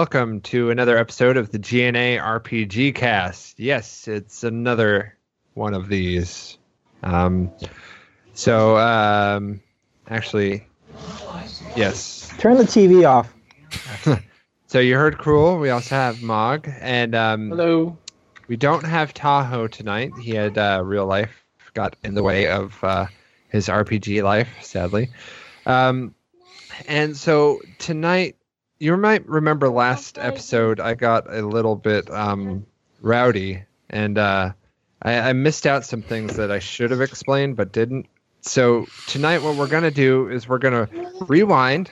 Hello and welcome to another episode of the GNA RPG Cast. Yes, it's another one of these. Um, so, um, actually, yes. Turn the TV off. So you heard Cruel. We also have Mog, and um, Hello. we don't have Tahoe tonight. He had uh, real life got in the way of uh, his RPG life, sadly. Um, and so tonight, you might remember last episode, I got a little bit um, rowdy, and uh, I, I missed out some things that I should have explained but didn't. So tonight, what we're gonna do is we're gonna rewind.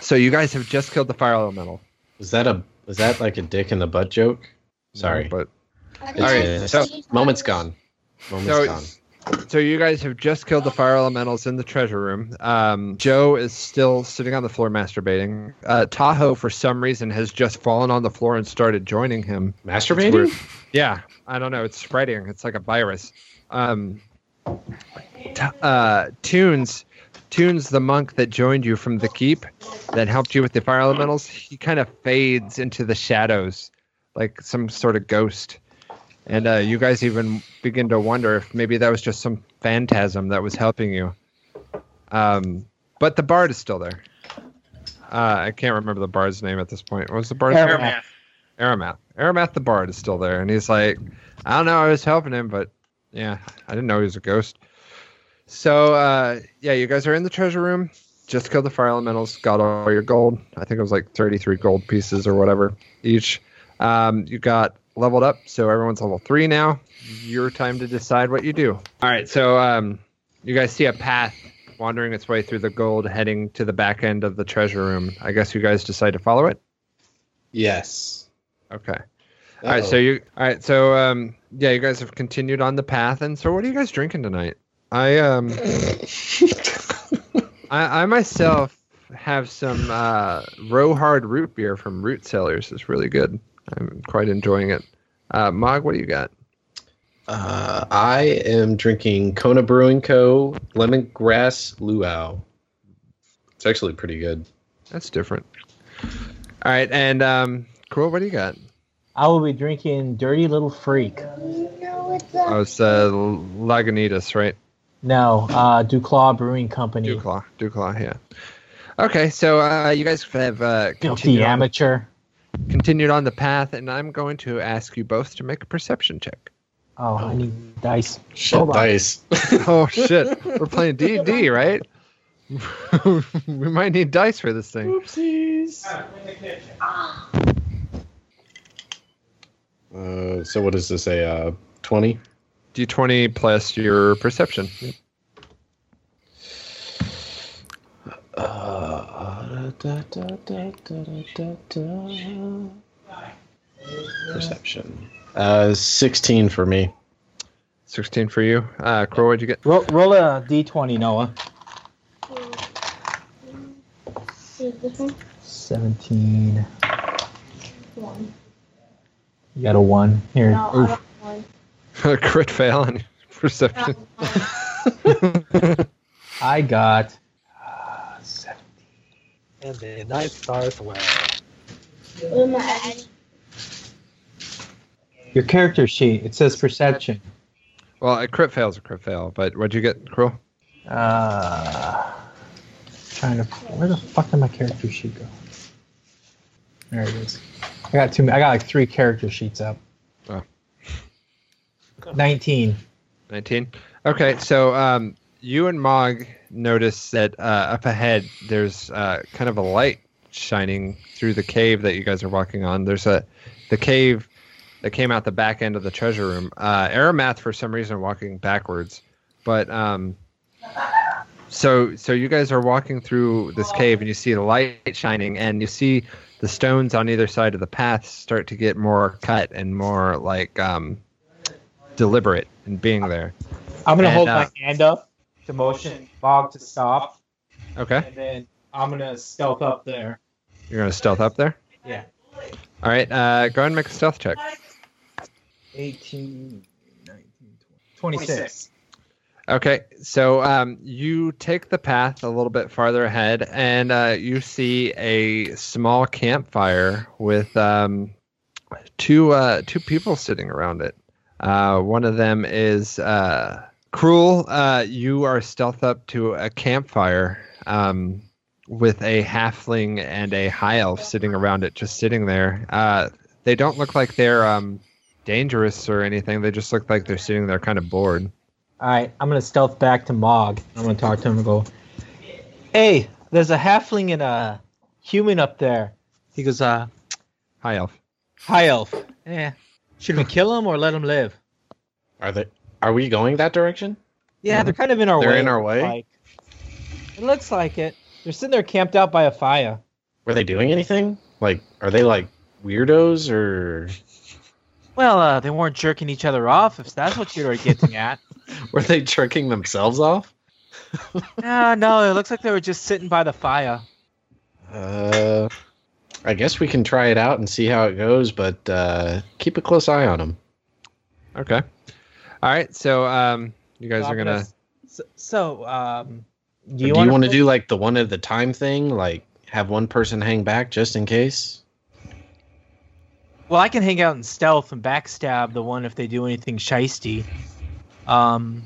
So you guys have just killed the fire elemental. Is that a was that like a dick in the butt joke? Sorry. but It's, All right, so- moment's gone. Moment's So- gone. So you guys have just killed the fire elementals in the treasure room. Um, Joe is still sitting on the floor masturbating. Uh, Tahoe, for some reason, has just fallen on the floor and started joining him. Masturbating? Yeah, I don't know. It's spreading. It's like a virus. Um, t- uh, Tunes, Tunes, the monk that joined you from the keep, that helped you with the fire elementals, he kind of fades into the shadows, like some sort of ghost. And uh, you guys even begin to wonder if maybe that was just some phantasm that was helping you. Um, but the bard is still there. Uh, I can't remember the bard's name at this point. What was the bard's name? Aramath. Aramath. Aramath the Bard is still there, and he's like, I don't know, I was helping him, but yeah, I didn't know he was a ghost. So uh, yeah, you guys are in the treasure room. Just killed the fire elementals, got all your gold. I think it was like 33 gold pieces or whatever each. Um, you got leveled up, so everyone's level three now. Your time to decide what you do. All right, so um, you guys see a path wandering its way through the gold, heading to the back end of the treasure room. I guess you guys decide to follow it. Yes. Okay. All right, so you all right, so um yeah, you guys have continued on the path and so what are you guys drinking tonight? I um I, I myself have some uh Rohard root beer from Root Cellars. It's really good. I'm quite enjoying it. Uh Mog, what do you got? Uh, I am drinking Kona Brewing Co. Lemongrass Luau. It's actually pretty good. That's different. All right, and um Cool, what do you got? I will be drinking Dirty Little Freak. Oh, it's uh Lagunitas, right? No, uh, Duclaw Brewing Company. Duclaw. Duclaw, yeah. Okay, so uh, you guys have uh, Filthy continued on, amateur. Continued on the path, and I'm going to ask you both to make a perception check. Oh, I need dice. Shit, Hold dice. Oh shit, we're playing D and D, right? we might need dice for this thing. Oopsies. Uh, so what does this say? Uh, twenty. D20 plus your perception. Uh, da, da, da. Perception. Uh, sixteen for me. 16 for you. Uh, Crow, what'd you get? Roll, roll a d20, Noah. 17. One. You got a 1. Here. No, I Oof. don't want. Crit fail on perception. I got 17. And the night stars well. What am I adding? Your character sheet, it says perception. well, a crit fail's a crit fail, but what'd you get, Crow? Uh, trying to. Where the fuck did my character sheet go? There it is. I got two. I got like three character sheets up. Oh. Nineteen. 19. Okay, so um, you and Mog notice that uh, up ahead there's uh, kind of a light shining through the cave that you guys are walking on. There's a the cave that came out the back end of the treasure room. Uh, Aramath, for some reason, walking backwards, but um, so so you guys are walking through this cave and you see the light shining and you see the stones on either side of the path start to get more cut and more like um, deliberate in being there. I'm gonna And, hold uh, my hand up to motion Bob to stop, Okay, and then I'm gonna stealth up there. you're gonna stealth up there. Yeah. All right, uh, go ahead and make a stealth check. 18, 19, 20, 26. Okay, so um, you take the path a little bit farther ahead, and uh, you see a small campfire with um, two uh, two people sitting around it. Uh, one of them is uh, cruel. Uh, you are stealth up to a campfire um, with a halfling and a high elf sitting around it, just sitting there. Uh, they don't look like they're um, dangerous or anything. They just look like they're sitting there, kind of bored. All right, I'm gonna stealth back to Mog. I'm gonna talk to him and go, "Hey, there's a halfling and a human up there." He goes, "Uh, High elf. hi, elf. Yeah. should we kill him or let him live?" Are they? Are we going that direction? Yeah, they're kind of in our way. They're in our way? Like. It looks like it. They're sitting there camped out by a fire. Were they doing anything? Like, are they like weirdos or Well, uh, they weren't jerking each other off. If that's what you're getting at. were they jerking themselves off? no, no, it looks like they were just sitting by the fire. Uh, I guess we can try it out and see how it goes, but uh, keep a close eye on them. Okay. All right. So um, you guys So are gonna. So, so um, do Do you, you, want to do like the one at a time thing? Like have one person hang back just in case? Well, I can hang out in stealth and backstab the one if they do anything shisty. Um,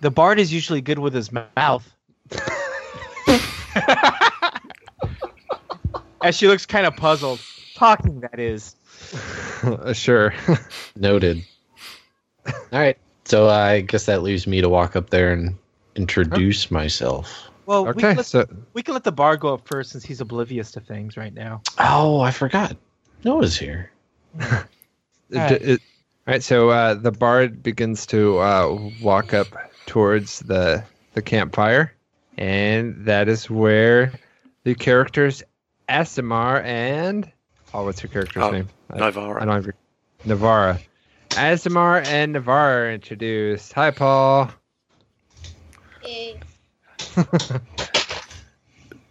the bard is usually good with his mouth. As she looks kind of puzzled. Talking, that is. Sure. Noted. All right. So I guess that leaves me to walk up there and introduce myself. Well, we, can let, So we can let the bard go up first since he's oblivious to things right now. Oh, I forgot. Noah's here. Alright. it- all right. So uh, the bard begins to uh, walk up towards the the campfire, and that is where the characters Asimar and oh, what's your character's Oh, name? I- I don't have your Navara. Asimar and Navarre are introduced. Hi, Paul. Eh,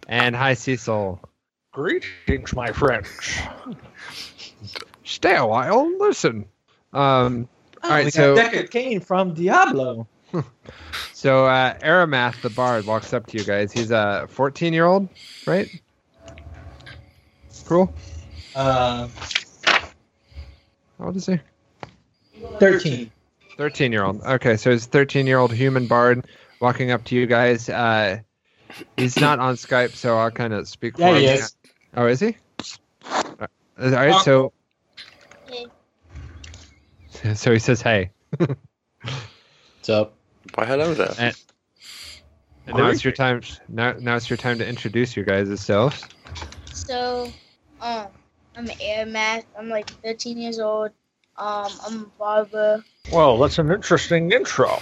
And hi, Cecil. Greetings, my friends. Stay a while. Listen. Um. All right. we So. got Deckard Cain from Diablo. So uh, Aramath, the bard, walks up to you guys. He's a 14 year old, right? Cool. Uh, How old is he? 13. 13 year old. Okay, so he's a 13 year old human bard walking up to you guys. Uh, he's not on Skype, so I'll kind of speak Yeah, for he him. is. Oh, is he? Uh, All right, so eh, so he says, "Hey," What's up? Why, hello there. and, and now it's your time. Now, now it's your time to introduce your guys' selves. So, um, I'm Aramath. I'm like 13 years old. Um, I'm a barber. Well, that's an interesting intro.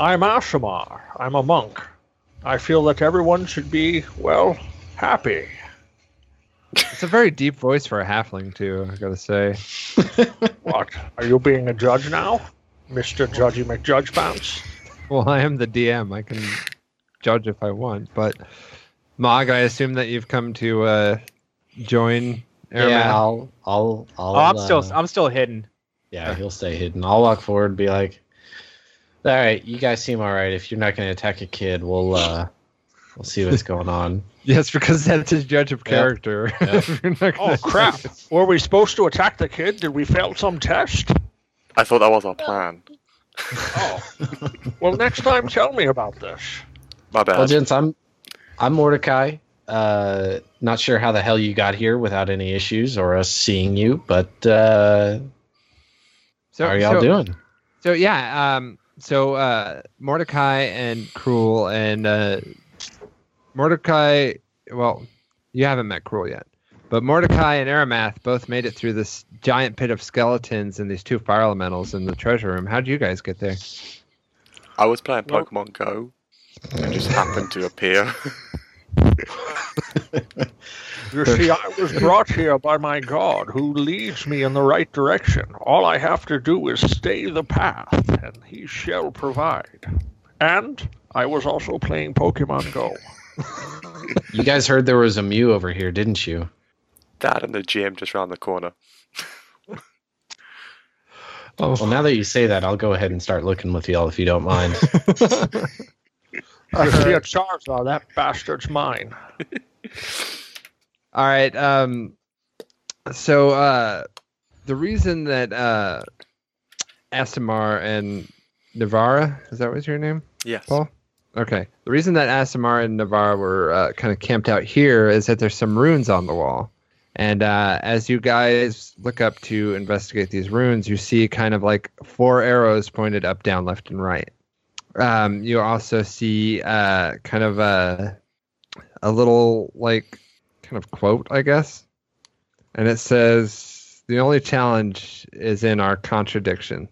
I'm Ashamar. I'm a monk. I feel that everyone should be, well, happy. it's a very deep voice for a halfling, too. I gotta say. What? Are you being a judge now? Mr. Judgy McJudge Bounce? Well, I am the DM. I can judge if I want, but Mog, I assume that you've come to uh, join Aramath. Yeah, I'll, I'll, I'll. Oh, I'm still uh, I'm still hidden. Yeah, he'll stay hidden. I'll walk forward and be like, "All right, you guys seem all right. If you're not going to attack a kid, we'll uh, we'll see what's going on." Yes, because that's his judge of character. Yep. You're not gonna- Oh, crap. Were we supposed to attack the kid? Did we fail some test? I thought that was our plan. Oh. well, next time tell me about this. My bad. Well, gents, I'm I'm Mordecai. Uh, not sure how the hell you got here without any issues or us seeing you, but uh, So, how are y'all so, doing? So yeah, um, so uh, Mordecai and Cruel and uh, Mordecai. Well, you haven't met Cruel yet, but Mordecai and Aramath both made it through this giant pit of skeletons and these two fire elementals in the treasure room. How'd you guys get there? I was playing Well- Pokemon Go. and just happened to appear. You see, I was brought here by my God, who leads me in the right direction. All I have to do is stay the path, and he shall provide. And I was also playing Pokemon Go. You guys heard there was a Mew over here, didn't you? That and the gym just round the corner. Oh. Well, now that you say that, I'll go ahead and start looking with y'all if you don't mind. I see a Charizard. That bastard's mine. All right. Um, so uh, the reason that uh, Asimar and Navara is that was your name, Yes. Paul? Okay. The reason that Asimar and Navara were uh, kind of camped out here is that there's some runes on the wall, and uh, as you guys look up to investigate these runes, you see kind of like four arrows pointed up, down, left, and right. Um, you also see uh, kind of a a little like kind of quote, I guess. And it says, The only challenge is in our contradiction.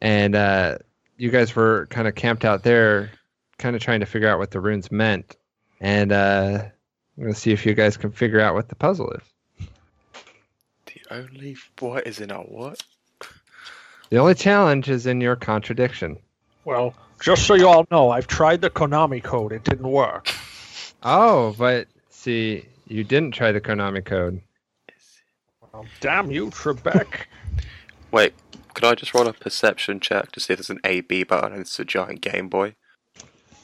And uh, you guys were kind of camped out there, kind of trying to figure out what the runes meant. And uh, I'm going to see if you guys can figure out what the puzzle is. The only what is in our what? The only challenge is in your contradiction. Well, just so you all know, I've tried the Konami code. It didn't work. Oh, but see, you didn't try the Konami code. Well, damn you, Trebek. Wait, could I just roll a perception check to see if there's an A B button and it's a giant Game Boy?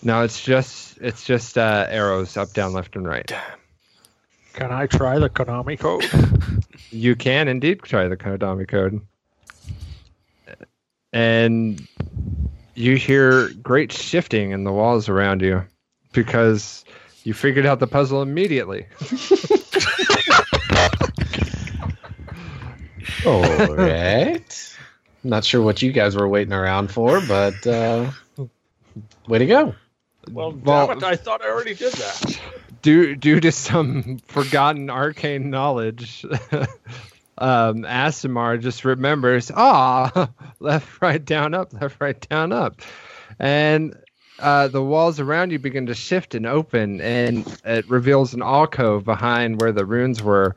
No, it's just it's just uh, arrows up, down, left, and right. Damn. Can I try the Konami code? You can indeed try the Konami code. And you hear great shifting in the walls around you because you figured out the puzzle immediately. All right. Not sure what you guys were waiting around for, but uh, way to go. Well, Well- damn it, I thought I already did that. Due due to some forgotten arcane knowledge, um, Asimar just remembers, ah, left, right, down, up, left, right, down, up. And uh, the walls around you begin to shift and open, and it reveals an alcove behind where the runes were,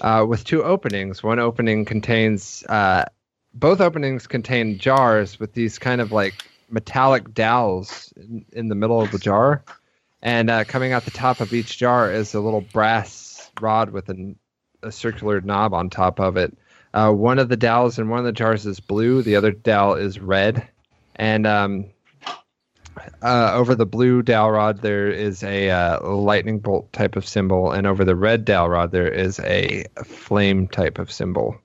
uh, with two openings. One opening contains, uh, both openings contain jars with these kind of like metallic dowels in, in the middle of the jar. And uh, coming out the top of each jar is a little brass rod with an, a circular knob on top of it. Uh, one of the dowels in one of the jars is blue, the other dowel is red. And um, uh, over the blue dowel rod, there is a uh, lightning bolt type of symbol, and over the red dowel rod, there is a flame type of symbol.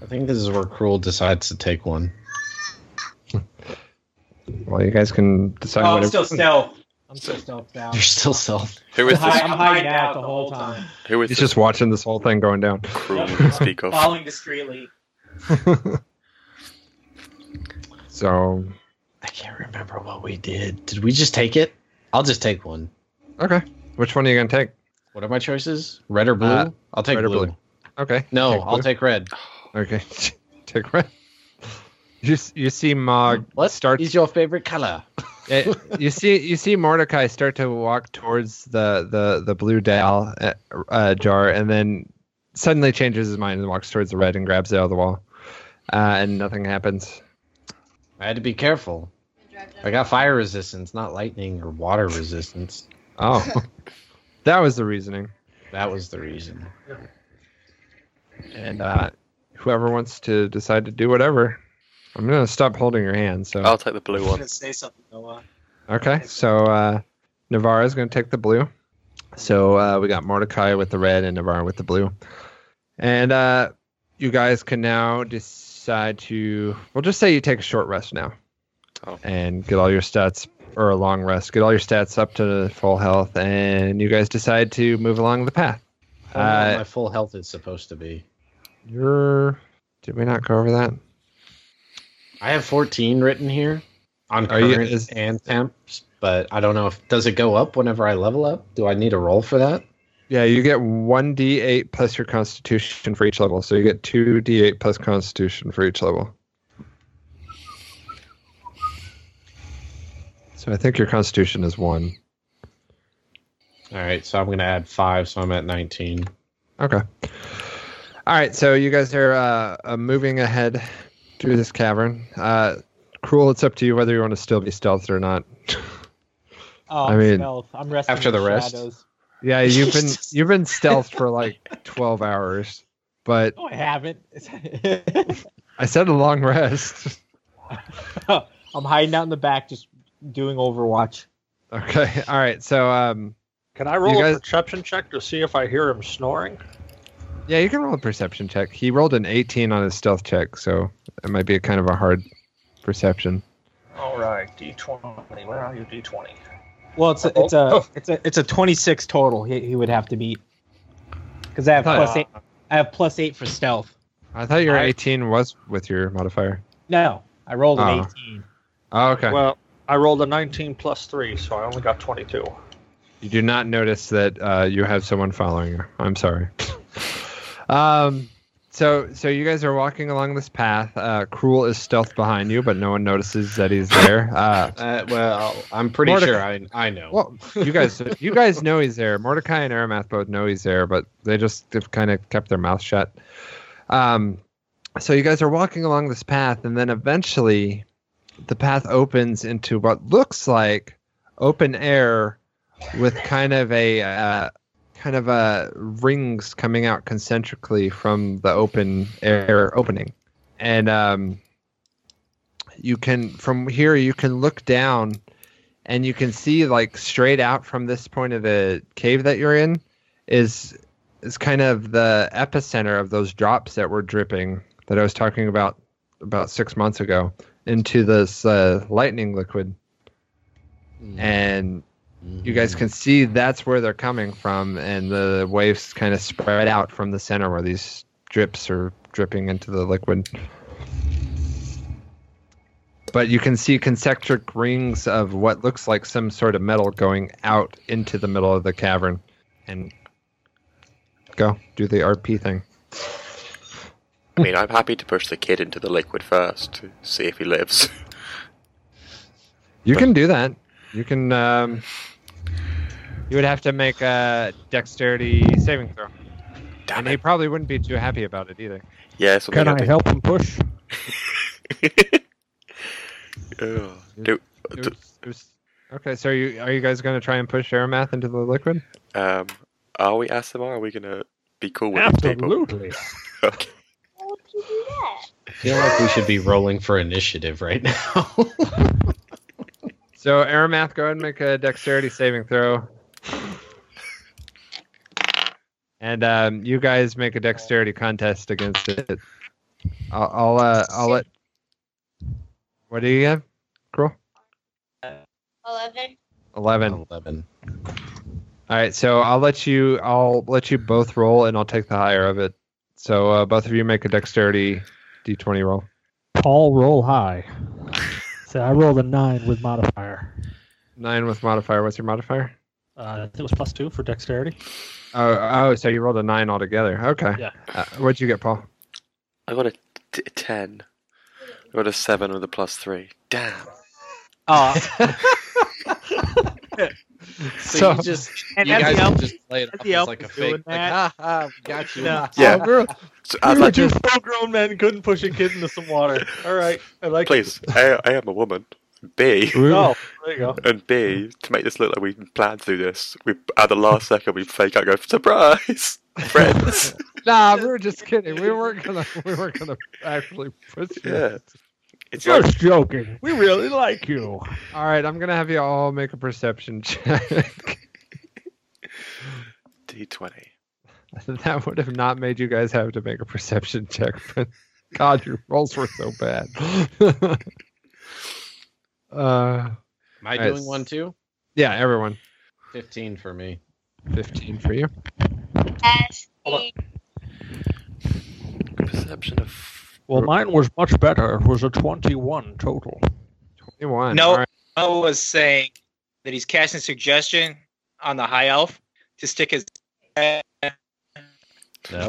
I think this is where Cruel decides to take one. Well, you guys can decide Oh, I'm still stealth. I'm still stealth down. You're still self. Who is I'm this? I'm hiding out the whole time, Who is He's this just watching this whole thing going down. cruel you speak of? following discreetly. So, I can't remember what we did. Did we just take it? I'll just take one. okay. Which one are you going to take? What are my choices? Red or blue? Uh, I'll take red or blue. blue. Okay. No, Take I'll blue. take red. Okay, take red. You s- you see Mog What start. is your favorite color? Eh, you see you see Mordecai start to walk towards the the the blue dowel uh, uh, jar, and then suddenly changes his mind and walks towards the red and grabs it out of the wall, uh, and nothing happens. I had to be careful. I got fire resistance, not lightning or water resistance. Oh, that was the reasoning. That was the reason. And uh, whoever wants to decide to do whatever, I'm gonna stop holding your hand. So I'll take the blue one. say something, Noah. Okay, so uh, Navarra is going to take the blue. So uh, we got Mordecai with the red and Navarra with the blue. And uh, you guys can now decide to. We'll just say you take a short rest now. Oh. And get all your stats, or a long rest, get all your stats up to full health, and you guys decide to move along the path. I don't know what Uh, my full health is supposed to be. You're. Did we not go over that? I have 14 written here on current is- and temps, but I don't know if does it go up whenever I level up? Do I need a roll for that? Yeah, you get one d8 plus your constitution for each level. So you get two d8 plus constitution for each level. So I think your constitution is one. All right, so I'm going to add 5 so I'm at 19. Okay. All right, so you guys are uh, uh, moving ahead through this cavern. Uh, Cruel, it's up to you whether you want to still be stealthed or not. Oh, I mean, stealth. I'm resting after in the rest? shadows. Yeah, you've been you've been stealthed for like twelve hours, but No, I haven't. I said a long rest. I'm hiding out in the back, just doing Overwatch. Okay. All right. So um, Can I roll You a perception check to see if I hear him snoring? Yeah, you can roll a perception check. He rolled an 18 on his stealth check, so it might be a kind of a hard perception. All right, D20. Where are you, D20? Well, it's a, it's a it's a it's a 26 total. He, he would have to beat because I have plus eight. I have plus eight for stealth. I thought your I- 18 was with your modifier. No, I rolled an Oh. 18. Oh, okay. Well, I rolled a 19 plus 3, so I only got 22. You do not notice that uh, you have someone following you. I'm sorry. um, so so you guys are walking along this path. Uh, Cruel is stealth behind you, but no one notices that he's there. Uh, Uh, well, I'm pretty Mordecai- sure I I know. well, you guys you guys know he's there. Mordecai and Aramath both know he's there, but they just have kind of kept their mouth shut. Um, so you guys are walking along this path, and then eventually, the path opens into what looks like open air with kind of a uh, kind of a rings coming out concentrically from the open air opening, and um, you can from here you can look down, and you can see like straight out from this point of the cave that you're in is is kind of the epicenter of those drops that were dripping that I was talking about about six months ago into this uh, lightning liquid, and you guys can see that's where they're coming from, and the waves kind of spread out from the center where these drips are dripping into the liquid. But you can see concentric rings of what looks like some sort of metal going out into the middle of the cavern. And go do the RP thing. I mean, I'm happy to push the kid into the liquid first to see if he lives. You can do that. You can. Um, you would have to make a dexterity saving throw, Damn and he probably wouldn't be too happy about it either. Yeah, something Can I think- help him push? Ugh. Do, It was- it was- okay, so are you are you guys going to try and push Aramath into the liquid? um, are we ASMR? Are we gonna be cool with these people? Absolutely. Okay. Why would you do that? I feel like we should be rolling for initiative right now. So Aramath, go ahead and make a dexterity saving throw. And um, you guys make a dexterity contest against it. I'll I'll, uh, I'll let. What do you have? Cruel. Eleven. Eleven. Eleven. All right, so I'll let you. I'll let you both roll, and I'll take the higher of it. So uh, both of you make a dexterity d20 roll. Paul, roll high. So I rolled a 9 with modifier. Nine with modifier. What's your modifier? Uh, I think it was plus 2 for dexterity. Oh, oh, so you rolled a nine altogether. Okay. Yeah. Uh, what'd you get, Paul? I got a t- 10. I got a 7 with a plus 3. Damn. Oh, So, So- you just and you as guys the elf- just play it as off the as like a was doing fake. Like, ha ha, got you. No. Yeah. Oh, So as I do, full grown men couldn't push a kid into some water. All right, I like please, I am a woman. B, Oh, there you go. and B, to make this look like we planned to do this, we at the last second we fake out, and go surprise, friends. Nah, we were just kidding. We weren't gonna. We weren't gonna actually push it. yeah, it's like Just joking. We really like you. All right, I'm gonna have you all make a perception check. D twenty. that would have not made you guys have to make a perception check, but God, your rolls were so bad. Uh, Am I doing one too? yeah, everyone. Fifteen for me. Fifteen for you. As Hold the Perception of Well, mine was much better. It was a 21 total. Twenty-one. No. All right. Noah was saying that he's casting suggestion on the high elf to stick his head No.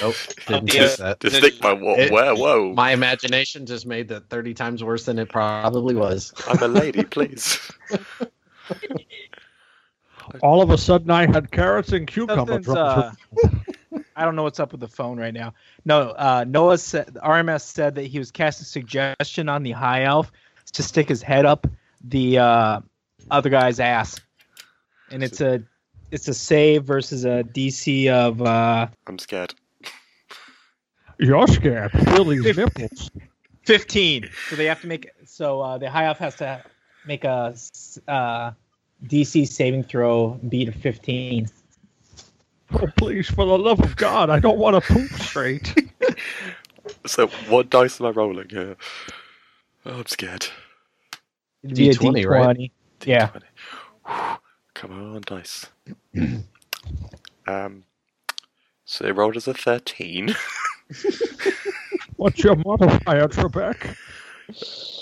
Nope. Didn't Yeah. choose that. to stick my whoa, It- whoa, whoa. My imagination just made that thirty times worse than it probably was. I'm a lady, please. All of a sudden, I had carrots and cucumber uh, I don't know what's up with the phone right now. No, uh, Noah said RMS said that he was casting suggestion on the high elf to stick his head up the uh, other guy's ass, and it's a it's a save versus a DC of uh, I'm scared. You're scared. Feel these nipples. 15. So they have to make so uh, the high elf has to make a uh, DC saving throw beat of 15. Oh, please, for the love of God, I don't want to poop straight. So what dice am I rolling here? Oh, I'm scared. It'd be a D20, right? D20. Yeah. Whew. Come on, dice. um, so they rolled as a 13. What's your modifier, Trebek?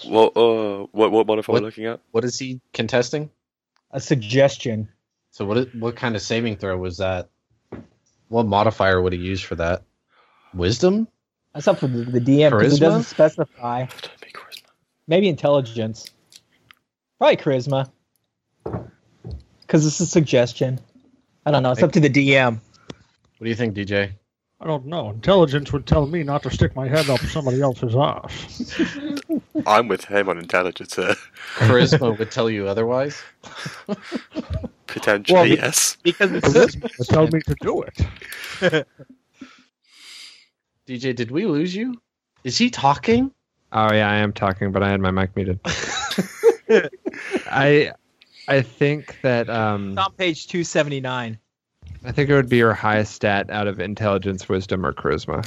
what, uh, what, what modifier What- are we looking at? What is he contesting? A suggestion. So what? is- What kind of saving throw was that? What modifier would he use for that? Wisdom? That's up for the, the DM because Charisma? it doesn't specify. Don't be charisma. Maybe intelligence. Probably charisma. Because it's a suggestion. I don't know. It's up to the DM. What do you think, DJ? I don't know. Intelligence would tell me not to stick my head up somebody else's ass. I'm with him on intelligence here. Charisma would tell you otherwise. Potentially, Well, yes. Because it's Charisma would tell me to do it. DJ, did we lose you? Is he talking? Oh yeah, I am talking, but I had my mic muted. I I think that um on page 279. I think it would be your highest stat out of intelligence, wisdom, or charisma.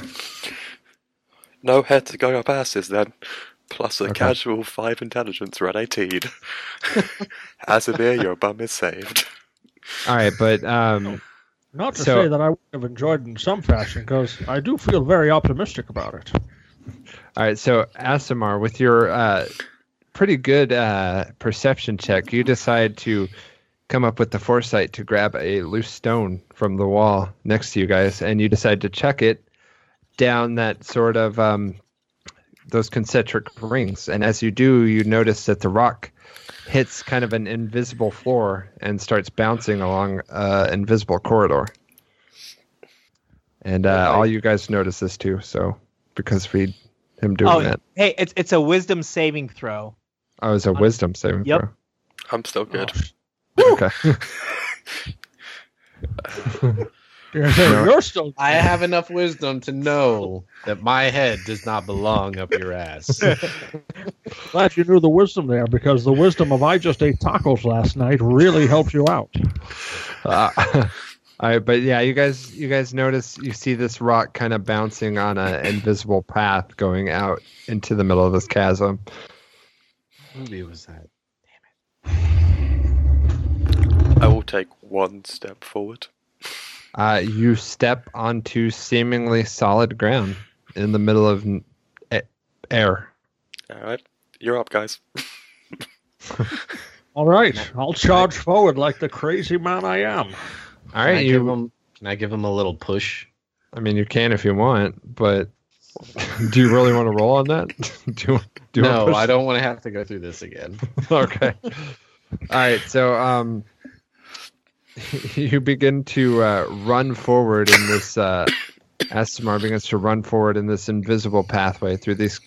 No head to go up asses then. Plus a Okay. casual 5 intelligence, run 18. As a Azabir, your bum is saved. All right, but um Not to So- say that I would have enjoyed it in some fashion, because I do feel very optimistic about it. all right, so Asimar, with your uh pretty good uh perception check, you decide to come up with the foresight to grab a loose stone from the wall next to you guys, and you decide to chuck it down that sort of um those concentric rings. And as you do, you notice that the rock hits kind of an invisible floor and starts bouncing along uh, invisible corridor. And uh, all you guys notice this too. So because we him doing Oh, that, hey, it's it's a wisdom saving throw. oh, it was a wisdom saving Yep. throw. I'm still good. Okay. You're, you're still. I have enough wisdom to know that my head does not belong up your ass. Glad you knew the wisdom there, because the wisdom of I just ate tacos last night really helps you out. Uh, all right, but yeah, you guys, you guys notice you see this rock kind of bouncing on an invisible path going out into the middle of this chasm. What movie was that? I will take one step forward. Uh, you step onto seemingly solid ground in the middle of air. Alright, you're up, guys. All right, I'll charge forward like the crazy man I am. All right, Can I right, give you. him? Can I give him a little push? I mean, you can if you want, but do you really want to roll on that? do you, do you no, I don't want to have to go through this again. okay. All right. So, um, you begin to uh, run forward in this. Uh, Astamar begins to run forward in this invisible pathway through these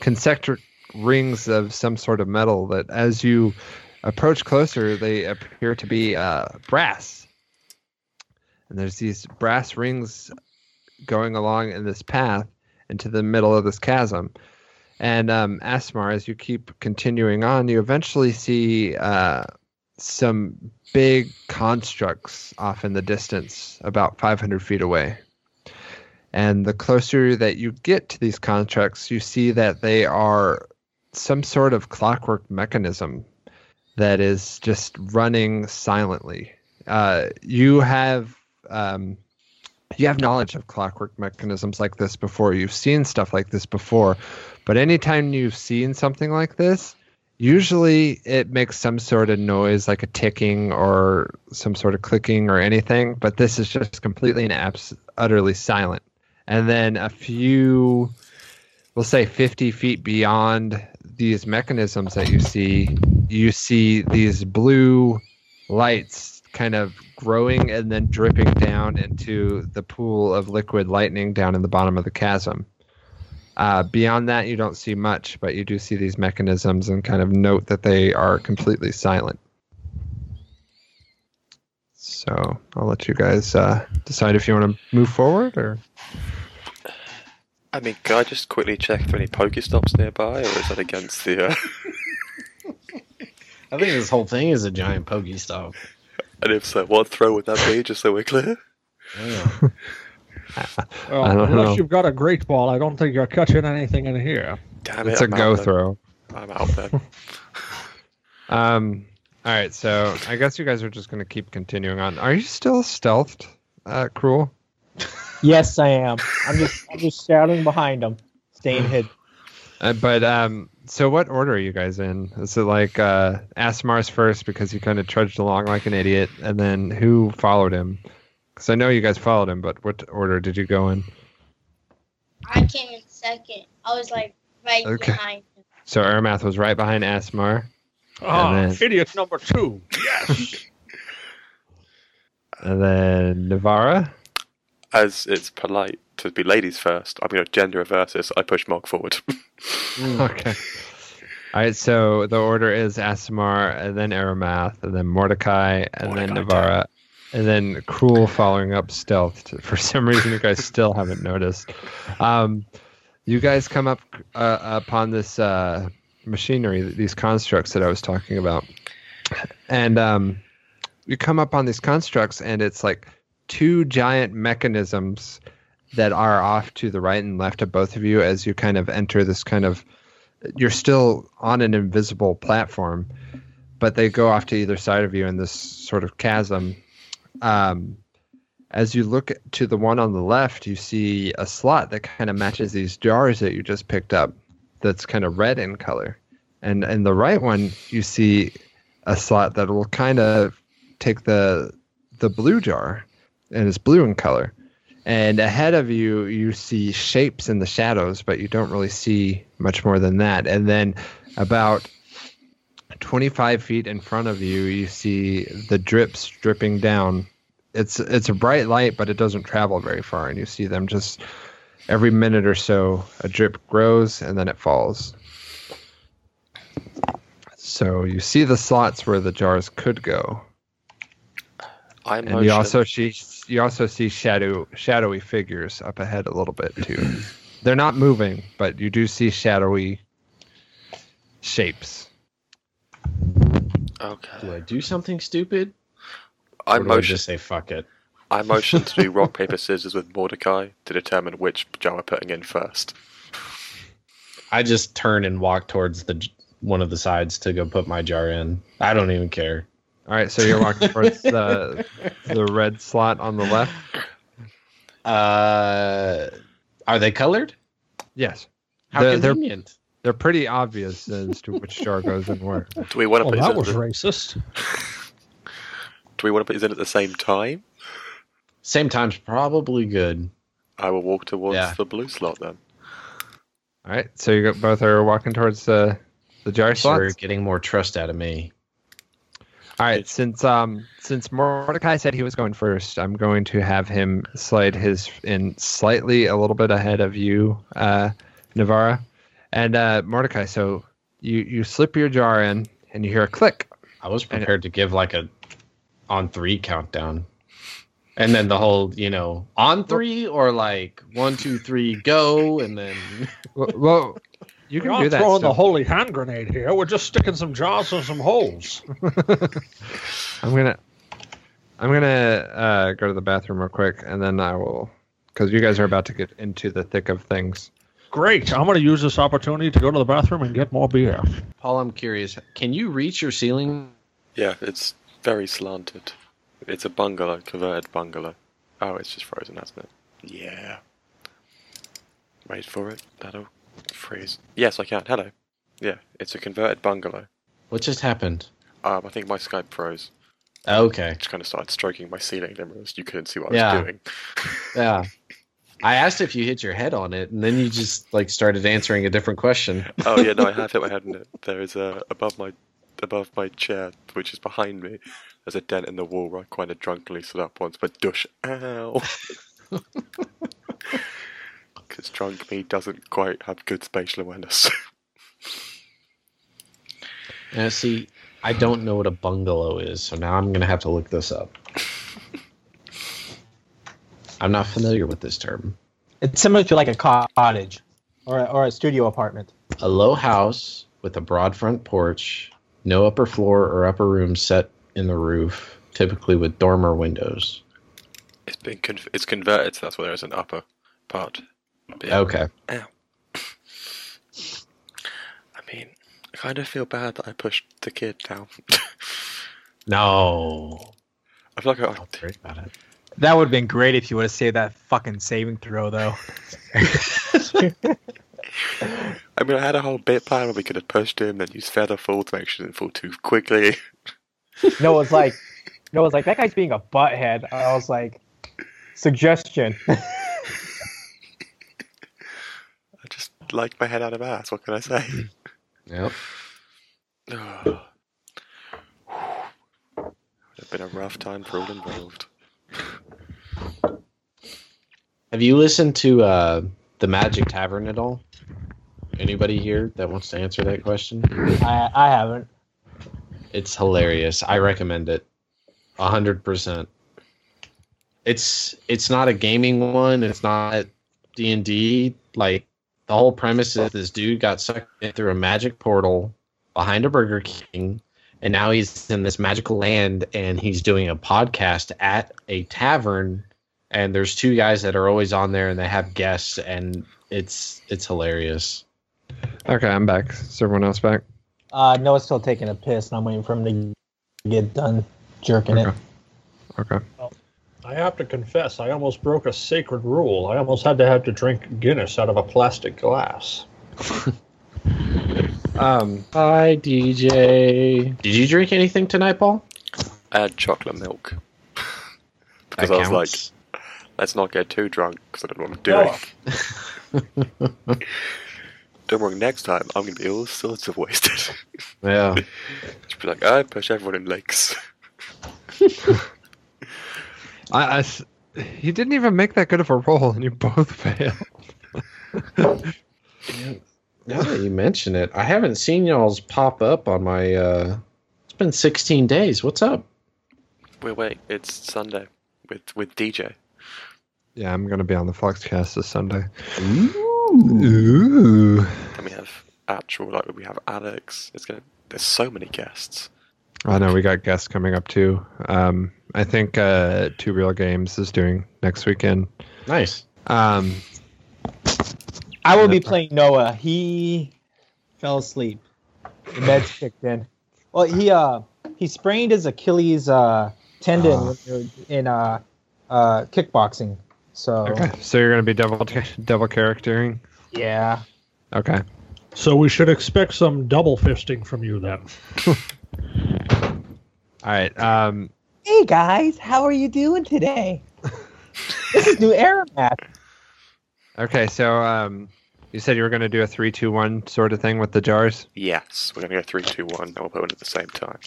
concentric rings of some sort of metal. That, as you approach closer, they appear to be uh, brass. And there's these brass rings going along in this path into the middle of this chasm. And um, Asmar, as you keep continuing on, you eventually see uh, some big constructs off in the distance, about 500 feet away. And the closer that you get to these constructs, you see that they are some sort of clockwork mechanism that is just running silently. Uh, you have um, you have knowledge of clockwork mechanisms like this before. You've seen stuff like this before, but anytime you've seen something like this, usually it makes some sort of noise like a ticking or some sort of clicking or anything, but this is just completely and abs- utterly silent. And then a few, we'll say 50 feet beyond these mechanisms that you see, you see these blue lights kind of growing and then dripping down into the pool of liquid lightning down in the bottom of the chasm. Uh, beyond that, you don't see much, but you do see these mechanisms and kind of note that they are completely silent. So I'll let you guys uh, decide if you want to move forward or. I mean, can I just quickly check if there are any Pokestops nearby, or is that against the? Uh... I think this whole thing is a giant Pokestop. and if so, what throw would that be? Just so we're clear. Yeah. Well, I don't unless know. you've got a great ball, I don't think you're catching anything in here. Damn it! It's a I'm go out then. throw. I'm out then. Um. All right. So I guess you guys are just gonna keep continuing on. Are you still stealthed, uh, cruel? Yes, I am. I'm just I'm just shouting behind him, staying hid. Uh, but um. So what order are you guys in? Is it like uh, Asmar's first because he kind of trudged along like an idiot, and then who followed him? Because I know you guys followed him, but what order did you go in? I came in second. I was like right Okay. behind him. So Ermath was right behind Asmar, ah, And then- idiot number two. Yes. and then Navara. As it's polite to be ladies first, I'm going to gender reverse this. I push Mog forward. Okay. All right, so the order is Asimar, and then Aramath, and then Mordecai, and then Mordecai, Navara, and then Cruel following up Stealth. For some reason, you guys still haven't noticed. Um, you guys come up uh, upon this uh, machinery, these constructs that I was talking about, and um, you come up on these constructs, and it's like two giant mechanisms that are off to the right and left of both of you as you kind of enter this kind of you're still on an invisible platform but they go off to either side of you in this sort of chasm um, as you look to the one on the left you see a slot that kind of matches these jars that you just picked up that's kind of red in color. And in the right one you see a slot that will kind of take the the blue jar and it's blue in color. And ahead of you you see shapes in the shadows but you don't really see much more than that. And then about 25 feet in front of you you see the drips dripping down it's it's a bright light but it doesn't travel very far and you see them just every minute or so a drip grows and then it falls so you see the slots where the jars could go I and you also see you also see shadow shadowy figures up ahead a little bit too. They're not moving, but you do see shadowy shapes. Okay. Do I do something stupid? I or do I motion. just say fuck it? I motion to do rock paper scissors with Mordecai to determine which jar we're putting in first. I just turn and walk towards the one of the sides to go put my jar in. I don't even care. All right, so you're walking towards the the red slot on the left. Uh, are they colored? Yes, How They're- they're- convenient. They're pretty obvious as to which jar goes in where. Do we want to Well, put that these was in? At racist. the, do we want to put these in at the same time? Same time's probably good. I will walk towards Yeah. the blue slot then. All right, so you got- both are walking towards the the jar Sure, slots. getting more trust out of me. All right, since um since Mordecai said he was going first, I'm going to have him slide his in slightly a little bit ahead of you, uh, Navara, and uh, Mordecai. So you you slip your jar in, and you hear a click. I was prepared to give like a on three countdown. And then the whole, you know, on three or like one, two, three, go, and then Well, well you We're can not do that. throwing the holy hand grenade here. We're just sticking some jars in some holes. I'm gonna I'm gonna uh, go to the bathroom real quick, and then I will, because you guys are about to get into the thick of things. Great. I'm going to use this opportunity to go to the bathroom and get more beer. Paul, I'm curious. Can you reach your ceiling? Yeah, it's very slanted. It's a bungalow, converted bungalow. Oh, it's just frozen, hasn't it? Yeah. Wait for it. That'll freeze. Yes, I can. Hello. Yeah, it's a converted bungalow. What just happened? Um, I think my Skype froze. Okay. I Just kind of started stroking my ceiling. Then realized you couldn't see what I Yeah. was doing. Yeah. I asked if you hit your head on it, and then you just like started answering a different question. oh yeah, no, I have hit my head on it. There is a above my above my chair, which is behind me. There's a dent in the wall where I kind of drunkenly stood up once, but dush, ow. Because drunk me doesn't quite have good spatial awareness. Now, uh, see, I don't know what a bungalow is, so now I'm gonna have to look this up. I'm not familiar with this term. It's similar to like a cottage or a, or a studio apartment. A low house with a broad front porch, no upper floor or upper room set in the roof, typically with dormer windows. It's been con- it's converted, so that's why there's an upper part. But yeah, Okay. I mean, I kind of feel bad that I pushed the kid down. No. I feel like I, Don't worry about it. That would have been great if you would have saved that fucking saving throw, though. I mean, I had a whole bit plan where we could have pushed him, then used feather fall to make sure he didn't fall too quickly. No, it's like, no, it's like that guy's being a butthead. I was like, suggestion. I just like my head out of ass. What can I say? Yep. Oh. It's been a rough time for all involved. Have you listened to uh, the Magic Tavern at all? Anybody here that wants to answer that question? I I haven't. It's hilarious. I recommend it. A hundred percent. It's it's not a gaming one. It's not D and D. Like the whole premise is this dude got sucked in through a magic portal behind a Burger King, and now he's in this magical land, and he's doing a podcast at a tavern. And there's two guys that are always on there, and they have guests, and it's it's hilarious. Okay, I'm back. Is everyone else back? Uh, Noah's still taking a piss, and I'm waiting for him to get done jerking it. Okay. Okay. I have to confess, I almost broke a sacred rule. I almost had to have to drink Guinness out of a plastic glass. Um, Hi, DJ. Did you drink anything tonight, Paul? Add chocolate milk. because That I was like, counts. Let's not get too drunk because I don't know what I'm doing. don't worry, next time I'm going to be all sorts of wasted. Yeah. Just be like, I push everyone in lakes. I, I s- he didn't even make that good of a roll, and you both failed. Now that you mention it, I haven't seen y'all's pop up on my. uh It's been 16 days. What's up? Wait, wait, it's Sunday with with DJ. Yeah, I'm gonna be on the Foxcast this Sunday. Ooh. Then we have actual, like, we have Alex. It's gonna. There's so many guests. I know we got guests coming up too. Um, I think uh, Two Real Games is doing next weekend. Nice. Um, I will be playing Noah. He fell asleep. The meds kicked in. Well, he uh he sprained his Achilles uh tendon when we were in uh uh kickboxing. So okay, so you're gonna be double double charactering. yeah. Okay. So we should expect some double fisting from you then. All right. Um, Hey guys, how are you doing today? this is new Aramath. okay. So um, you said you were gonna do a three, two, one sort of thing with the jars. Yes, we're gonna go three, two, one, and we'll put one at the same time.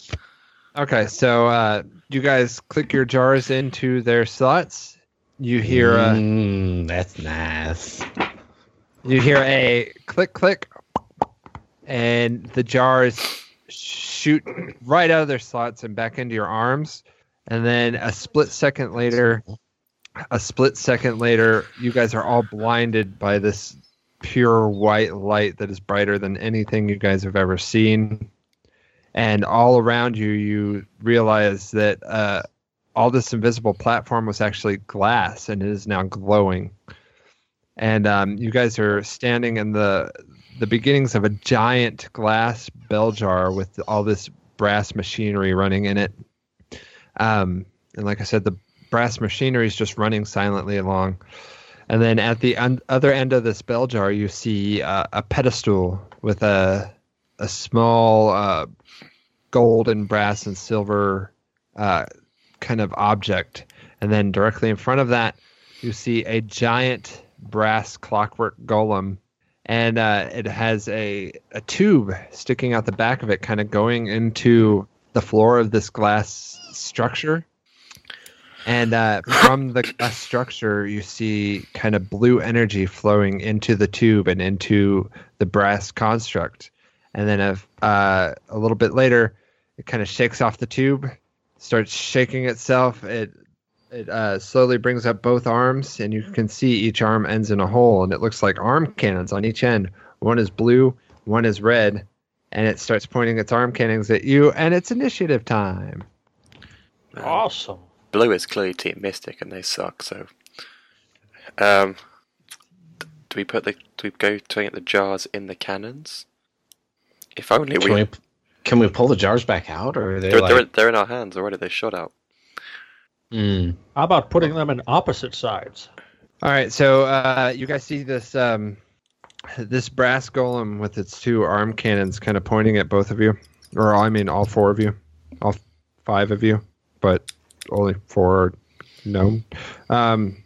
Okay. So uh, you guys click your jars into their slots. You hear a Mm, that's nice. you hear a click click, and the jars shoot right out of their slots and back into your arms. And then a split second later, a split second later, you guys are all blinded by this pure white light that is brighter than anything you guys have ever seen. And all around you, you realize that uh, all this invisible platform was actually glass and it is now glowing. And um, you guys are standing in the the beginnings of a giant glass bell jar with all this brass machinery running in it. Um, and like I said, the brass machinery is just running silently along. And then at the un- other end of this bell jar, you see uh, a pedestal with a a small uh, gold and brass and silver uh, kind of object. And then directly in front of that, you see a giant brass clockwork golem. And uh, it has a, a tube sticking out the back of it, kind of going into the floor of this glass structure. And uh, from the glass structure, you see kind of blue energy flowing into the tube and into the brass construct. And then a, uh, a little bit later, it kind of shakes off the tube, starts shaking itself. It It uh, slowly brings up both arms, and you can see each arm ends in a hole, and it looks like arm cannons on each end. One is blue, one is red, and it starts pointing its arm cannons at you, and it's initiative time. Awesome. Blue is clearly Team Mystic, and they suck. So, um, do we put the do we go to get the jars in the cannons? If only Can we. we can we pull the jars back out, or are they They're, like? they're, they're in our hands already. They shot out. Hmm. How about putting them in opposite sides? All right, so uh, you guys see this um, this brass golem with its two arm cannons kind of pointing at both of you, or I mean all four of you, all five of you, but only four are known. Um,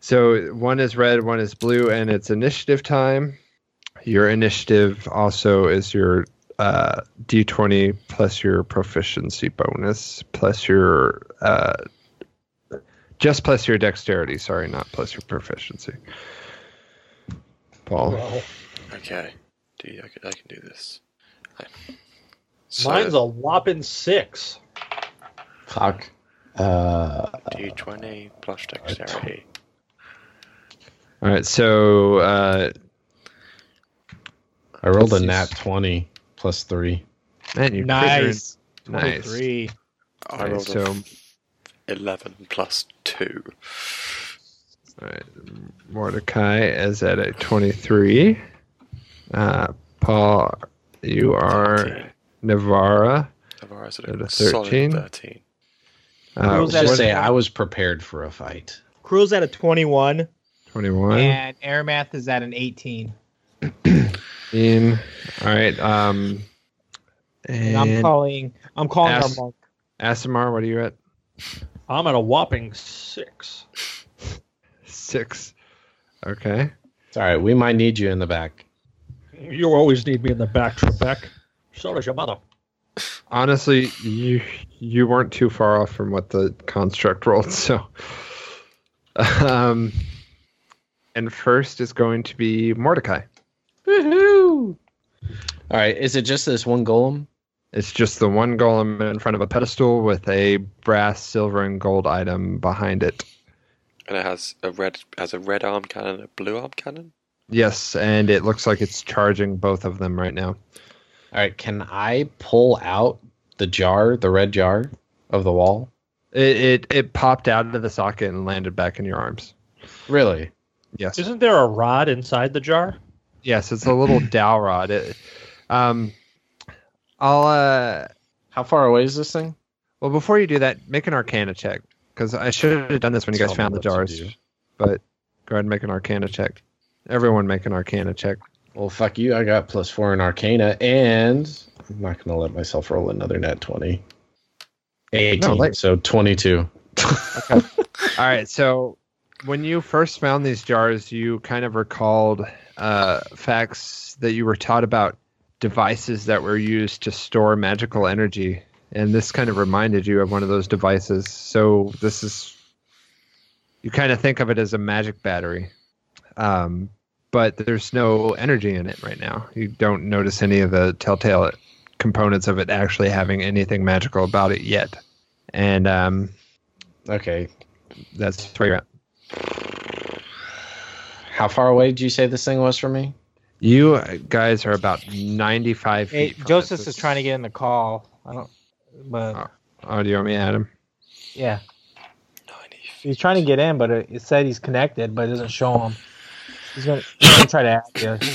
so one is red, one is blue, and it's initiative time. Your initiative also is your uh, d20 plus your proficiency bonus plus your uh, just plus your dexterity. Sorry, not plus your proficiency. Paul. Well, Okay, do you, I, can, I can do this. Okay. So, mine's a whopping six. Fuck. Uh, d20 plus dexterity. All right, so uh, I rolled a nat twenty plus three. man, you Nice. nice. 23. I All right, rolled so a 11 plus 2. all right, Mordecai is at a twenty-three. Uh, Paul, you are 13. Navara. Navarro's at At a a solid 13. 13. Uh, What was Let's just what- say I was prepared for a fight. Crew's at a 21, Twenty-one. and Aramath is at an 18. Ian. All right. Um, And I'm calling. I'm calling Ask- our monk. Asimar, what are you at? I'm at a whopping six. Six. Okay. It's all right. We might need you in the back. You always need me in the back, Trebek. So does your mother. Honestly, you you weren't too far off from what the construct rolled. So, um, and first is going to be Mordecai. Woohoo! All right. Is it just this one golem? It's just the one golem in front of a pedestal with a brass, silver, and gold item behind it. And it has a red has a red arm cannon a blue arm cannon. Yes, and it looks like it's charging both of them right now. All right. Can I pull out the jar, the red jar of the wall? It it, it popped out of the socket and landed back in your arms. Really? Yes. Isn't there a rod inside the jar? Yes, it's a little dowel rod. It, um, I'll uh, How far away is this thing? well before you do that, make an Arcana check because I should have done this when you guys Tell found the jars. But go ahead and make an Arcana check. Everyone make an Arcana check. Well, fuck you. I got plus four in Arcana, and I'm not going to let myself roll another net 20. 18, No, like- so 22. All right, so when you first found these jars, you kind of recalled uh, facts that you were taught about devices that were used to store magical energy, and this kind of reminded you of one of those devices. So this is you kind of think of it as a magic battery, um, but there's no energy in it right now. You don't notice any of the telltale components of it actually having anything magical about it yet, and um, Okay. that's where you're at. How far away did you say this thing was from me? You guys are about 95 Hey, feet. from Joseph is trying to get in the call. I don't. But Oh. Oh, do you want me to add him? yeah, he's trying to get in, but it, it said he's connected, but it doesn't show him. He's gonna, he's gonna try to add you.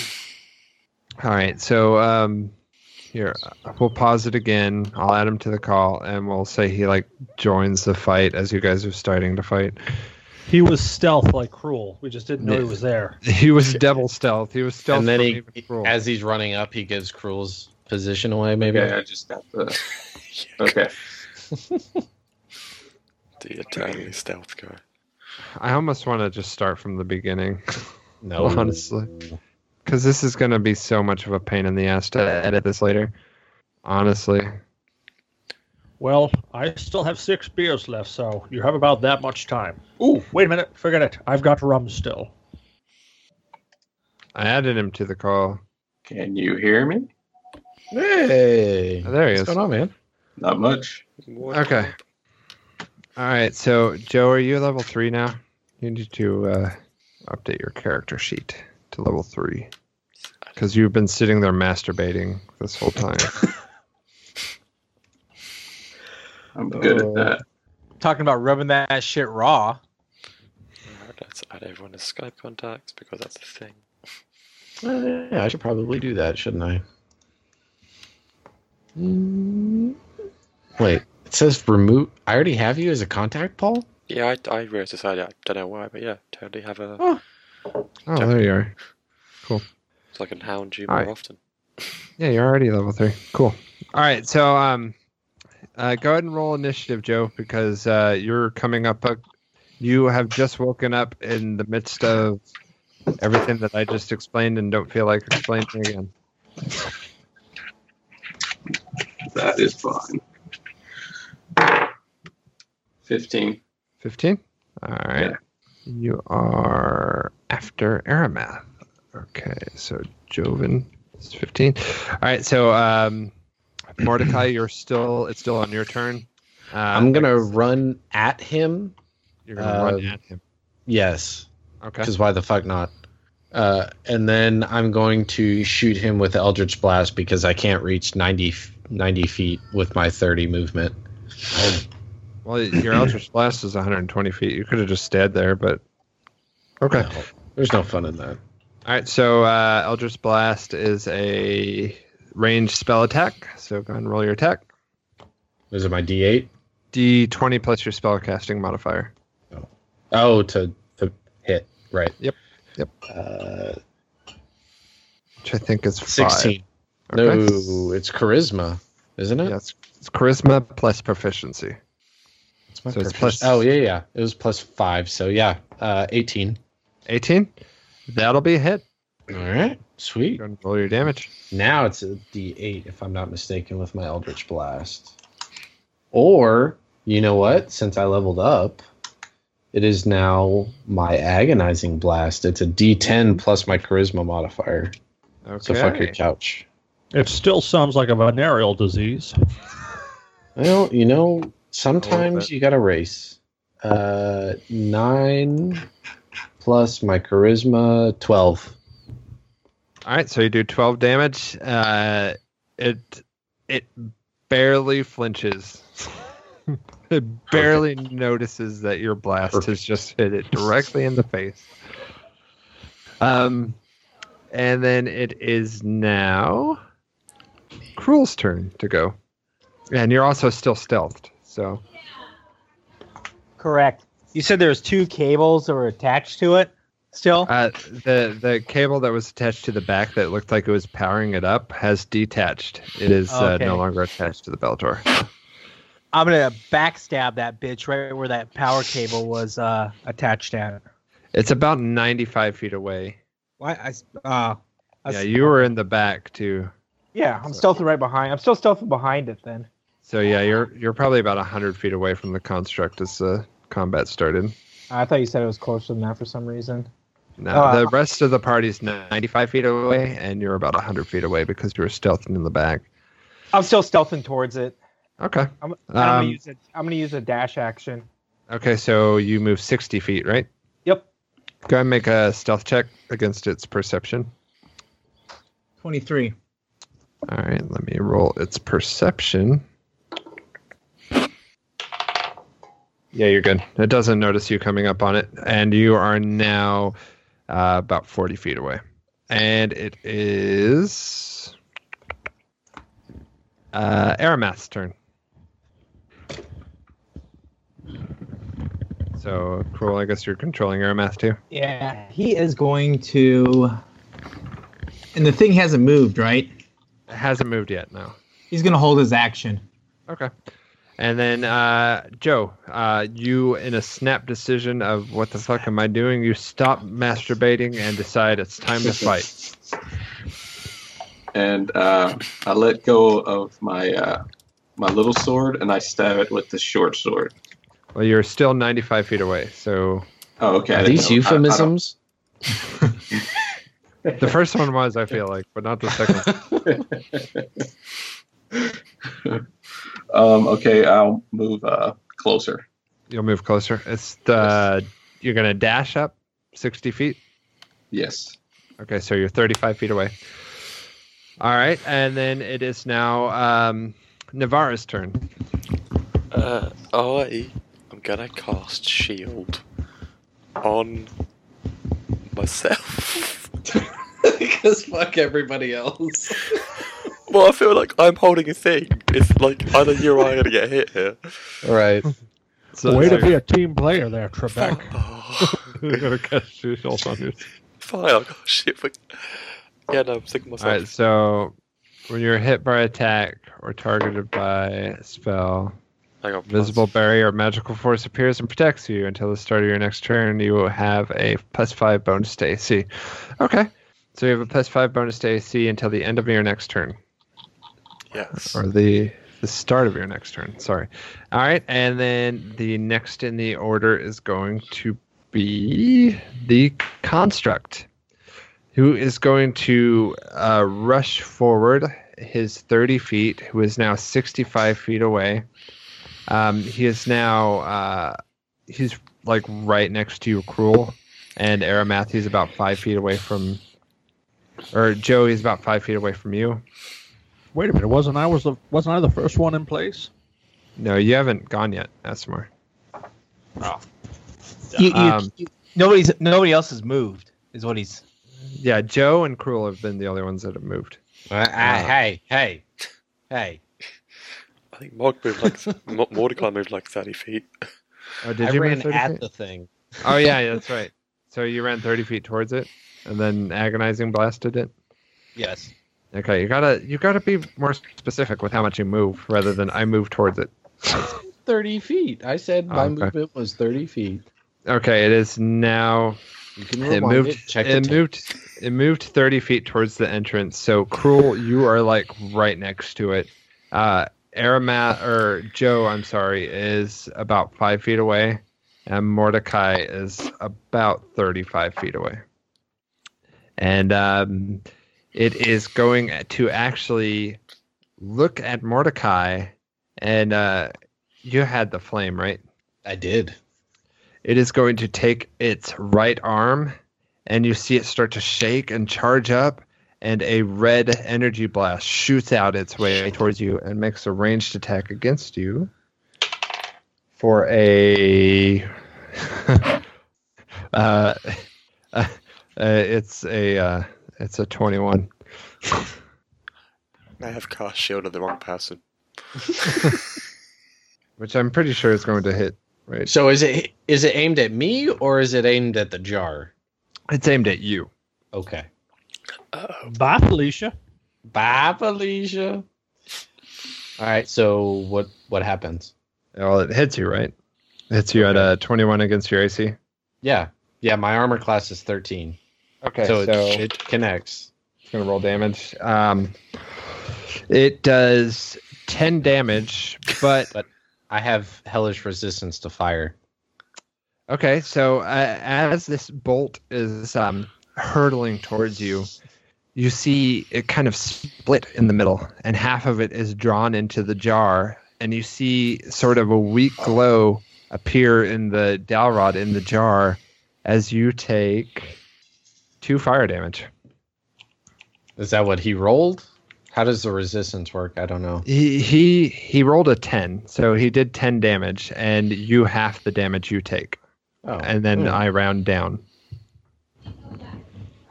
All right. So, um, here, we'll pause it again. I'll add him to the call and we'll say he like joins the fight as you guys are starting to fight. He was stealth like cruel. We just didn't know he was there. He was devil stealth. He was stealth. and then he, even cruel. as he's running up, he gives Cruel's position away, maybe? Okay, I just got the. Okay. The eternally stealth guy. I almost want to just start from the beginning No. Honestly. because this is going to be so much of a pain in the ass to edit this later. Honestly. Well, I still have six beers left, so you have about that much time. Ooh, wait a minute. Forget it. I've got rum still. I added him to the call. Can you hear me? Hey. Oh, there he What's is. going on, man? Not much. Okay. All right, so Joe, are you level three now? You need to uh, update your character sheet to level three because you've been sitting there masturbating this whole time. I'm good at that. Talking about rubbing that shit raw. Let's add everyone as Skype contacts because that's the thing. Uh, yeah, I should probably do that, shouldn't I? Mm. Wait, it says remove. I already have you as a contact, Paul. Yeah, I, I realized this earlier. I don't know why, but yeah, totally have a. Oh. oh, there you are. Cool. So I can hound you more Alright. often. Yeah, you're already level three. Cool. All right, so um, uh, go ahead and roll initiative, Joe, because uh, you're coming up. Uh, you have just woken up in the midst of everything that I just explained, and don't feel like explaining again. That is fine. 15. Fifteen. All right. Yeah. You are after Aramath. Okay, so Joven is fifteen. All right, so um, Mordecai, you're still. It's still on your turn. Uh, I'm gonna run at him. You're gonna run um, at him. Yes, Okay. because why the fuck not? Uh, and then I'm going to shoot him with Eldritch Blast because I can't reach 90, 90 feet with my 30 movement. Well, your Eldritch Blast is 120 feet. You could have just stayed there, but okay. No, there's no fun in that. All right, so uh, Eldritch Blast is a ranged spell attack. So go ahead and roll your attack. Is it my D8? D20 plus your spell casting modifier. Oh, to to hit. Right. Yep, yep. Uh, which I think is five. 16. Okay. No, it's charisma, isn't it? Yeah, it's, it's charisma plus proficiency. It's my so it's plus- Oh yeah, yeah. It was plus five. So yeah, uh, 18. 18. That'll be a hit. All right, sweet. Go ahead and roll your damage. Now it's a D8, if I'm not mistaken, with my Eldritch Blast. Or, you know what? Since I leveled up, it is now my Agonizing Blast. It's a D10 plus my Charisma modifier. Okay. So fuck your couch. It still sounds like a venereal disease. Well, you know, sometimes you gotta race. Uh, nine plus my Charisma, 12. All right, so you do 12 damage. Uh, it it barely flinches. it barely notices that your blast has just hit it directly in the face. Um, and then it is now Cruel's turn to go, and you're also still stealthed. So Correct. You said there was two cables that were attached to it. Still. uh, the the cable that was attached to the back that looked like it was powering it up has detached. It is uh, no longer attached to the Bellator. I'm gonna backstab that bitch right where that power cable was uh, attached at. It's about 95 feet away. Why? I, uh, I Yeah, you were in the back too. Yeah, I'm stealthing right behind. I'm still stealthing behind it then. So yeah, you're you're probably about 100 feet away from the construct as the combat started. I thought you said it was closer than that for some reason. Now Uh, the rest of the party's 95 feet away, and you're about 100 feet away because you were stealthing in the back. I'm still stealthing towards it. Okay. I'm, I'm gonna Um, use it. I'm gonna use a dash action. Okay, so you move 60 feet, right? Yep. Go ahead and make a stealth check against its perception. Twenty-three. All right, let me roll its perception. Yeah, you're good. It doesn't notice you coming up on it, and you are now uh, about 40 feet away. And it is uh, Aramath's turn. So, Cruel, I guess you're controlling Aramath too. Yeah, he is going to. And the thing hasn't moved, right? It hasn't moved yet, no. He's gonna hold his action. Okay. And then uh, Joe, uh, you in a snap decision of what the fuck am I doing? You stop masturbating and decide it's time to fight. And uh, I let go of my uh, my little sword and I stab it with the short sword. Well, you're still 95 feet away, so Oh, okay. Are these know. I- I euphemisms? the first one was, I feel like, but not the second. um, okay, I'll move uh, closer. You'll move closer. It's the you're gonna dash up sixty feet. Yes. Okay, so you're 35 feet away. All right, and then it is now um, Navarra's turn. Uh, I am gonna cast shield on myself. because fuck everybody else. well, I feel like I'm holding a thing. It's like either you or I are gonna get hit here. right. So, Way to be a team player there, Trebek. You're gonna cast shield on you. fine, I'll go shit. For... Yeah, no, I'm sick of myself. right, so when you're hit by attack or targeted by spell, Hang on, visible barrier or magical force appears and protects you until the start of your next turn. You will have a plus five bonus to AC. Okay, so you have a plus five bonus to AC until the end of your next turn. Yes. or the the start of your next turn. Sorry. All right, and then the next in the order is going to be the construct, who is going to uh, rush forward his thirty feet, who is now sixty-five feet away. Um, he is now uh, he's like right next to you, cruel, and Aramath. He's about five feet away from, or Joe. He's about five feet away from you. Wait a minute, wasn't I was the wasn't I the first one in place? No, you haven't gone yet, Asimar. You, you, Um, you- nobody's nobody else has moved. Is what he's. Yeah, Joe and Cruel have been the only ones that have moved. Uh, uh, hey, hey, hey! I think Mog moved like Mo- Mordecai moved like thirty feet. Oh, did I you ran move at feet? the thing. Oh yeah, yeah, that's right. So you ran thirty feet towards it, and then agonizing blasted it. Yes. Okay, you gotta you gotta be more specific with how much you move, rather than I move towards it. Thirty feet. I said my Oh, okay. movement was thirty feet. Okay, it is now. You can It moved. it. Check it moved. It moved thirty feet towards the entrance. So cruel, you are like right next to it. Uh, Aramath or Joe, I'm sorry, is about five feet away, and Mordecai is about thirty-five feet away. And um, it is going to actually look at Mordecai, and uh, you had the flame, right? I did. It is going to take its right arm, and you see it start to shake and charge up, and a red energy blast shoots out its way towards you and makes a ranged attack against you for a. uh, uh, it's a uh, it's a twenty-one. I have cast shield on the wrong person. which I'm pretty sure is going to hit. Right, So is it is it aimed at me or is it aimed at the jar? it's aimed at you. Okay. Uh-oh. Bye, Felicia. Bye, Felicia. All right. So what what happens? Well, it hits you, right? It hits you at a twenty-one against your AC. Yeah. Yeah. My armor class is thirteen. Okay, so so, it, it connects. it's gonna roll damage. Um, it does ten damage, but But- I have hellish resistance to fire. okay. So uh, as this bolt is um, hurtling towards you, you see it kind of split in the middle, and half of it is drawn into the jar, and you see sort of a weak glow appear in the dowel rod in the jar as you take two fire damage. Is that what he rolled? How does the resistance work? I don't know. He he he rolled a ten, so he did ten damage, and you half the damage you take, Oh, and then hmm, I round down.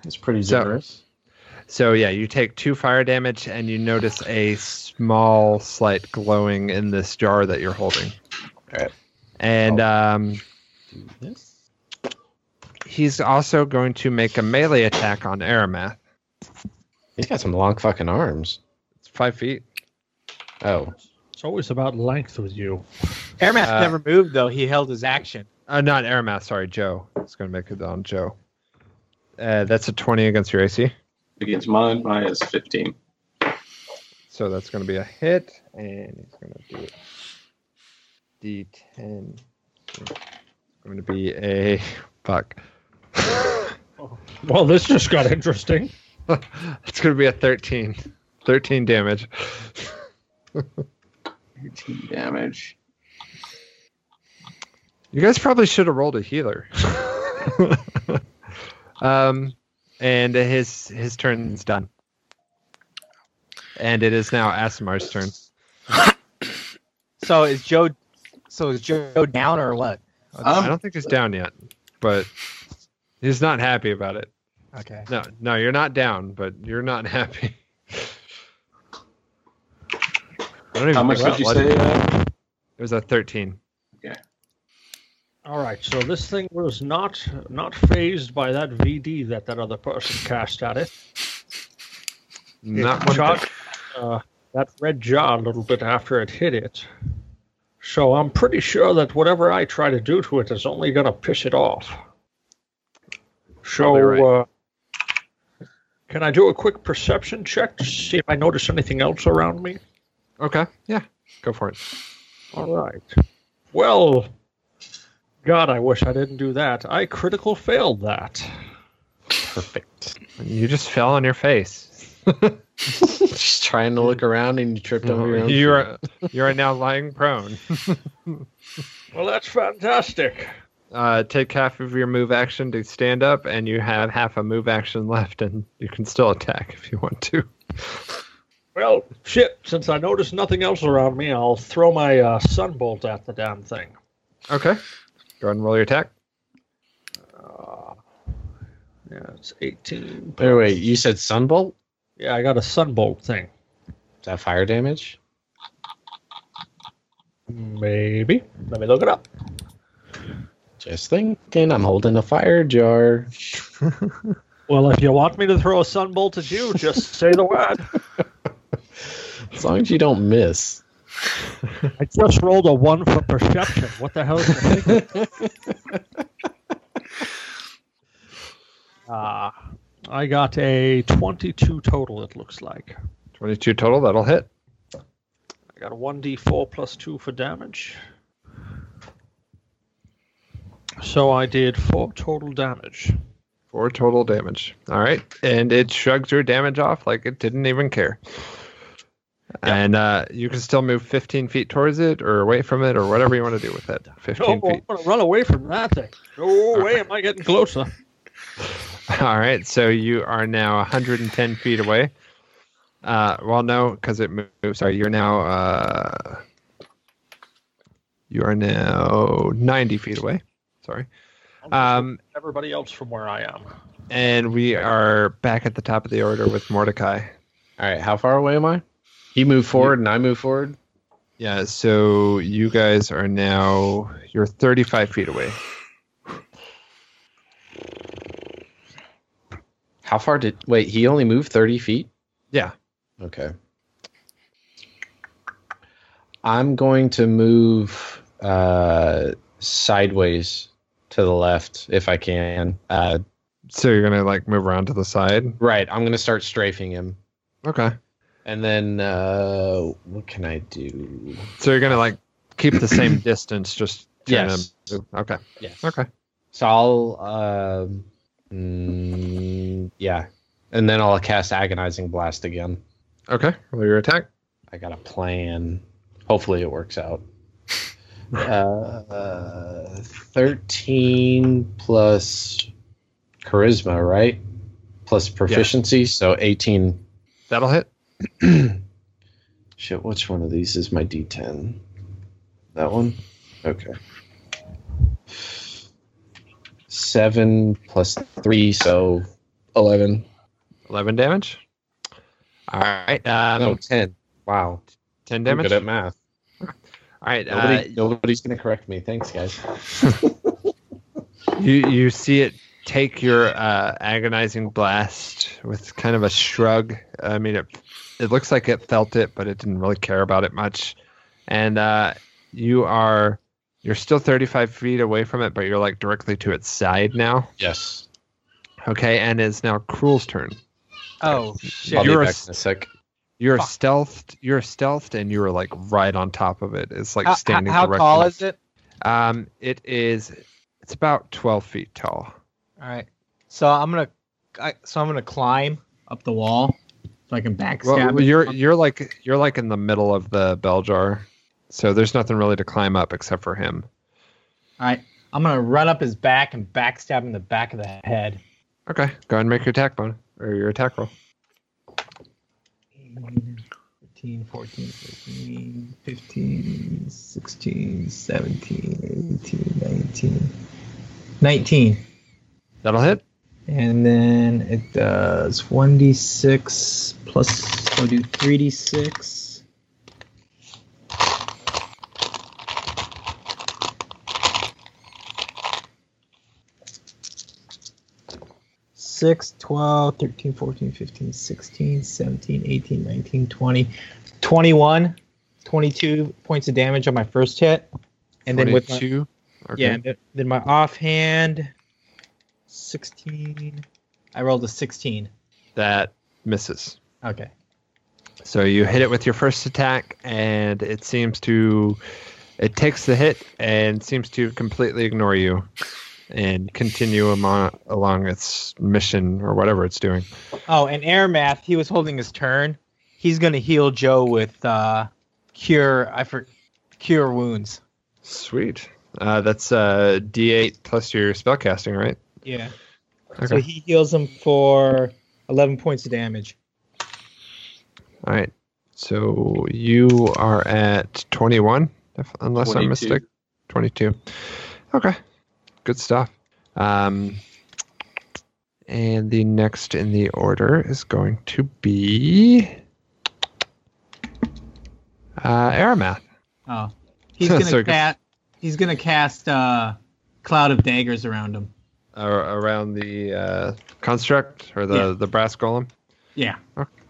it's pretty so- generous. So yeah, you take two fire damage, and you notice a small, slight glowing in this jar that you're holding. Alright. And um. He's also going to make a melee attack on Aramath. He's got some long fucking arms. It's five feet. Oh, It's always about length with you. Aramath Uh, never moved though. He held his action. Uh, not Aramath, sorry, Joe. It's going to make it on Joe. Uh, that's a twenty against your AC. Against mine, mine is 15. So that's going to be a hit, and he's going to do it. D10. It's going to be a fuck. Well, this just got interesting. it's going to be a 13. 13 damage. 18 damage. You guys probably should have rolled a healer. um, and his his turn's done. And it is now Asimar's turn. So is Joe? So is Joe down or what? I Um, don't think he's down yet, but he's not happy about it. Okay. No, no, you're not down, but you're not happy. I don't even how much think did you say? Uh, It was a 13. All right, so this thing was not not phased by that VD that that other person cast at it. Not It one shot bit. uh, that red jaw a little bit after it hit it. So I'm pretty sure that whatever I try to do to it is only going to piss it off. So, right. uh, can I do a quick perception check to see if I notice anything else around me? Okay, yeah, go for it. All right. Well, God, I wish I didn't do that. I critical failed that. Perfect. You just fell on your face. Just trying to look around and you tripped over your own. you are you are now lying prone. Well, that's fantastic. Uh, take half of your move action to stand up, and you have half a move action left, and you can still attack if you want to. Well, shit, since I noticed nothing else around me, I'll throw my uh, sunbolt at the damn thing. Okay, go ahead and roll your attack. Uh, yeah, it's 18. Wait, wait. You said sunbolt? Yeah, I got a sunbolt thing. Is that fire damage? Maybe. Let me look it up. Just thinking. I'm holding a fire jar. Well, if you want me to throw a sunbolt at you, just say the word. As long as you don't miss. I just rolled a one for perception. What the hell is the Ah, I got a 22 total, it looks like. 22 total, that'll hit. I got a 1d4 plus 2 for damage. So I did 4 total damage. Four total damage. All right, and it shrugs your damage off like it didn't even care. And uh, you can still move 15 feet towards it, or away from it, or whatever you want to do with it. 15 No, I'm going to run away from that thing. No way am I getting closer. All right, so you are now 110 feet away. Uh, well, no, because it moved. Sorry, you're now. Uh, you are now 90 feet away. Sorry. Um, Everybody else from where I am. and we are back at the top of the order with Mordecai. All right. How far away am I? He moved forward and I move forward. Yeah, so you guys are now you're 35 feet away. How far did. Wait, he only moved 30 feet? Yeah. Okay. I'm going to move uh, sideways to the left if I can. Uh, So you're gonna like move around to the side. right. I'm going to start strafing him. Okay. And then uh, what can I do? So you're gonna like keep the same distance, just Yes. to. Okay. Yes. Okay. So I'll, um, mm, yeah, and then I'll cast Agonizing Blast again. Okay. Roll your attack. I got a plan. Hopefully it works out. Uh, thirteen plus charisma, right? Plus proficiency, so eighteen. That'll hit. Shit, which one of these is my D10? That one. Okay. Seven plus three, so eleven. 11 damage. All right. Um, no, ten. Wow, 10 I'm damage. good at math. All right. Nobody, Uh, nobody's gonna correct me. Thanks, guys. you you see it take your uh, agonizing blast with kind of a shrug. I mean, it it looks like it felt it, but it didn't really care about it much. And uh, you are you're still 35 feet away from it, but you're like directly to its side now. Yes. Okay, and it's now Cruel's turn. Oh shit! I'll You're be a back s- in a sec. You're Fuck. stealthed. You're stealthed, and you're like right on top of it. It's like How, standing. how tall is it? Um, it is. It's about 12 feet tall. All right. So I'm gonna, I, so I'm gonna climb up the wall, so I can backstab. Well, it. you're you're like you're like in the middle of the bell jar, so there's nothing really to climb up except for him. All right, I'm gonna run up his back and backstab him in the back of the head. Okay, go ahead and make your attack bone or your attack roll. 13, 14, 15, 15, 16, 17, 18, 19. 19. That'll hit. And then it does 1d6 plus, I'll do 3d6. Six, 12, 13, 14, 15, 16, 17, 18, 19, 20, 21, 22 points of damage on my first hit. And then with two, Okay. yeah, then- then my offhand, 16. I rolled a 16. That misses. Okay. So you hit it with your first attack, and it seems to. It takes the hit and seems to completely ignore you and continue amo- along its mission or whatever it's doing. Oh, and Aramath, he was holding his turn. He's going to heal Joe with uh, cure, I for, cure wounds. Sweet. Uh, that's uh, D8 plus your spellcasting, right? Yeah. Okay. So he heals him for 11 points of damage. All right. So you are at 21, if, unless I'm mistaken. 22. Okay. Good stuff. Um, and the next in the order is going to be uh, Aramath. Oh. He's going to good. cast he's to cast uh cloud of daggers around him. Uh, around the uh, construct or the, Yeah. the brass golem. Yeah.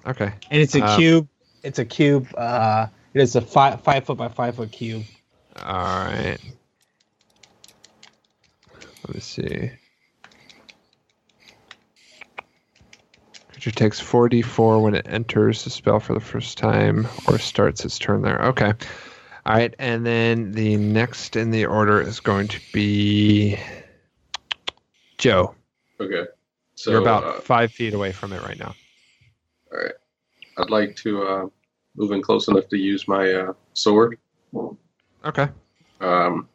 Okay. And it's a Uh, cube. It's a cube uh it is a 5 5 foot by 5 foot cube. All right. Let me see. Creature takes 4d4 when it enters the spell for the first time or starts its turn there. Okay. All right. And then the next in the order is going to be Joe. Okay. So You're about uh, five feet away from it right now. all right. I'd like to uh, move in close enough to use my uh, sword. Okay. Um,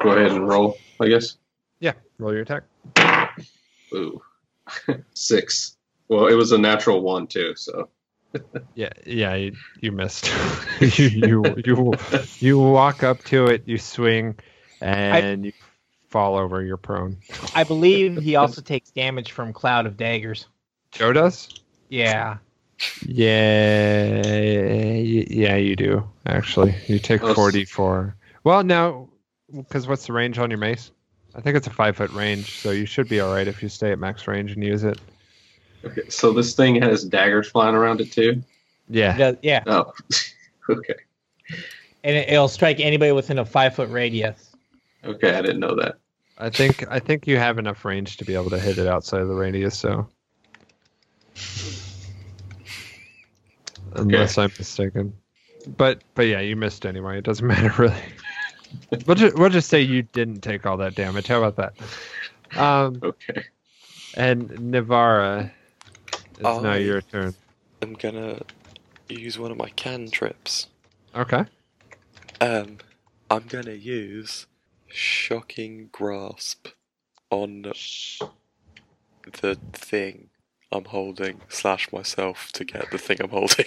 go ahead and roll, I guess. Yeah. Roll your attack. Ooh, six. Well, it was a natural one too. So Yeah, yeah, you, you missed. you, you you you walk up to it, you swing, and you fall over. You're prone. I believe he also takes damage from cloud of daggers. Joe does. Yeah. Yeah, yeah, you do actually. You take forty-four. Well, no, because what's the range on your mace? I think it's a five-foot range, so you should be all right if you stay at max range and use it. okay. So this thing has daggers flying around it too. Yeah. Yeah. yeah. Oh, okay. And it, it'll strike anybody within a 5 foot radius. Okay, I didn't know that. I think I think you have enough range to be able to hit it outside of the radius. So, unless I'm mistaken, but but yeah, you missed anyway. It doesn't matter really. We'll just we'll just say you didn't take all that damage. How about that? Um, Okay. and Navara, it's now your turn. I'm gonna use one of my cantrips. Okay. Um, I'm gonna use shocking grasp on the thing I'm holding slash myself to get the thing I'm holding.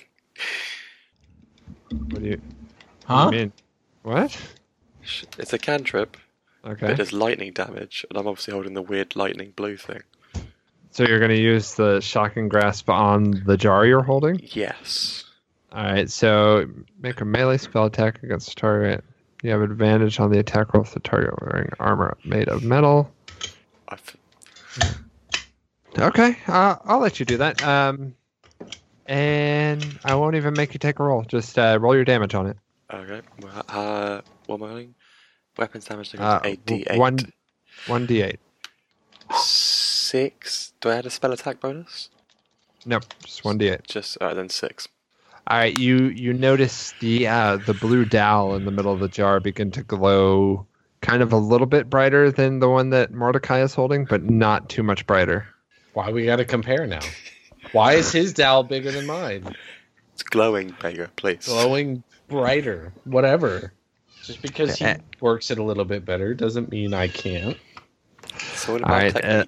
What do you, what Huh? do you mean? What? It's a cantrip, Okay. it does lightning damage, and I'm obviously holding the weird lightning blue thing. So you're gonna use the shocking grasp on the jar you're holding. Yes. All right, so make a melee spell attack against the target. You have advantage on the attack roll if the target wearing armor made of metal. I've, Okay, uh, I'll let you do that. Um, and I won't even make you take a roll. Just uh, roll your damage on it. Okay. well, Uh, what am I rolling? Weapons damage Uh, against a w- d8. one- One d8. Six. Do I add a spell attack bonus? Nope, just one d8. Just uh, then six. All right, you you notice the uh, the blue dowel in the middle of the jar begin to glow, kind of a little bit brighter than the one that Mordecai is holding, but not too much brighter. Why we got to compare now? Why is his dowel bigger than mine? It's glowing bigger, please. Glowing brighter, whatever. Just because he Eh. works it a little bit better doesn't mean I can't. It's all All about right, uh.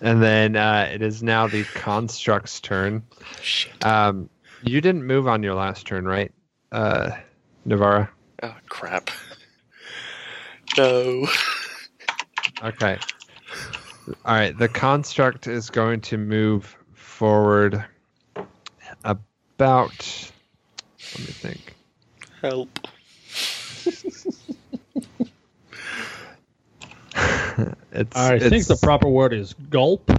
And then uh, it is now the construct's turn. Shit. Um, you didn't move on your last turn, right, uh, Navara? Oh crap. No. Okay. All right. The construct is going to move forward about. Let me think. Help. it's I think the proper word is gulp.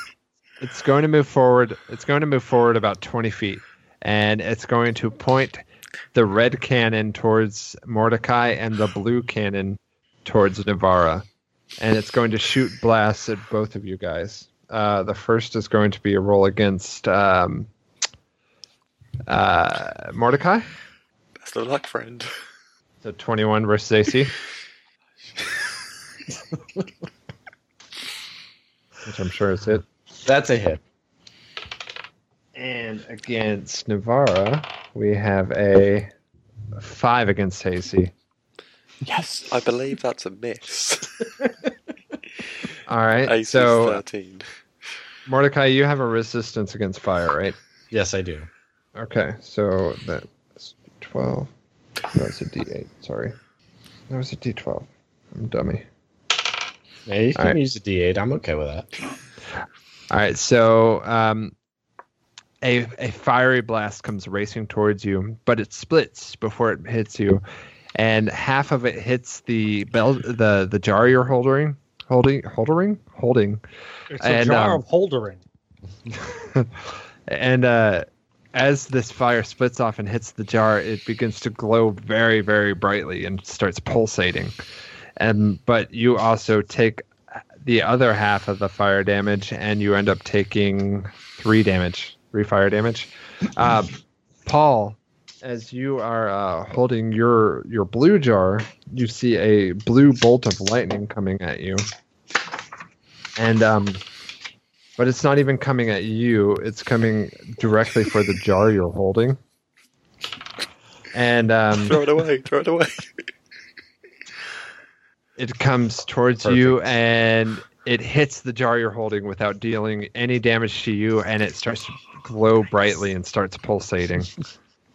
it's going to move forward. It's going to move forward about twenty feet, and it's going to point the red cannon towards Mordecai and the blue cannon towards Navara, and it's going to shoot blasts at both of you guys. Uh, the first is going to be a roll against um, uh, Mordecai. Best of luck, friend. So 21 versus AC. Which I'm sure is it. That's a hit. And against Navara, we have a 5 against AC. Yes, I believe that's a miss. All right. AC so, 13. Mordecai, you have a resistance against fire, right? Yes, I do. Okay. So that's 12. That's a D8. Sorry. That was a D12. I'm a dummy. Yeah, you can Alright. use a D8. I'm okay with that. All right, so um, a a fiery blast comes racing towards you, but it splits before it hits you, and half of it hits the bell the the jar you're holding holding holding holding, It's a And, jar um, of holdering. and uh, as this fire splits off and hits the jar, it begins to glow very very brightly and starts pulsating, and but you also take the other half of the fire damage, and you end up taking three damage, three fire damage. Uh, Paul, as you are uh, holding your your blue jar, you see a blue bolt of lightning coming at you, and um, but it's not even coming at you; it's coming directly for the jar you're holding. And um, Throw it away, throw it away. it comes towards you and it hits the jar you're holding without dealing any damage to you and it starts to glow brightly and starts pulsating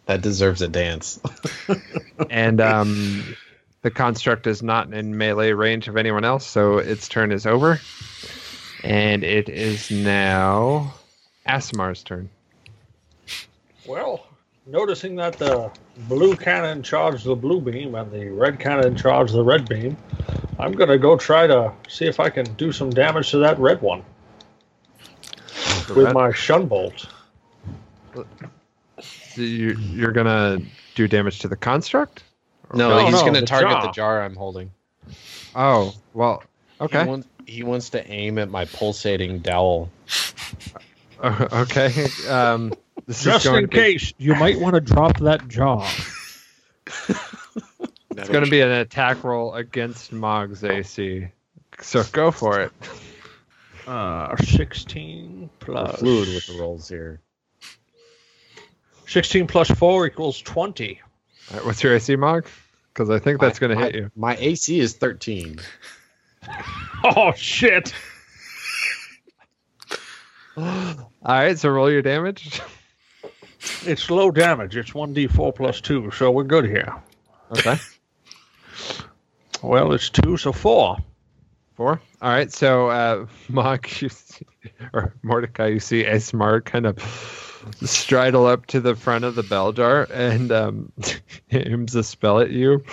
That deserves a dance. and um, the construct is not in melee range of anyone else so its turn is over and it is now Asimar's turn Well, noticing that the blue cannon charged the blue beam and the red cannon charged the red beam, I'm gonna go try to see if I can do some damage to that red one The with red- my shun bolt. you, you're gonna do damage to the construct No, No, he's no, going to target jar. the jar I'm holding. oh well okay He wants, he wants to aim at my pulsating dowel. okay um, this is Just going in to be- case. You might want to drop that jaw. It's going to be an attack roll against Mog's AC. So go for it. Uh, 16 We're plus. fluid with the rolls here. 16 plus 4 equals 20. All right, what's your AC, Mog? Because I think that's going to hit you. My AC is 13. Oh, shit. All right, so roll your damage. It's low damage. It's 1d4 plus 2, so we're good here. Okay, Well, it's 2, so 4. four. All right, so uh, Mog, you see, or Mordecai, you see Asmar kind of stridle up to the front of the bell jar and um, aims a spell at you,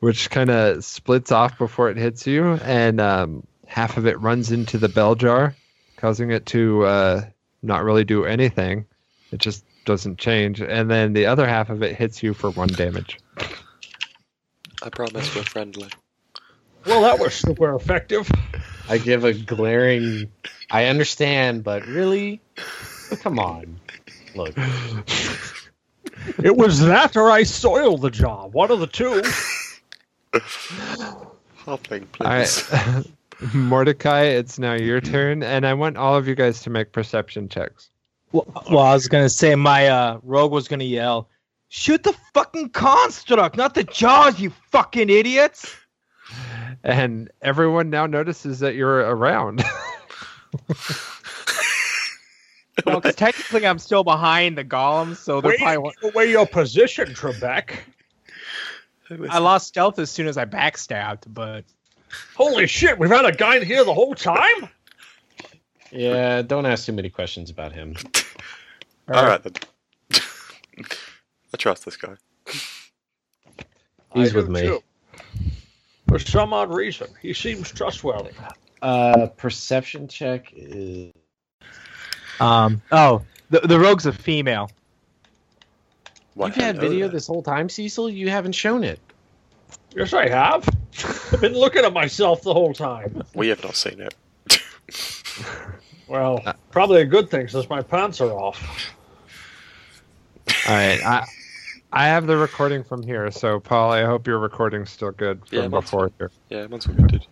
which kind of splits off before it hits you, and um, half of it runs into the bell jar, causing it to uh, not really do anything. It just doesn't change, and then the other half of it hits you for one damage. I promise we're friendly. Well, that was super effective. I give a glaring. I understand, but really? Come on. Look, It was that or I soiled the job. One of the two. Halfling, All please. right, Mordecai, it's now your turn, and I want all of you guys to make perception checks. Well, well, I was gonna say my uh, rogue was gonna yell, Shoot the fucking construct, not the jaws, you fucking idiots. And everyone now notices that you're around. Well, because technically I'm still behind the golems, so they're Wait, probably. give away your position, Trebek. I lost stealth as soon as I backstabbed, but Holy shit, we've had a guy in here the whole time? Yeah, don't ask too many questions about him. All right then. I trust this guy. He's I with me. too. For some odd reason, he seems trustworthy. Uh, perception check is um. Oh, the the rogue's a female. Why, You've had video there. this whole time, Cecil. You haven't shown it. Yes, I have. I've been looking at myself the whole time. We have not seen it. Well, probably a good thing since my pants are off. All right. I, I have the recording from here. So, Paul, I hope your recording's still good from Yeah, before here. Yeah, mine's all good, dude.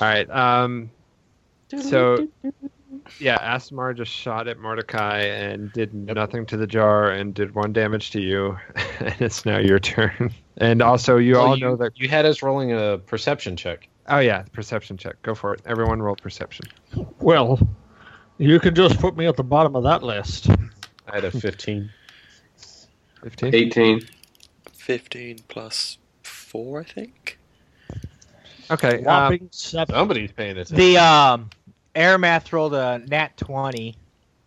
All right. Um. So, yeah, Asmar just shot at Mordecai and did nothing to the jar and did one damage to you, and it's now your turn. And also, you Oh, all you, know that. you had us rolling a perception check. Oh yeah, perception check. Go for it. Everyone roll perception. Well, you can just put me at the bottom of that list. I had a 15. Fifteen. 18. 15 plus 4, I think? Okay. Um, seven. Somebody's paying attention. The um, Aramath rolled a nat twenty,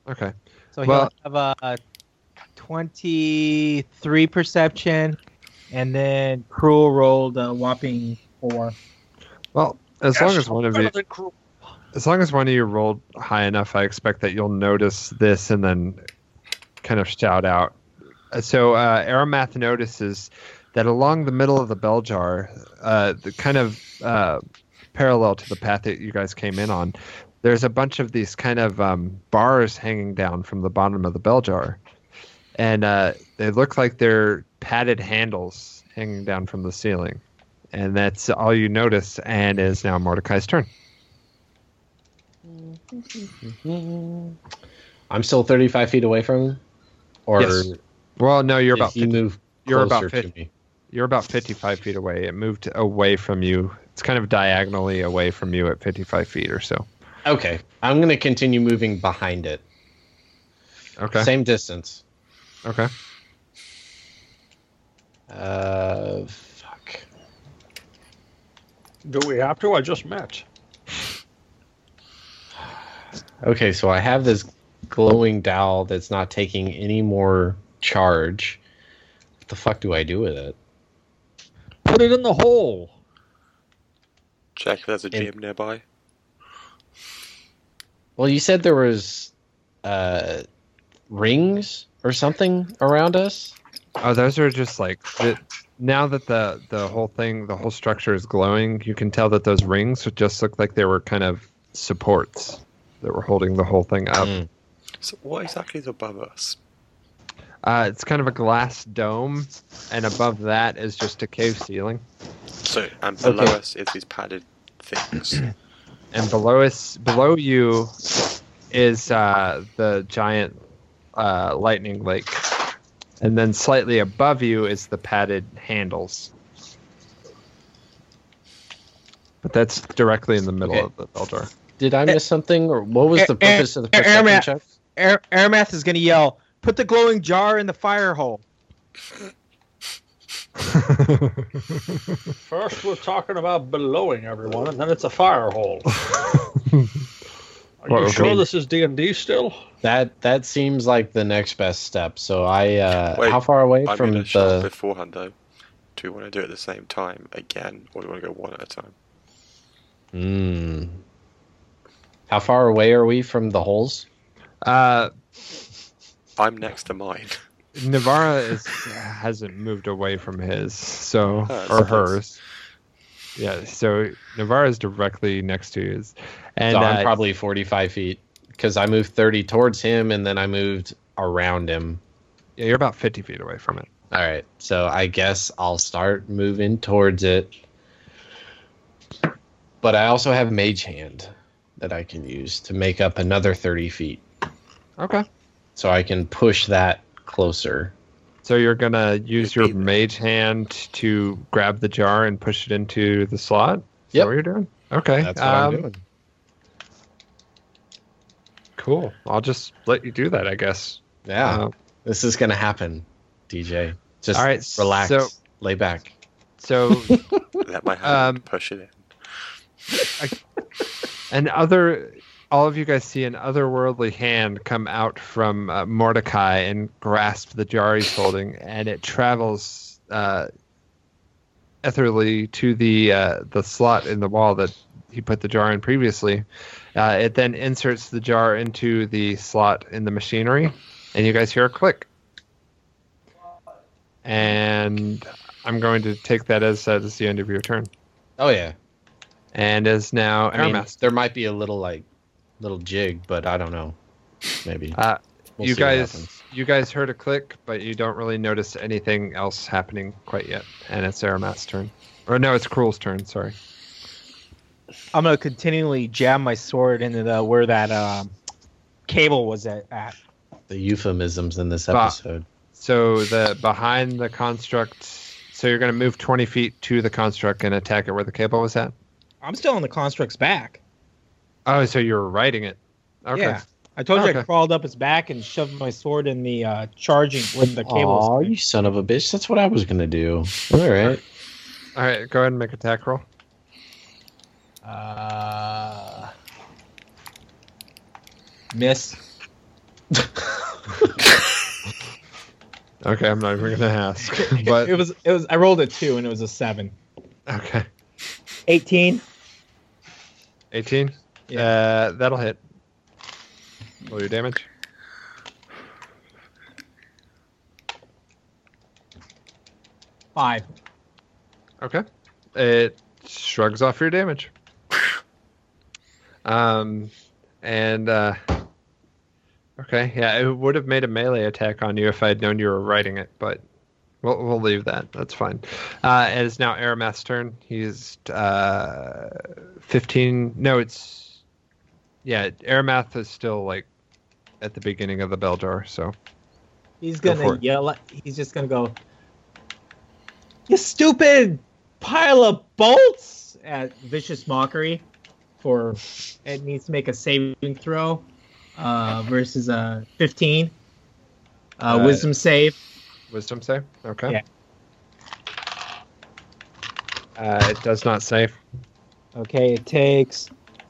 okay. so Well- he'll have a twenty-three perception, and then cruel rolled a whopping four. Well, as long as one of you, Better as long as one of you rolled high enough, I expect that you'll notice this and then kind of shout out. Uh, So, uh, Aramath notices that along the middle of the bell jar, uh, the kind of uh, parallel to the path that you guys came in on, there's a bunch of these kind of um, bars hanging down from the bottom of the bell jar, and uh, they look like they're padded handles hanging down from the ceiling. And that's all you notice, and it is now Mordecai's turn. I'm still 35 feet away from him? Or Yes. Well, no, you're about he 50, move you're about closer to 50 me? you're about 55 feet away. It moved away from you. It's kind of diagonally away from you at 55 feet or so. Okay. I'm going to continue moving behind it. Okay. Same distance. Okay. Uh, fuck. Do we have to? I just met. Okay, so I have this glowing dowel that's not taking any more charge. What the fuck do I do with it? Put it in the hole. Check if there's a In- gym nearby. Well, you said there was uh, rings or something around us. Oh, those are just like the, now that the the whole thing, the whole structure is glowing. You can tell that those rings just look like they were kind of supports that were holding the whole thing up. Mm. So what exactly is above us? Uh, it's kind of a glass dome, and above that is just a cave ceiling. So, and below Okay. us is these padded things. and below us below you is uh, the giant uh, lightning lake and then slightly above you is the padded handles but that's directly in the middle Okay. of the bell jar Did I miss something, or what was the purpose of the perception Airman- check? Air, Aramath is gonna yell, "Put the glowing jar in the fire hole." First, we're talking about blowing everyone, and then it's a fire hole. Are Well, you okay. sure this is D and D still? That that seems like the next best step. So I, uh, Wait, how far away I'm from going to shot the? beforehand though. Do we want to do it at the same time again, or do we want to go one at a time? Hmm. How far away are we from the holes? uh, I'm next to mine. Navara is hasn't moved away from his so Hers, or hers yeah so Navara is directly next to his and so I'm uh, probably 45 feet because I moved 30 towards him and then I moved around him. yeah, you're about 50 feet away from it All right, so I guess I'll start moving towards it. But I also have Mage Hand that I can use to make up another 30 feet. okay So I can push that closer. So you're gonna use your mage hand to grab the jar and push it into the slot. Is that what you're doing? Okay. That's what um, I'm doing. Cool. I'll just let you do that, I guess. Yeah, Uh, this is gonna happen, DJ. Just All right, relax, so- lay back. so Let my hand Um, push it in. and other all of you guys see an otherworldly hand come out from uh, Mordecai and grasp the jar he's holding, and it travels uh, ethereally to the uh, the slot in the wall that he put the jar in previously. Uh, it then inserts the jar into the slot in the machinery, and you guys hear a click. And I'm going to take that as uh, as the end of your turn. Oh yeah. And as now I mean, there might be a little like little jig, but I don't know. Maybe. Uh, We'll you guys, you guys heard a click, but you don't really notice anything else happening quite yet. And it's Aramath's turn, or no, it's Cruel's turn. Sorry. I'm gonna continually jam my sword into the where that um, cable was at. at. the euphemisms in this Bah. episode. So the behind the construct. So you're going to move 20 feet to the construct and attack it where the cable was at. I'm still on the construct's back. Oh, so you're riding it. Okay. Yeah. I told you Okay. I crawled up his back and shoved my sword in the uh, charging with the cable. Oh, you son of a bitch! That's what I was gonna do. All right. All right. Go ahead and make a attack roll. Uh, miss. Okay, I'm not even going to ask. but it was it was I rolled a two and it was a seven. okay. 18. 18. Yeah. Uh, that'll hit. Roll your damage. Five. Okay. It shrugs off your damage. Um, and uh, okay, yeah, it would have made a melee attack on you if I'd known you were writing it, but we'll we'll leave that. That's fine. Uh, it is now Aramath's turn. He's uh, fifteen. No, it's yeah. Aramath is still like at the beginning of the bell jar, so He's gonna it. yell. At, he's just gonna go. You stupid pile of bolts! At vicious mockery, for it needs to make a saving throw, uh, versus a fifteen. Uh, Uh, wisdom save. wisdom save. Okay. Yeah. Uh, it does not save. Okay, it takes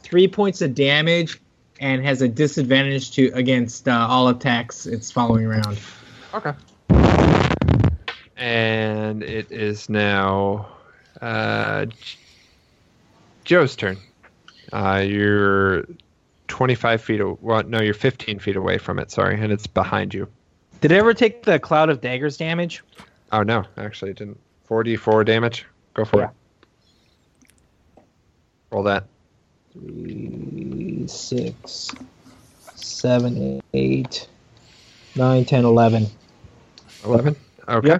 three points of damage and has a disadvantage to against uh, all attacks its following round. Okay. And it is now uh, Joe's turn. Uh, you're 25 feet. a- Well, no, you're 15 feet away from it. Sorry, and it's behind you. Did it ever take the cloud of daggers damage? Oh no, actually, it didn't. 44 damage. Go for Yeah. it. Roll that. Three, six, seven, eight, nine, ten, eleven. 11. Okay.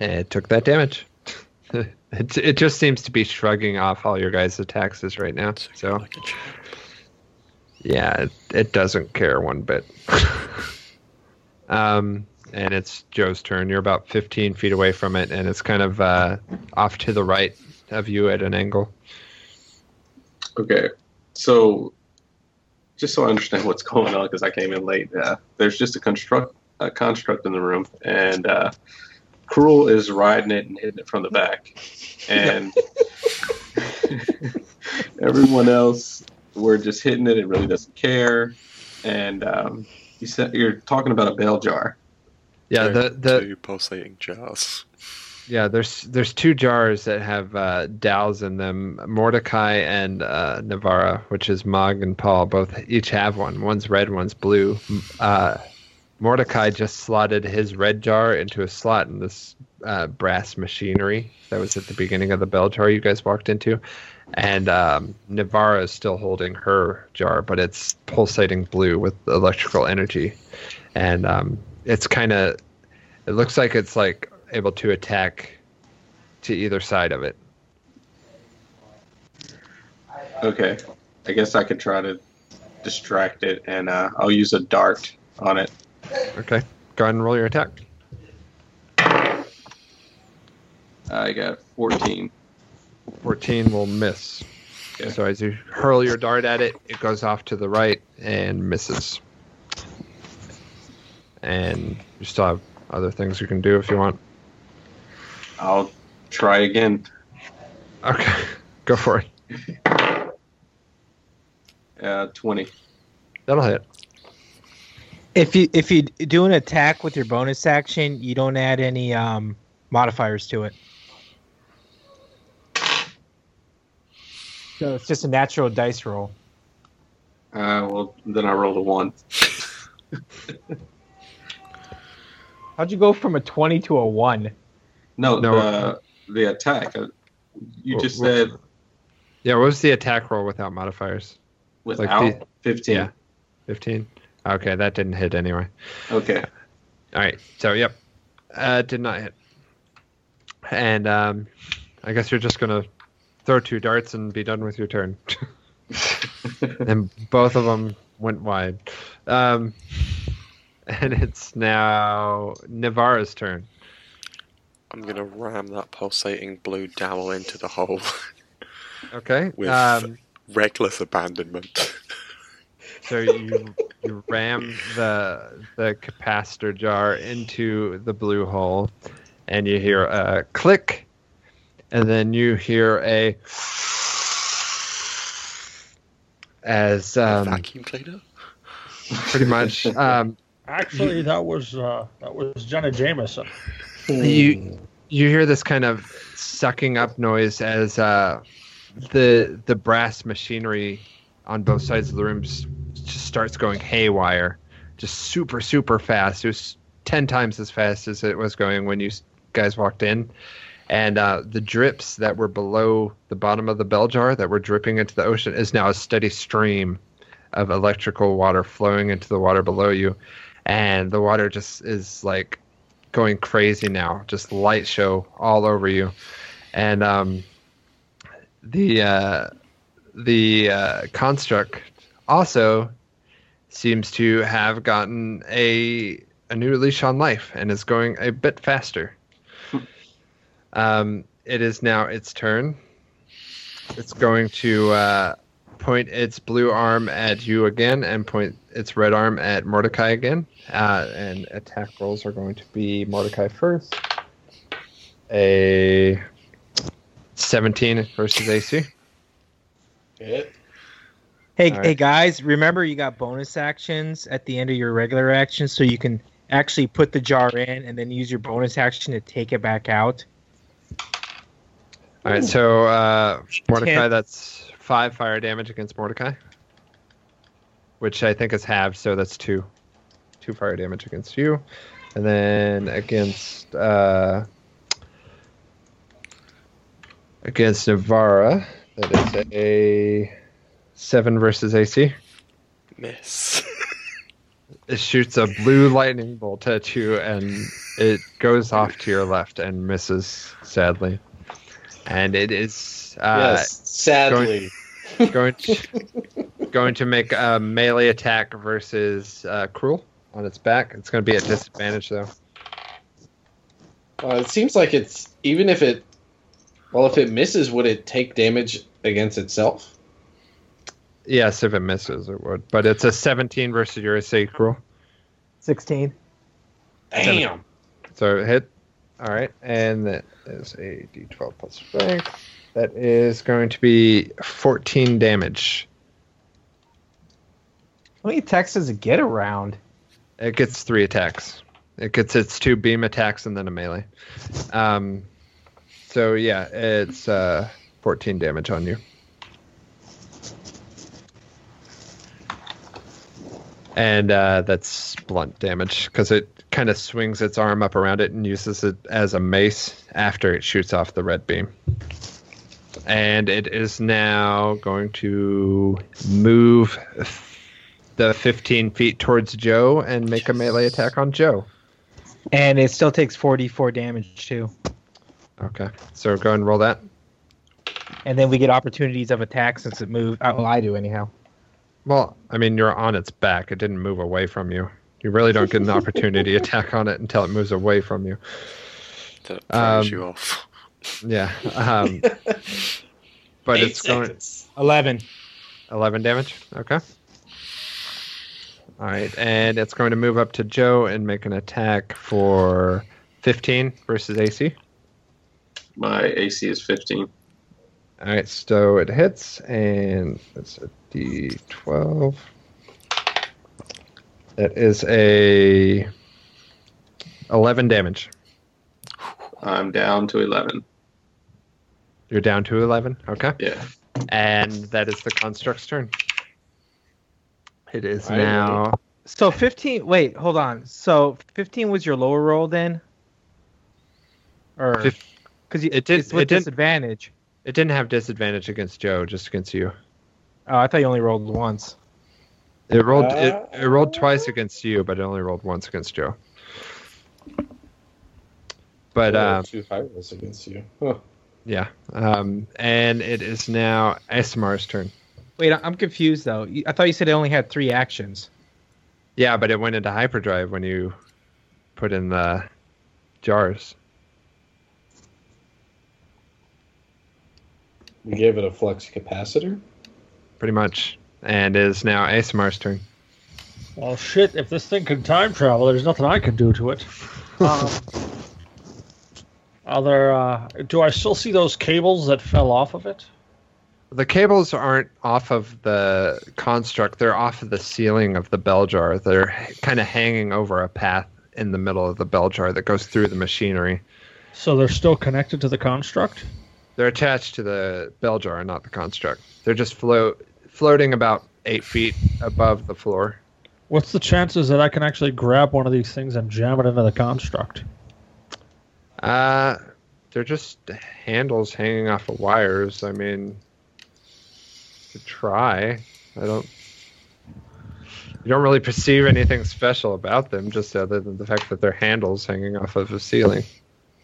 It took that damage. it, it just seems to be shrugging off all your guys' attacks right now. So. Like a champ. Yeah, it, it doesn't care one bit. um, and it's Joe's turn. You're about 15 feet away from it, and it's kind of uh, off to the right of you at an angle. Okay, so just so I understand what's going on, because I came in late. Uh, there's just a construct a construct in the room, and uh, Cruel is riding it and hitting it from the back, and everyone else we're just hitting it. It really doesn't care, and um, you said you're talking about a bell jar. Yeah, the the Two pulsating jars. Yeah. There's there's two jars that have uh, dowels in them. Mordecai and uh, Navarra, which is Mog and Paul, both each have one. One's red, one's blue. Uh, Mordecai just slotted his red jar into a slot in this uh, brass machinery that was at the beginning of the bell jar you guys walked into. And um, Navarra is still holding her jar, but it's pulsating blue with electrical energy. And um, it's kind of, it looks like it's like able to attack to either side of it. Okay, I guess I could try to distract it, and uh, I'll use a dart on it. Okay, go ahead and roll your attack. I got 14. 14 will miss. Okay. So as you hurl your dart at it, it goes off to the right and misses. And you still have other things you can do if you want. I'll try again. Okay, go for it. Uh, 20. That'll hit. If you if you do an attack with your bonus action, you don't add any um, modifiers to it. So it's just a natural dice roll. Uh, well, then I rolled a 1. How'd you go from a twenty to a one? No, No. the, the attack. uh, You just Wh- wh- said Yeah, what was the attack roll without modifiers? without the- 15. yeah. 15? Okay, that didn't hit anyway. Okay. All right, so yep, uh, did not hit. And um, I guess you're just gonna throw two darts and be done with your turn. and both of them went wide. Um, and it's now Navarra's turn. I'm gonna ram that pulsating blue dowel into the hole. Okay. With- Um, Reckless abandonment. so you you ram the the capacitor jar into the blue hole, and you hear a click, and then you hear a as um, Vacuum cleaner. pretty much um, Actually, that was uh, that was Jenna Jameson. You you hear this kind of sucking up noise as uh, the the brass machinery on both sides of the room just starts going haywire, just super super fast. It was ten times as fast as it was going when you guys walked in, and uh, the drips that were below the bottom of the bell jar that were dripping into the ocean is now a steady stream of electrical water flowing into the water below you, and the water just is like going crazy now, just light show all over you, and um, the uh, the uh, construct also seems to have gotten a a new leash on life and is going a bit faster. um, it is now its turn. It's going to uh, point its blue arm at you again and point its red arm at Mordecai again. Uh, and attack rolls are going to be Mordecai first. A 17 versus AC. Hit. Hey, All hey guys, remember you got bonus actions at the end of your regular action, so you can actually put the jar in and then use your bonus action to take it back out. All right, so uh, Mordecai, Ten. that's five fire damage against Mordecai, which I think is halved, so that's two, two fire damage against you, and then against uh, against Navarra, that is a seven versus AC. Miss. It shoots a blue lightning bolt at you, and it goes off to your left and misses sadly. And it is uh, yes, sadly. going to, going to make a melee attack versus uh, Cruel on its back. It's going to be at disadvantage though. Uh, it seems like it's even if it, well, if it misses, would it take damage against itself? Yes, if it misses, it would. But it's a 17 versus your AC Cruel, Sixteen. Damn. so hit. All right, and that is a D12 plus strength. That is going to be 14 damage. How many attacks does it get around? It gets three attacks. It gets its two beam attacks and then a melee. Um, so yeah, it's uh, 14 damage on you. And uh, that's blunt damage because it kind of swings its arm up around it and uses it as a mace after it shoots off the red beam. And it is now going to move the 15 feet towards Joe and make a melee attack on Joe. And it still takes forty-four damage too. Okay, so go ahead and roll that. And then we get opportunities of attack since it moved. Uh, well, I do anyhow. Well, I mean, you're on its back. It didn't move away from you. You really don't get an opportunity to attack on it until it moves away from you. That Um, you off. Yeah. Um, but Eight it's going. Eleven. 11 damage. Okay. All right, and it's going to move up to Joe and make an attack for 15 versus AC. My AC is 15. All right, so it hits, and it's a D12. That is a 11 damage. I'm down to 11. You're down to 11. Okay. Yeah. And that is the construct's turn. It is Right. now. So fifteen. Wait, hold on. So fifteen was your lower roll then, or because it did- it's with it did- disadvantage. It didn't have disadvantage against Joe, just against you. Oh, I thought you only rolled once. It rolled. It, it rolled twice against you, but it only rolled once against Joe. But um, two high rolls against you. Huh. yeah, um, and it is now Asimar's turn. Wait, I- I'm confused though. I thought you said it only had three actions. Yeah, but it went into hyperdrive when you put in the jars. We gave it a flux capacitor. Pretty much, and it is now Asimar's turn. Well, shit, if this thing can time travel, there's nothing I can do to it. Um, are there, uh, do I still see those cables that fell off of it? The cables aren't off of the construct; they're off of the ceiling of the bell jar. They're kind of hanging over a path in the middle of the bell jar that goes through the machinery. So they're still connected to the construct? They're attached to the bell jar, not the construct. They're just float floating about eight feet above the floor. What's the chances that I can actually grab one of these things and jam it into the construct? Uh, they're just handles hanging off of wires. I mean, to try. I don't. You don't really perceive anything special about them, just other than the fact that they're handles hanging off of a ceiling.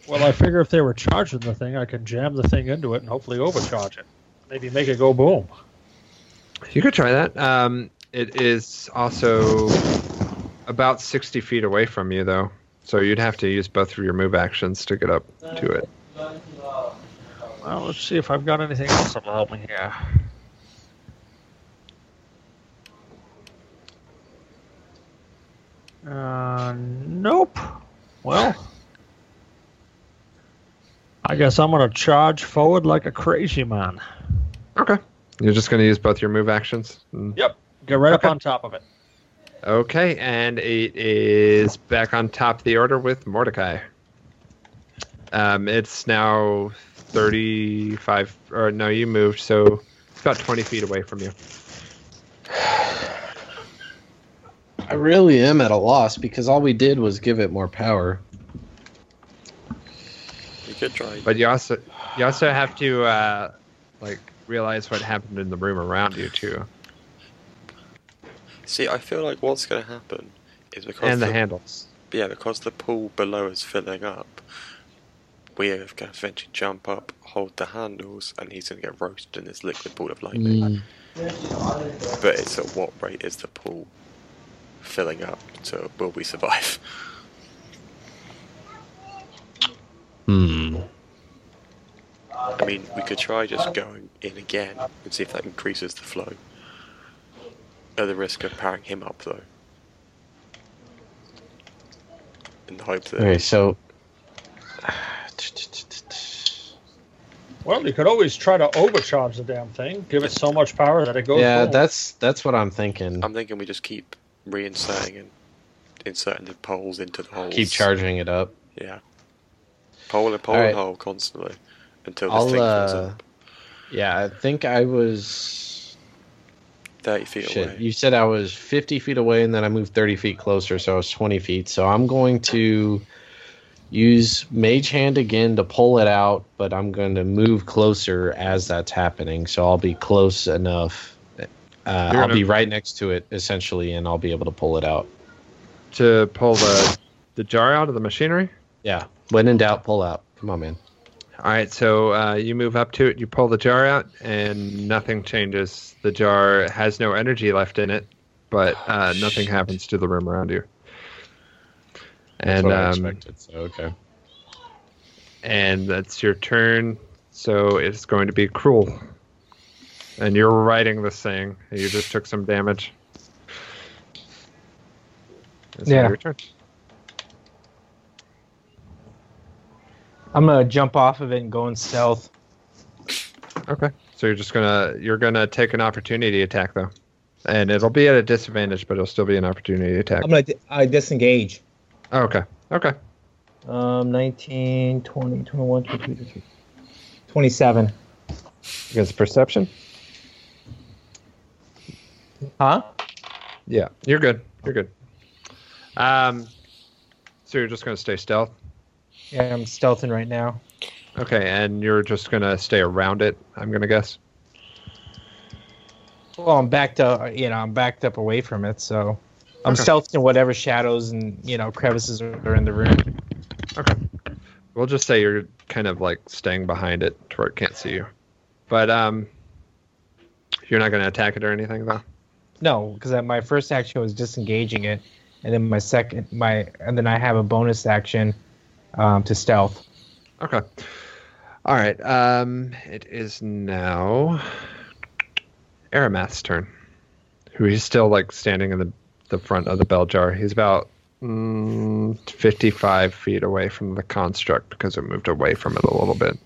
Well, I figure if they were charging the thing, I can jam the thing into it and hopefully overcharge it. Maybe make it go boom. You could try that. Um, it is also about 60 feet away from you, though. So you'd have to use both of your move actions to get up to it. Well, let's see if I've got anything else that'll help me here. Uh, nope. Well, I guess I'm gonna charge forward like a crazy man. Okay. You're just going to use both your move actions? Mm. Yep. Get right Okay. up on top of it. Okay, and it is back on top of the order with Mordecai. Um, it's now 35, or no, you moved, so it's about 20 feet away from you. I really am at a loss because all we did was give it more power. You could try. But you also you also have to uh, like realize what happened in the room around you too, See, I feel like what's going to happen is because and the the, handles. yeah, because the pool below is filling up, we are going to eventually jump up, hold the handles, and he's going to get roasted in this liquid ball of lightning. But it's at what rate is the pool filling up? So will we survive? Hmm. I mean, we could try just going in again and see if that increases the flow. At the risk of powering him up, though. In the hope that Okay, so Well, you could always try to overcharge the damn thing. Give it so much power that it goes. yeah, boom. that's that's what I'm thinking. I'm thinking we just keep reinserting and inserting the poles into the holes. Keep charging it up. Yeah. Pole and pole Alright. and hole constantly until this I'll thing fills uh, up. yeah, I think I was 30 feet shit. away. You said I was 50 feet away, and then I moved 30 feet closer, so I was 20 feet. So I'm going to use Mage Hand again to pull it out, but I'm going to move closer as that's happening. So I'll be close enough. Uh, I'll be right next to it essentially, and I'll be able to pull it out. To pull the the jar out of the machinery. Yeah, when in doubt, pull out. Come on, man. All right, so uh, you move up to it, you pull the jar out, and nothing changes. The jar has no energy left in it, but uh, nothing happens to the room around you. That's And um, expected. So okay. and that's your turn. So it's going to be cruel. And you're riding this thing. You just took some damage. It's Yeah. Your turn. I'm gonna jump off of it and go in stealth. Okay. So you're just gonna you're gonna take an opportunity attack though, and it'll be at a disadvantage, but it'll still be an opportunity attack. I'm gonna I disengage. Oh, okay. Okay. Um, 19, 20, 21, 22, 27. Against perception. Huh? Yeah, you're good. You're good. Um, so you're just gonna stay stealth. Yeah, I'm stealthing right now. Okay, and you're just gonna stay around it. I'm gonna guess. Well, I'm backed up. You know, I'm backed up away from it, so I'm Okay. stealthing whatever shadows and you know crevices are in the room. Okay. We'll just say you're kind of like staying behind it to where it can't see you. But um, you're not gonna attack it or anything though. No, because my first action was disengaging it, and then my second, my and then I have a bonus action um, to stealth. Okay. All right. Um, it is now Aramath's turn. Who he's still like standing in the the front of the bell jar. He's about mm, 55 feet away from the construct because it moved away from it a little bit.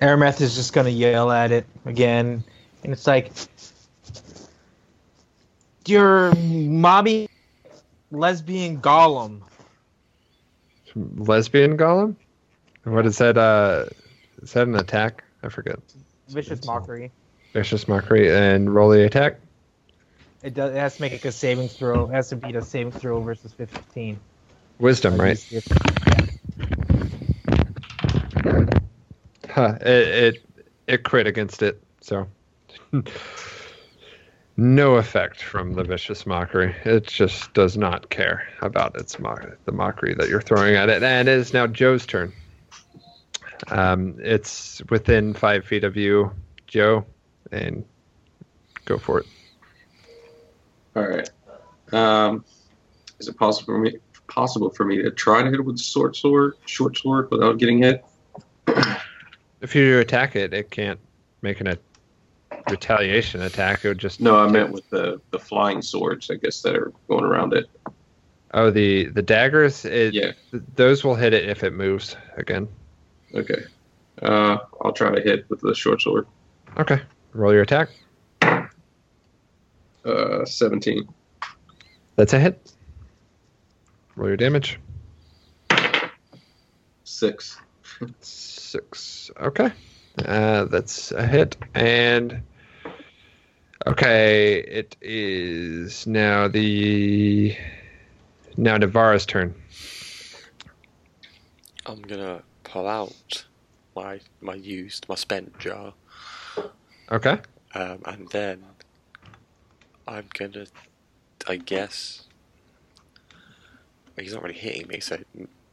Aramath is just gonna yell at it again, and it's like, "You're mobby lesbian golem." Lesbian golem. What is that? Uh, is that an attack? I forget. Vicious mockery. Vicious mockery and roll the attack. It does. It has to make a saving throw. It has to beat a saving throw versus 15. Wisdom, right? Huh, it, it it crit against it, so no effect from the vicious mockery. It just does not care about its mock the mockery that you're throwing at it. And it is now Joe's turn. Um, it's within five feet of you, Joe, and go for it. All right. Um, is it possible for me possible for me to try to hit it with a short sword, short sword, without getting hit? If you attack it, it can't make an a retaliation attack. It would just No, I meant with the the flying swords. I guess that are going around it. Oh, the the daggers. It, Yeah. those will hit it if it moves again. Okay. Uh, I'll try to hit with the short sword. Okay. Roll your attack. Uh, seventeen. That's a hit. Roll your damage. Six. Six. Okay. Uh, that's a hit. And okay, it is now the now Navarra's turn. I'm gonna pull out my my used my spent jar, Okay. um, and then I'm gonna, I guess. He's not really hitting me, so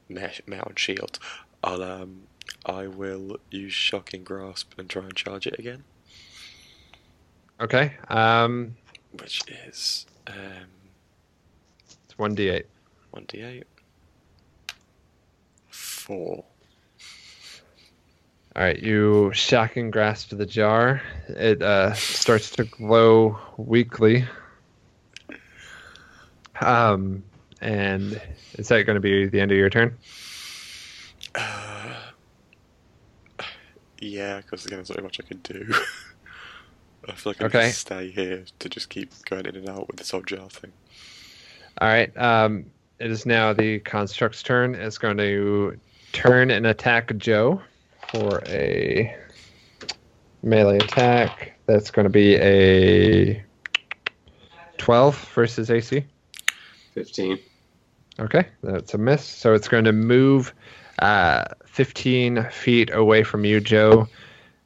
mesh, metal shield. I'll um, I will use shocking grasp and try and charge it again, Okay. Um, which is um it's one d eight. one d eight. Four. All right, you shocking grasp the jar. It uh, starts to glow weakly. Um, and is that going to be the end of your turn? Uh, yeah, because again, there's not much I can do. I feel like I Okay. can stay here to just keep going in and out with this old jar thing. All right. Um, it is now the construct's turn. It's going to turn and attack Joe for a melee attack. That's going to be a 12 versus AC. Fifteen. Okay, that's a miss. So it's going to move uh, 15 feet away from you, Joe,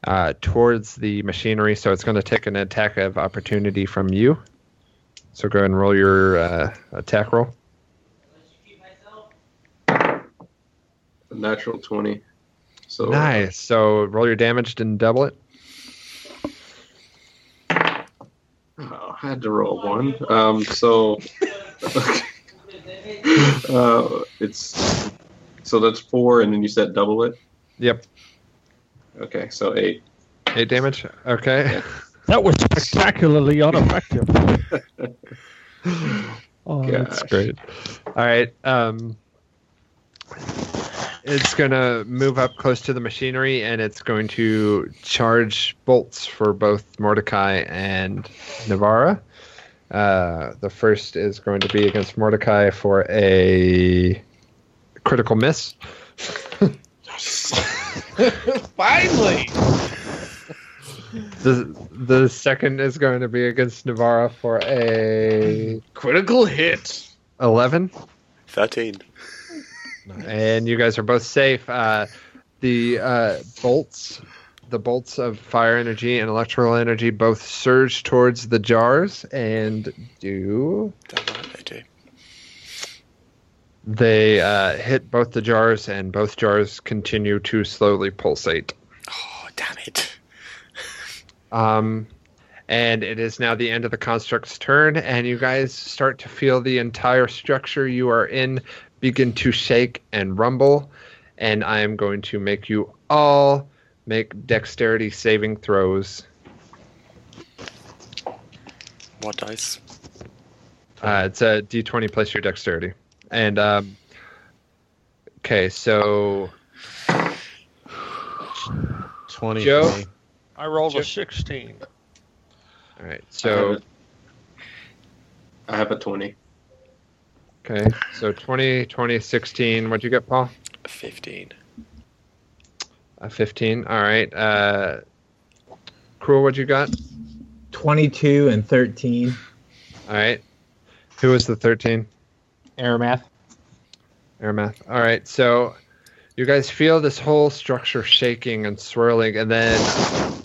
uh, towards the machinery. So it's going to take an attack of opportunity from you. So go ahead and roll your uh, attack roll. A natural twenty. So uh, Nice. So roll your damage and double it. oh, I had to roll one. Um, so uh, it's so that's four, and then you said double it. Yep. Okay, so eight. Eight damage. Okay. That was spectacularly ineffective. oh, That's great. All right. Um, it's gonna move up close to the machinery, and it's going to charge bolts for both Mordecai and Navara. Uh, the first is going to be against Mordecai for a critical miss. Finally. The the second is going to be against Navara for a Critical hit. eleven. 13. and you guys are both safe. Uh, the uh, bolts, the bolts of fire energy and electrical energy, both surge towards the jars and do Damn right they do. They uh, hit both the jars, and both jars continue to slowly pulsate. Oh, damn it. Um, and it is now the end of the construct's turn, and you guys start to feel the entire structure you are in begin to shake and rumble. And I am going to make you all make dexterity saving throws. What dice? Uh, it's a d20 plus your dexterity. And, um, okay, so 20 Joe? I rolled a 16. all right, I so have, a- I have a twenty. okay, so 20, 20, 16. What'd you get, Paul? 15. A 15. All right. Uh, Cruel, what you got? 22 and 13. All right. Who was the 13? Aramath. Airmath. All right. So you guys feel this whole structure shaking and swirling, and then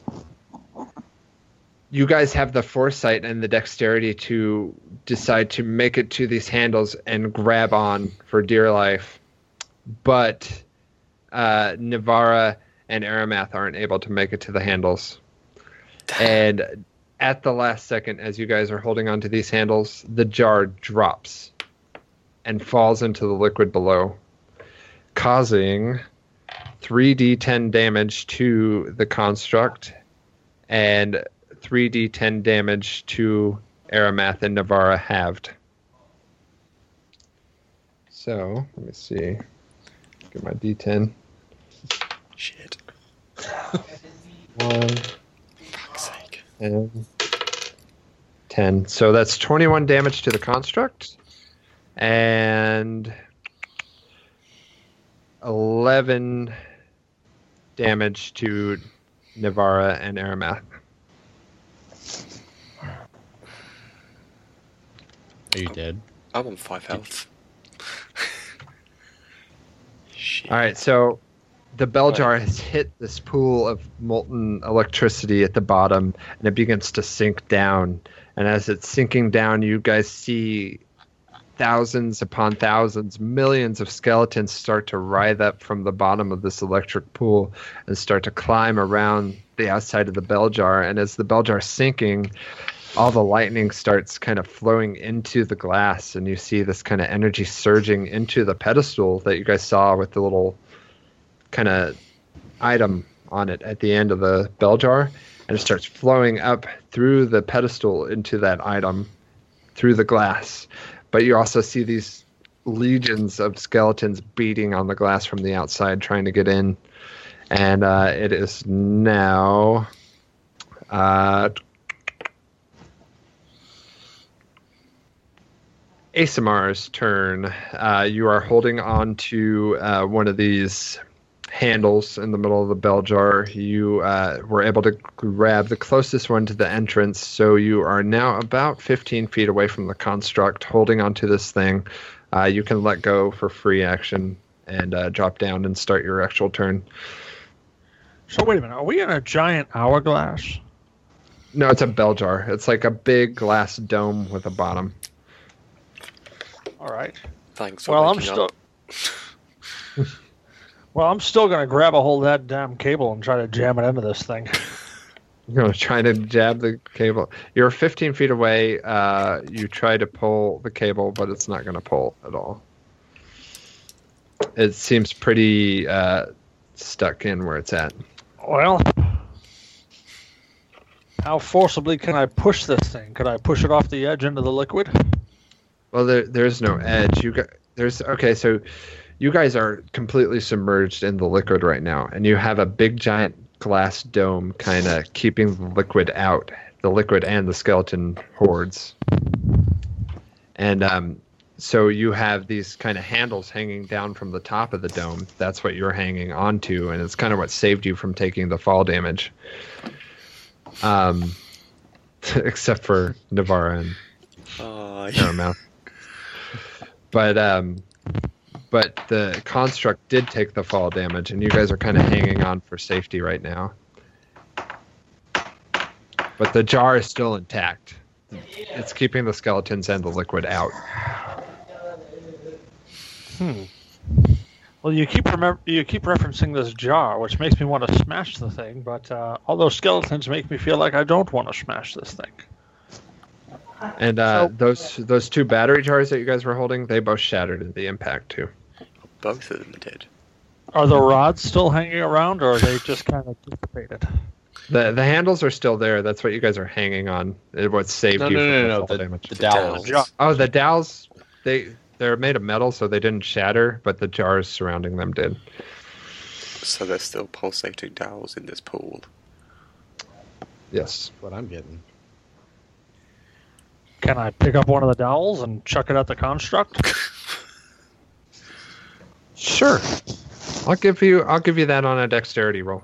you guys have the foresight and the dexterity to decide to make it to these handles and grab on for dear life. But uh, Navara and Aramath aren't able to make it to the handles. And at the last second, as you guys are holding onto these handles, the jar drops and falls into the liquid below, causing 3d10 damage to the construct and 3d10 damage to Aramath and Navara halved. So, let me see. Get my d10. Shit. One. Fuck's sake. and 10. So that's 21 damage to the construct and 11 damage to Navara and Aramath. Are you dead? I'm on 5 health. Shit. All right, so the bell jar has hit this pool of molten electricity at the bottom, and it begins to sink down. And as it's sinking down, you guys see thousands upon thousands, millions of skeletons start to writhe up from the bottom of this electric pool and start to climb around the outside of the bell jar. And as the bell jar is sinking, all the lightning starts kind of flowing into the glass, and you see this kind of energy surging into the pedestal that you guys saw with the little kind of item on it at the end of the bell jar, and it starts flowing up through the pedestal into that item through the glass. But you also see these legions of skeletons beating on the glass from the outside, trying to get in. And uh, it is now. Uh, Asamar's turn. Uh, you are holding on to uh, one of these handles in the middle of the bell jar. You uh, were able to grab the closest one to the entrance, so you are now about 15 feet away from the construct, holding onto this thing. Uh, you can let go for free action and uh, drop down and start your actual turn. So wait a minute. Are we in a giant hourglass? No, it's a bell jar. It's like a big glass dome with a bottom. All right. Thanks for Well, I'm waking still. well, I'm still gonna grab a hold of that damn cable and try to jam it into this thing. You're gonna try to jab the cable. You're 15 feet away. Uh, you try to pull the cable, but it's not gonna pull at all. It seems pretty uh, stuck in where it's at. Well, how forcibly can I push this thing? Could I push it off the edge into the liquid? Well, there, there's no edge. You got there's okay. So, you guys are completely submerged in the liquid right now, and you have a big giant glass dome kind of keeping the liquid out, the liquid and the skeleton hordes. And um, so you have these kind of handles hanging down from the top of the dome. That's what you're hanging onto, and it's kind of what saved you from taking the fall damage. Um, except for Navara and Oh, Paramount. But um, but the construct did take the fall damage, and you guys are kind of hanging on for safety right now. But the jar is still intact. It's keeping the skeletons and the liquid out. Hmm. Well, you keep remember you keep referencing this jar, which makes me want to smash the thing. But uh, all those skeletons make me feel like I don't want to smash this thing. And uh, those those two battery jars that you guys were holding, they both shattered in the impact too. Both of them did. Are the rods still hanging around, or are they just kind of dissipated? The the handles are still there. That's what you guys are hanging on. It what saved No, you no, from no, the no, fall the- damage. the The dowels. dowels. Oh, the dowels they they're made of metal, so they didn't shatter, but the jars surrounding them did. So there's still pulsating dowels in this pool. Yes. That's what I'm getting. Can I pick up one of the dowels and chuck it at the construct? Sure. I'll give you I'll give you that on a dexterity roll.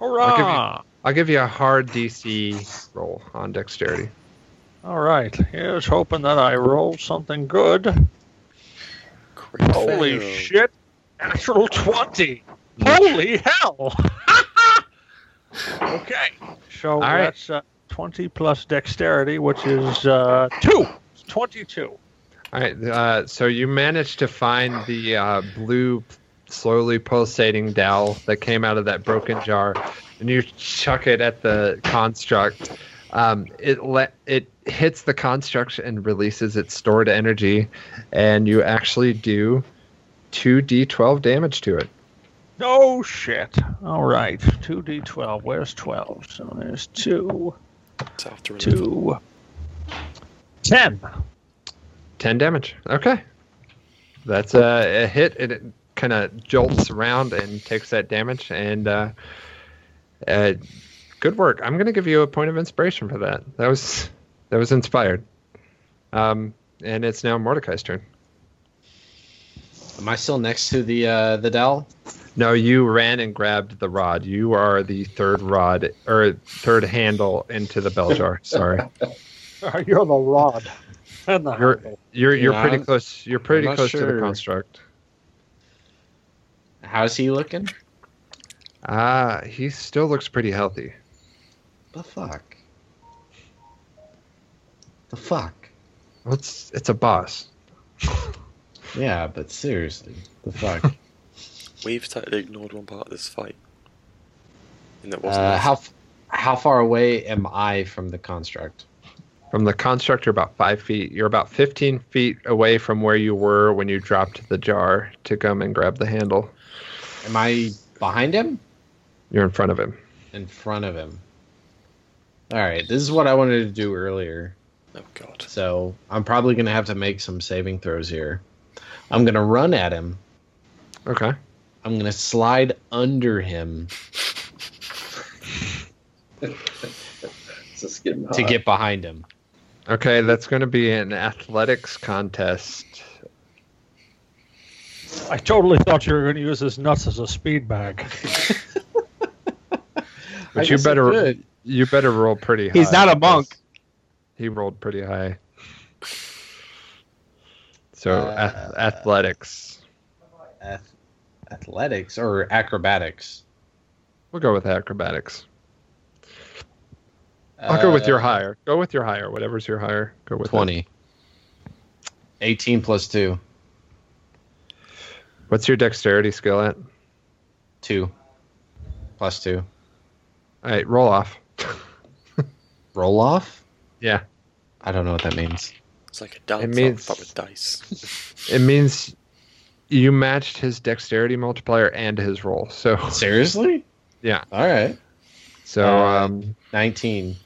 Hurrah! I'll give you a hard DC roll on dexterity. All right. Here's hoping that I roll something good. Crit Holy fail. shit! Natural twenty. Holy hell! okay. So right. that's uh, twenty plus dexterity, which is uh, two. It's Twenty-two. All right. Uh, so you managed to find the uh, blue, slowly pulsating dowel that came out of that broken jar, and you chuck it at the construct. Um, it let it hits the construct and releases its stored energy, and you actually do two d12 damage to it. No shit. All right. Two d twelve. Where's twelve? So there's two, It's after 11. two, ten. 10 damage. Okay. That's a, a hit. It kind of jolts around and takes that damage. And uh, uh, good work. I'm going to give you a point of inspiration for that. That was that was inspired. Um, and it's now Mordecai's turn. Am I still next to the uh, the dowel? No, you ran and grabbed the rod. You are the third rod or third handle into the bell jar. Sorry, You're the rod. And the you're handle. you're you're Yeah, pretty close. You're pretty not close to the construct. How's he looking? Ah, he still looks pretty healthy. The fuck. The fuck. Well, it's it's a boss. Yeah, but seriously, the fuck. We've totally ignored one part of this fight. And that wasn't uh, how f- how far away am I from the construct? From the construct, you're about five feet. You're about 15 feet away from where you were when you dropped the jar to come and grab the handle. Am I behind him? You're in front of him. In front of him. All right, this is what I wanted to do earlier. Oh god. So I'm probably gonna have to make some saving throws here. I'm gonna run at him. Okay. I'm gonna slide under him It's just getting to get behind him. Okay, that's going to be an athletics contest. I totally thought you were going to use his nuts as a speed bag. I But you better you better roll pretty high. He's not a monk. He rolled pretty high. So Uh, ath- athletics. Ath- athletics or acrobatics. We'll go with acrobatics. I'll go with your Uh, higher. Go with your higher. Whatever's your higher. Go with it. 20. 18 plus 2. What's your dexterity skill at? 2. Plus 2. All right, roll off. Roll off? Yeah. I don't know what that means. It's like a dance It means- but with dice. It means you matched his dexterity multiplier and his roll. So Seriously? Yeah. All right. so Uh, um 19.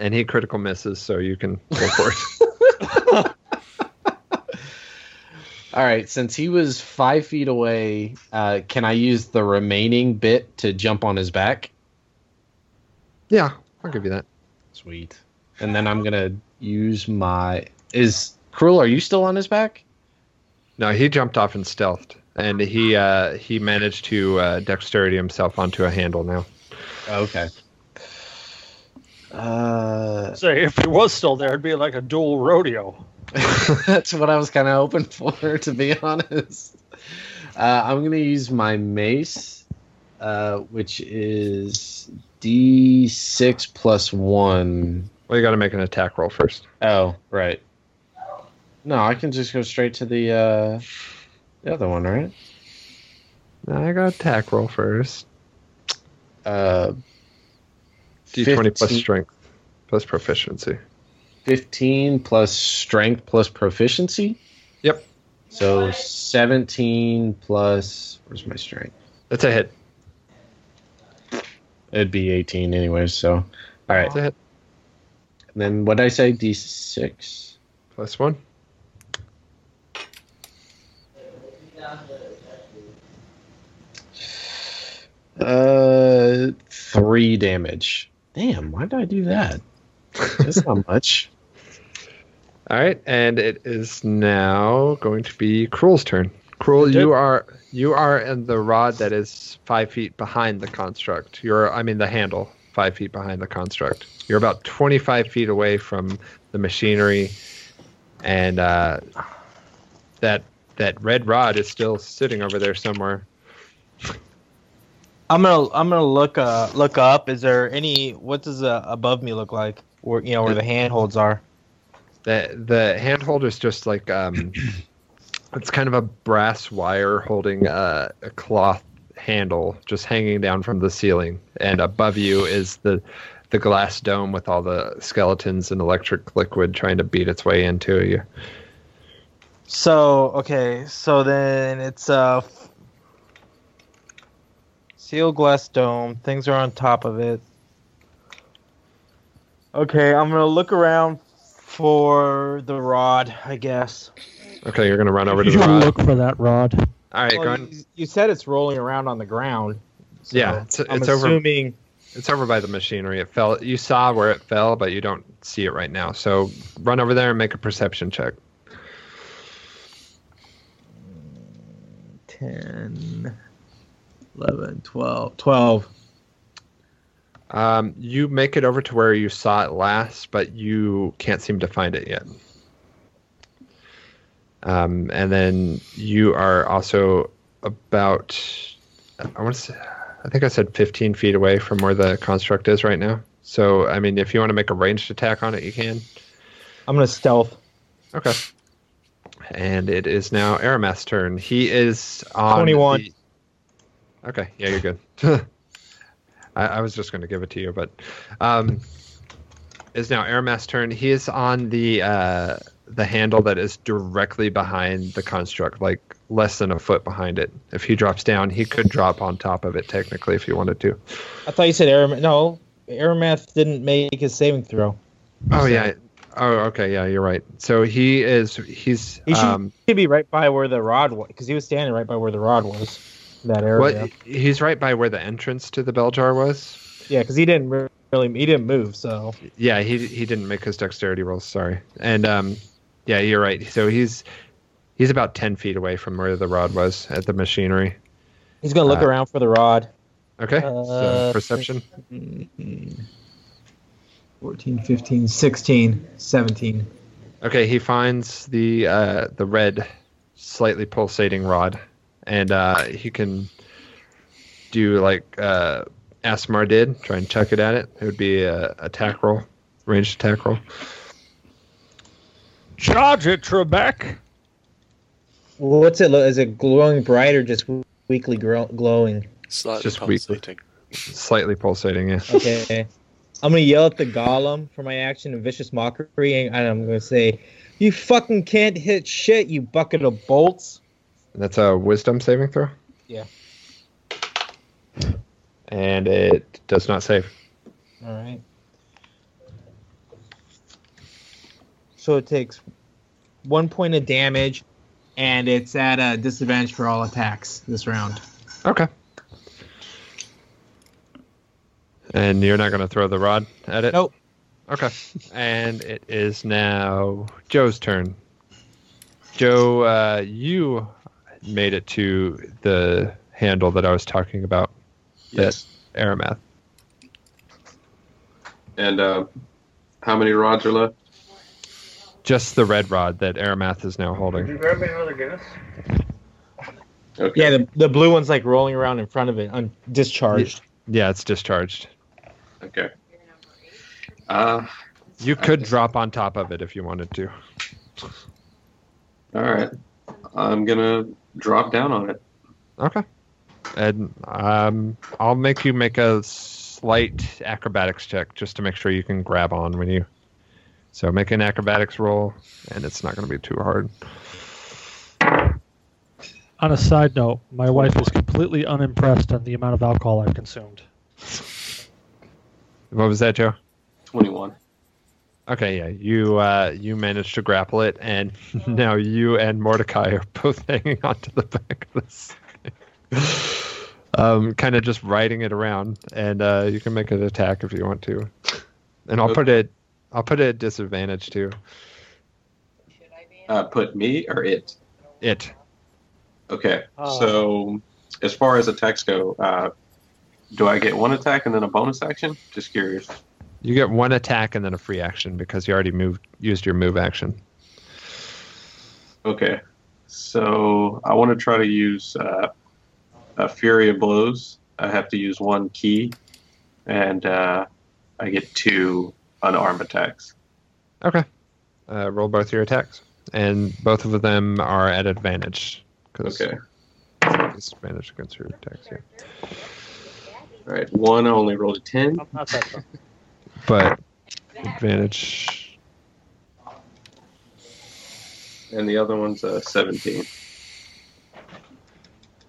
And he critical misses, so you can go for it. All right. Since he was five feet away, uh, can I use the remaining bit to jump on his back? yeah, I'll give you that. Sweet. And then I'm gonna use my. Is Cruel? Are you still on his back? No, he jumped off and stealthed, and he uh, he managed to uh, dexterity himself onto a handle now. Okay. Uh, Say, if he was still there, it'd be like a dual rodeo. that's what I was kind of hoping for, to be honest. Uh, I'm gonna use my mace, uh, which is D6 plus one. Well, you got to make an attack roll first. Oh, right. No, I can just go straight to the uh, the other one, right? I got attack roll first. Uh, D20 plus 15 strength plus proficiency. 15 plus strength plus proficiency. Yep. So 17 plus. Where's my strength? That's a hit. It'd be 18 anyways. So, all right. That's a hit. And then what did I say? D6. Plus one. Uh, three damage. Damn, why did I do that? That's not much. All right, and it is now going to be Cruel's turn. Cruel, you are you are in the rod that is five feet behind the construct. You're, I mean, the handle five feet behind the construct. You're about twenty-five feet away from the machinery, and uh, that that red rod is still sitting over there somewhere. I'm gonna I'm gonna look uh look up. Is there any what does uh, above me look like? Where you know where the handholds are? The the handhold is just like um, it's kind of a brass wire holding uh, a cloth handle just hanging down from the ceiling, and above you is the the glass dome with all the skeletons and electric liquid trying to beat its way into you. So okay, so then it's uh sealed glass dome. Things are on top of it. Okay, I'm gonna look around for the rod. I guess. Okay, you're gonna run over to you the rod. look for that rod. All right, Well, go ahead. you, you said it's rolling around on the ground. so Yeah, it's- I'm it's over- assuming. It's over by the machinery. It fell. You saw where it fell, but you don't see it right now. So run over there and make a perception check. 10, 11, 12, 12. Um, you make it over to where you saw it last, but you can't seem to find it yet. Um, and then you are also about, I want to say, I think I said 15 feet away from where the construct is right now. So, I mean, if you want to make a ranged attack on it, you can. I'm gonna stealth. Okay. And it is now Aramas' turn. He is on 21. the- Okay, yeah, you're good. I, I was just going to give it to you, but um, is now Aramas' turn. He is on the uh, the handle that is directly behind the construct, like less than a foot behind it. If he drops down, he could drop on top of it technically if he wanted to. I thought you said Aram. No, Aramath didn't make his saving throw. Oh yeah. Oh okay, yeah, you're right. So he is he's He should, um he'd be right by where the rod was, because he was standing right by where the rod was. That area. Well, he's right by where the entrance to the bell jar was. Yeah, because he didn't really he didn't move. So Yeah, he he didn't make his dexterity rolls. Sorry, and um, yeah, you're right. So he's he's about ten feet away from where the rod was at the machinery. he's gonna look Uh, around for the rod. Okay, so Uh, perception. 14, 15, 16, 17. Okay, he finds the uh, the red, slightly pulsating rod, and uh, he can do like uh, Asmar did, try and chuck it at it. It would be a attack roll, ranged attack roll. Charge it, Trebek. Well, what's it look? Is it glowing bright or just weakly grow- glowing? Slightly just weakly. pulsating. Slightly pulsating, yeah. Okay. I'm gonna yell at the golem for my action in vicious mockery, and I'm gonna say, "You fucking can't hit shit, you bucket of bolts." That's a wisdom saving throw. Yeah. And it does not save. All right. So it takes one point of damage, and it's at a disadvantage for all attacks this round. Okay. And you're not going to throw the rod at it? Nope. Okay. And it is now Joe's turn. Joe, uh, you made it to the handle that I was talking about. Yes. That Aramath. And uh, how many rods are left? Just the red rod that Aramath is now holding. Did you grab me another Guinness? Okay. Yeah, the, the blue one's like rolling around in front of it, undischarged. Yeah, it's discharged. Okay. Uh, You could drop on top of it if you wanted to. all right. I'm gonna drop down on it. Okay. And um, I'll make you make a slight acrobatics check just to make sure you can grab on when you. So make an acrobatics roll, and it's not going to be too hard. On a side note, my wife is completely unimpressed on the amount of alcohol I've consumed. What was that, Joe? Twenty-one. Okay, yeah, you uh, you managed to grapple it, and now you and Mordecai are both hanging onto the back of this. um, kind of just riding it around, and uh, you can make an attack if you want to. And I'll put it, I'll put it at disadvantage too. Should I uh, put me or it. It. Okay. Oh. So as far as attacks go, uh, do I get one attack and then a bonus action? Just curious. You get one attack and then a free action because you already moved used your move action. Okay. So I want to try to use uh, a Flurry of Blows. I have to use one ki, and uh, I get two unarmed attacks. Okay. Uh, roll both your attacks, and both of them are at advantage. 'cause Okay. Disadvantage against your attacks. Yeah. All right. One I only rolled a ten. But advantage. and the other one's a 17.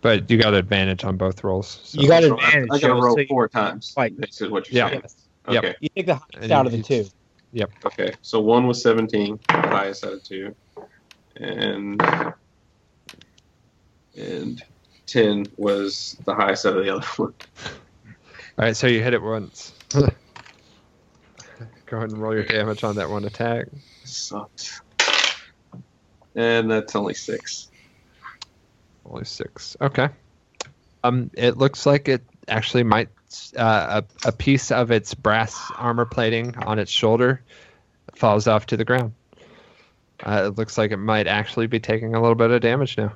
But you got advantage on both rolls. so- You got So I, advantage. I gotta roll so four times. Fight. This is what you're Yeah. saying. Yep. Okay. You take the highest And out of the two. Yep. Okay. So one was 17, the highest out of two, and and 10 was the highest out of the other one. All right, so you hit it once. Go ahead and roll your damage on that one attack. Sucks. And that's only six. Only six. Okay. Um, it looks like it actually might uh, a a piece of its brass armor plating on its shoulder falls off to the ground. Uh, it looks like it might actually be taking a little bit of damage now,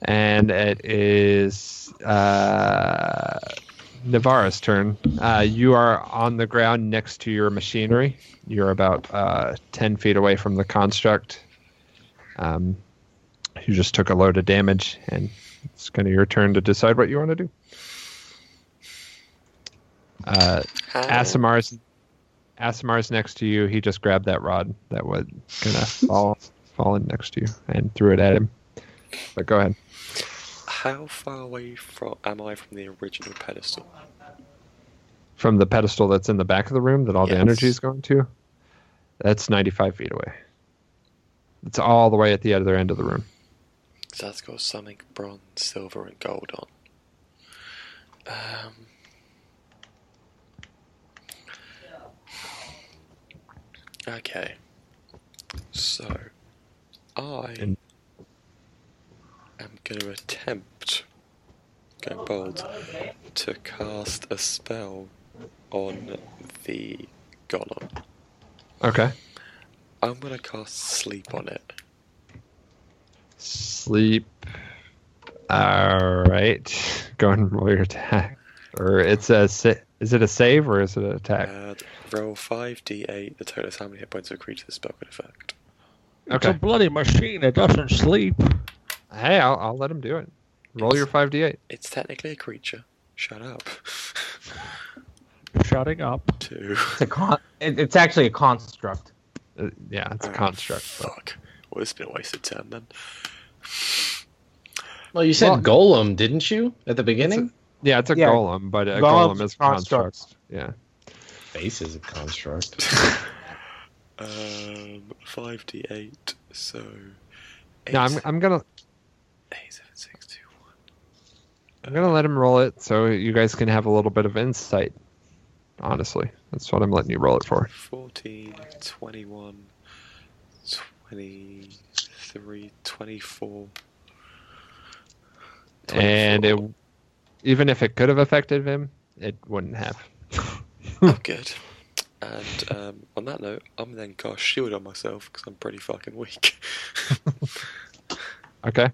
and it is uh, Navara's turn. Uh, you are on the ground next to your machinery. You're about uh, ten feet away from the construct. Um, you just took a load of damage, and it's kind of your turn to decide what you want to do. Uh? Asimar's Asimar's next to you. He just grabbed that rod that was gonna fall fall in next to you and threw it at him. But go ahead. How far away from am I from the original pedestal? From the pedestal that's in the back of the room that all the energy is going to. That's 95 feet away. It's all the way at the other end of the room. So that's got something bronze, silver, and gold on. Um, okay. So, I And- am going to attempt, going bold, to cast a spell on the golem. Okay. I'm going to cast sleep on it. Sleep. All right. Go ahead and roll your attack. Or it's a sa- is it a save or is it an attack? Uh, roll 5d8, the total is how many hit points of a creature the spell could affect. It's a bloody machine. It doesn't sleep. Hey, I'll, I'll let him do it. Roll your 5d8. It's technically a creature. Shut up. Shut shutting up. Two. It's a con. It, it's actually a construct. Uh, yeah, it's a Oh, construct. but- Fuck. Well, it's been a wasted turn then. Well, you said Well- golem, didn't you, at the beginning? Yeah, it's a Yeah, golem, but a golem's golem is a construct. construct. Yeah. Face is a construct. Um, five d eight. So. No, I'm, I'm gonna seven, six, two, one. I'm gonna let him roll it so you guys can have a little bit of insight. Honestly, that's what I'm letting you roll it for. 14, 21, 23, 24. And it, even if it could have affected him, it wouldn't have. Oh, good. And um, on that note, I'm then cast shield on myself because I'm pretty fucking weak. Okay.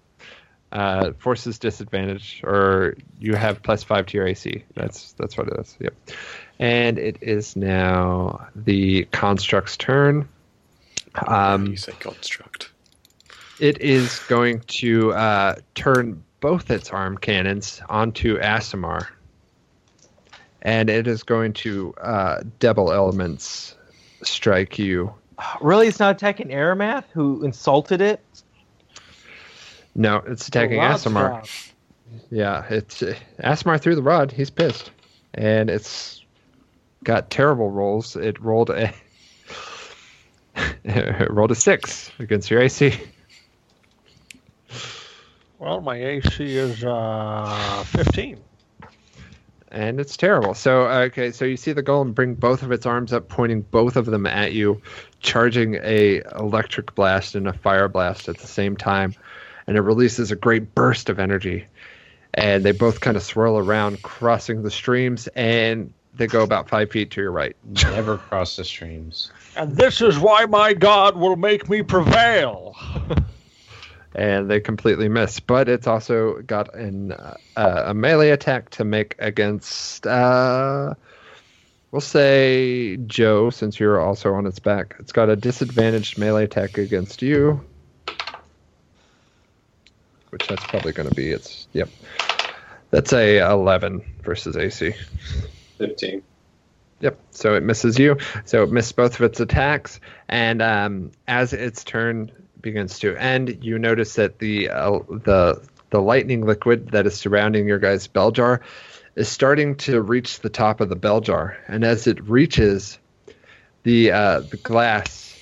Uh, forces disadvantage, or you have plus five to your AC. That's that's what it is. Yep. And it is now the construct's turn. Um, you say construct. It is going to uh, turn both its arm cannons onto Asimar. And it is going to uh, double elements strike you. Really, it's not attacking Aramath, who insulted it. No, it's attacking Asimar. Yeah, it's uh, Asimar threw the rod. He's pissed, and it's got terrible rolls. It rolled a it rolled a six against your AC. Well, my AC is uh, 15. and it's terrible. So okay, so you see the golem bring both of its arms up, pointing both of them at you, charging a electric blast and a fire blast at the same time, and it releases a great burst of energy, and they both kind of swirl around, crossing the streams, and they go about five feet to your right, Never cross the streams. And this is why my God will make me prevail. and they completely miss. But it's also got an uh, a melee attack to make against. Uh, We'll say Joe, since you're also on its back. It's got a disadvantaged melee attack against you. Which that's probably going to be its. Yep. That's a 11 versus AC. 15. Yep. So it misses you. So it missed both of its attacks, and um, as its turn begins to end, you notice that the uh, the the lightning liquid that is surrounding your guy's bell jar is starting to reach the top of the bell jar, and as it reaches, the uh, the glass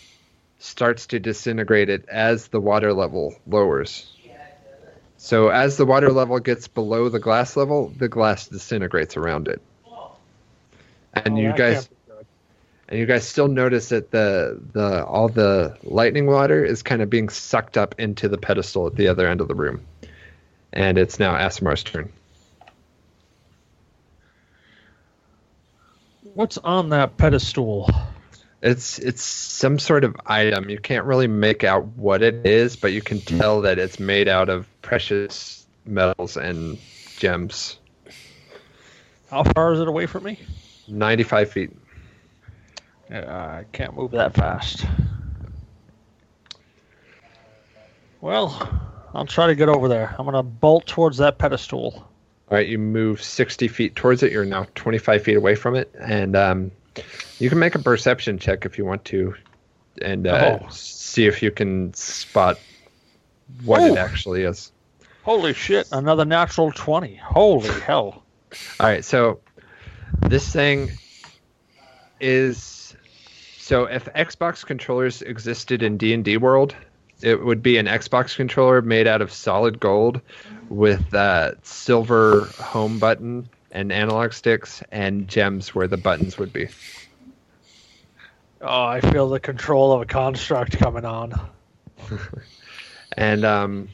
starts to disintegrate it as the water level lowers. So as the water level gets below the glass level, the glass disintegrates around it. And Oh, you guys can't be good. and you guys still notice that the the all the lightning water is kind of being sucked up into the pedestal at the other end of the room. And it's now Asimar's turn. What's on that pedestal? It's it's some sort of item. You can't really make out what it is, but you can tell that it's made out of precious metals and gems. How far is it away from me? 95 feet. Yeah, I can't move that fast. Well, I'll try to get over there. I'm gonna bolt towards that pedestal. All right, you move 60 feet towards it. You're now 25 feet away from it, and um, you can make a perception check if you want to, and uh, Oh. see if you can spot what it Oh. actually is. Holy shit! Another natural twenty. Holy hell! All right, so this thing is so if Xbox controllers existed in D and D world, it would be an Xbox controller made out of solid gold with uh, silver home button and analog sticks and gems where the buttons would be. Oh, I feel the control of a construct coming on. And um,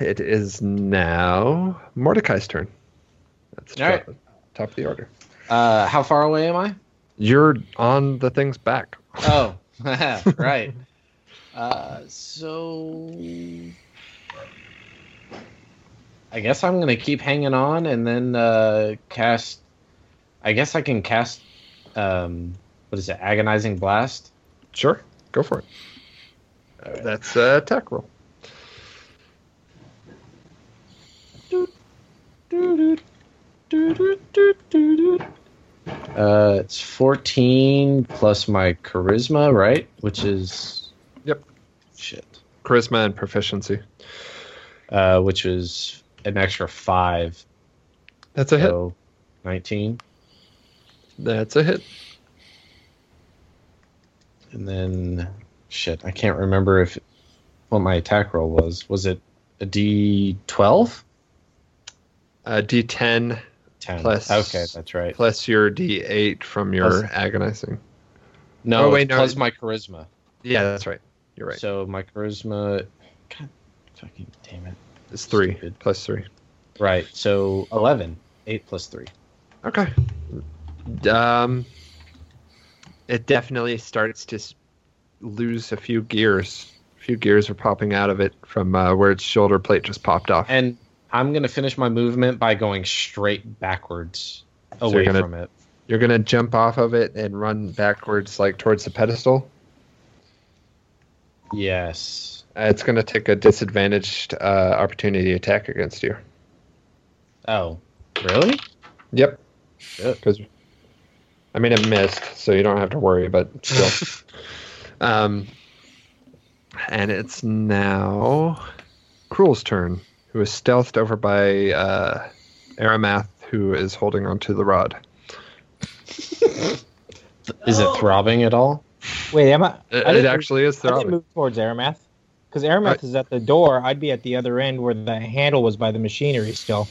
it is now Mordecai's turn. That's All right. top, top of the order. Uh, how far away am I? You're on the thing's back. Oh, right. Uh, so I guess I'm gonna keep hanging on and then uh, cast. I guess I can cast. Um, what is it? Agonizing blast. Sure, go for it. That's uh, attack roll. Uh, it's 14 plus my charisma, right? Which is. Yep. Shit. Charisma and proficiency. Uh, which is an extra five. That's a hit. 19. That's a hit. And then. Shit, I can't remember if what my attack roll was. Was it a D12? Uh, D10 10. Plus- Okay, that's right. plus your D8 from your Plus- agonizing. No, Oh, wait, no, plus my charisma. Yeah, that's right. You're right. So my charisma. God fucking damn it. It's three Stupid. plus three. Right, so 11. 8 plus 3. Okay. Um, it definitely starts to lose a few gears. A few gears are popping out of it from uh, where its shoulder plate just popped off. And I'm going to finish my movement by going straight backwards you're away gonna- from it. You're gonna jump off of it and run backwards, like towards the pedestal. Yes. Uh, it's gonna take a disadvantaged uh, opportunity attack against you. Oh, really? Yep. Because, I mean, it missed, so you don't have to worry. But still. um, and it's now Cruel's turn, who is stealthed over by uh, Aramath, who is holding onto the rod. Is it throbbing at all? Wait, am I? It, I it didn't- actually is I didn't throbbing. move towards Aramath because Aramath Right. is at the door. I'd be at the other end where the handle was by the machinery still.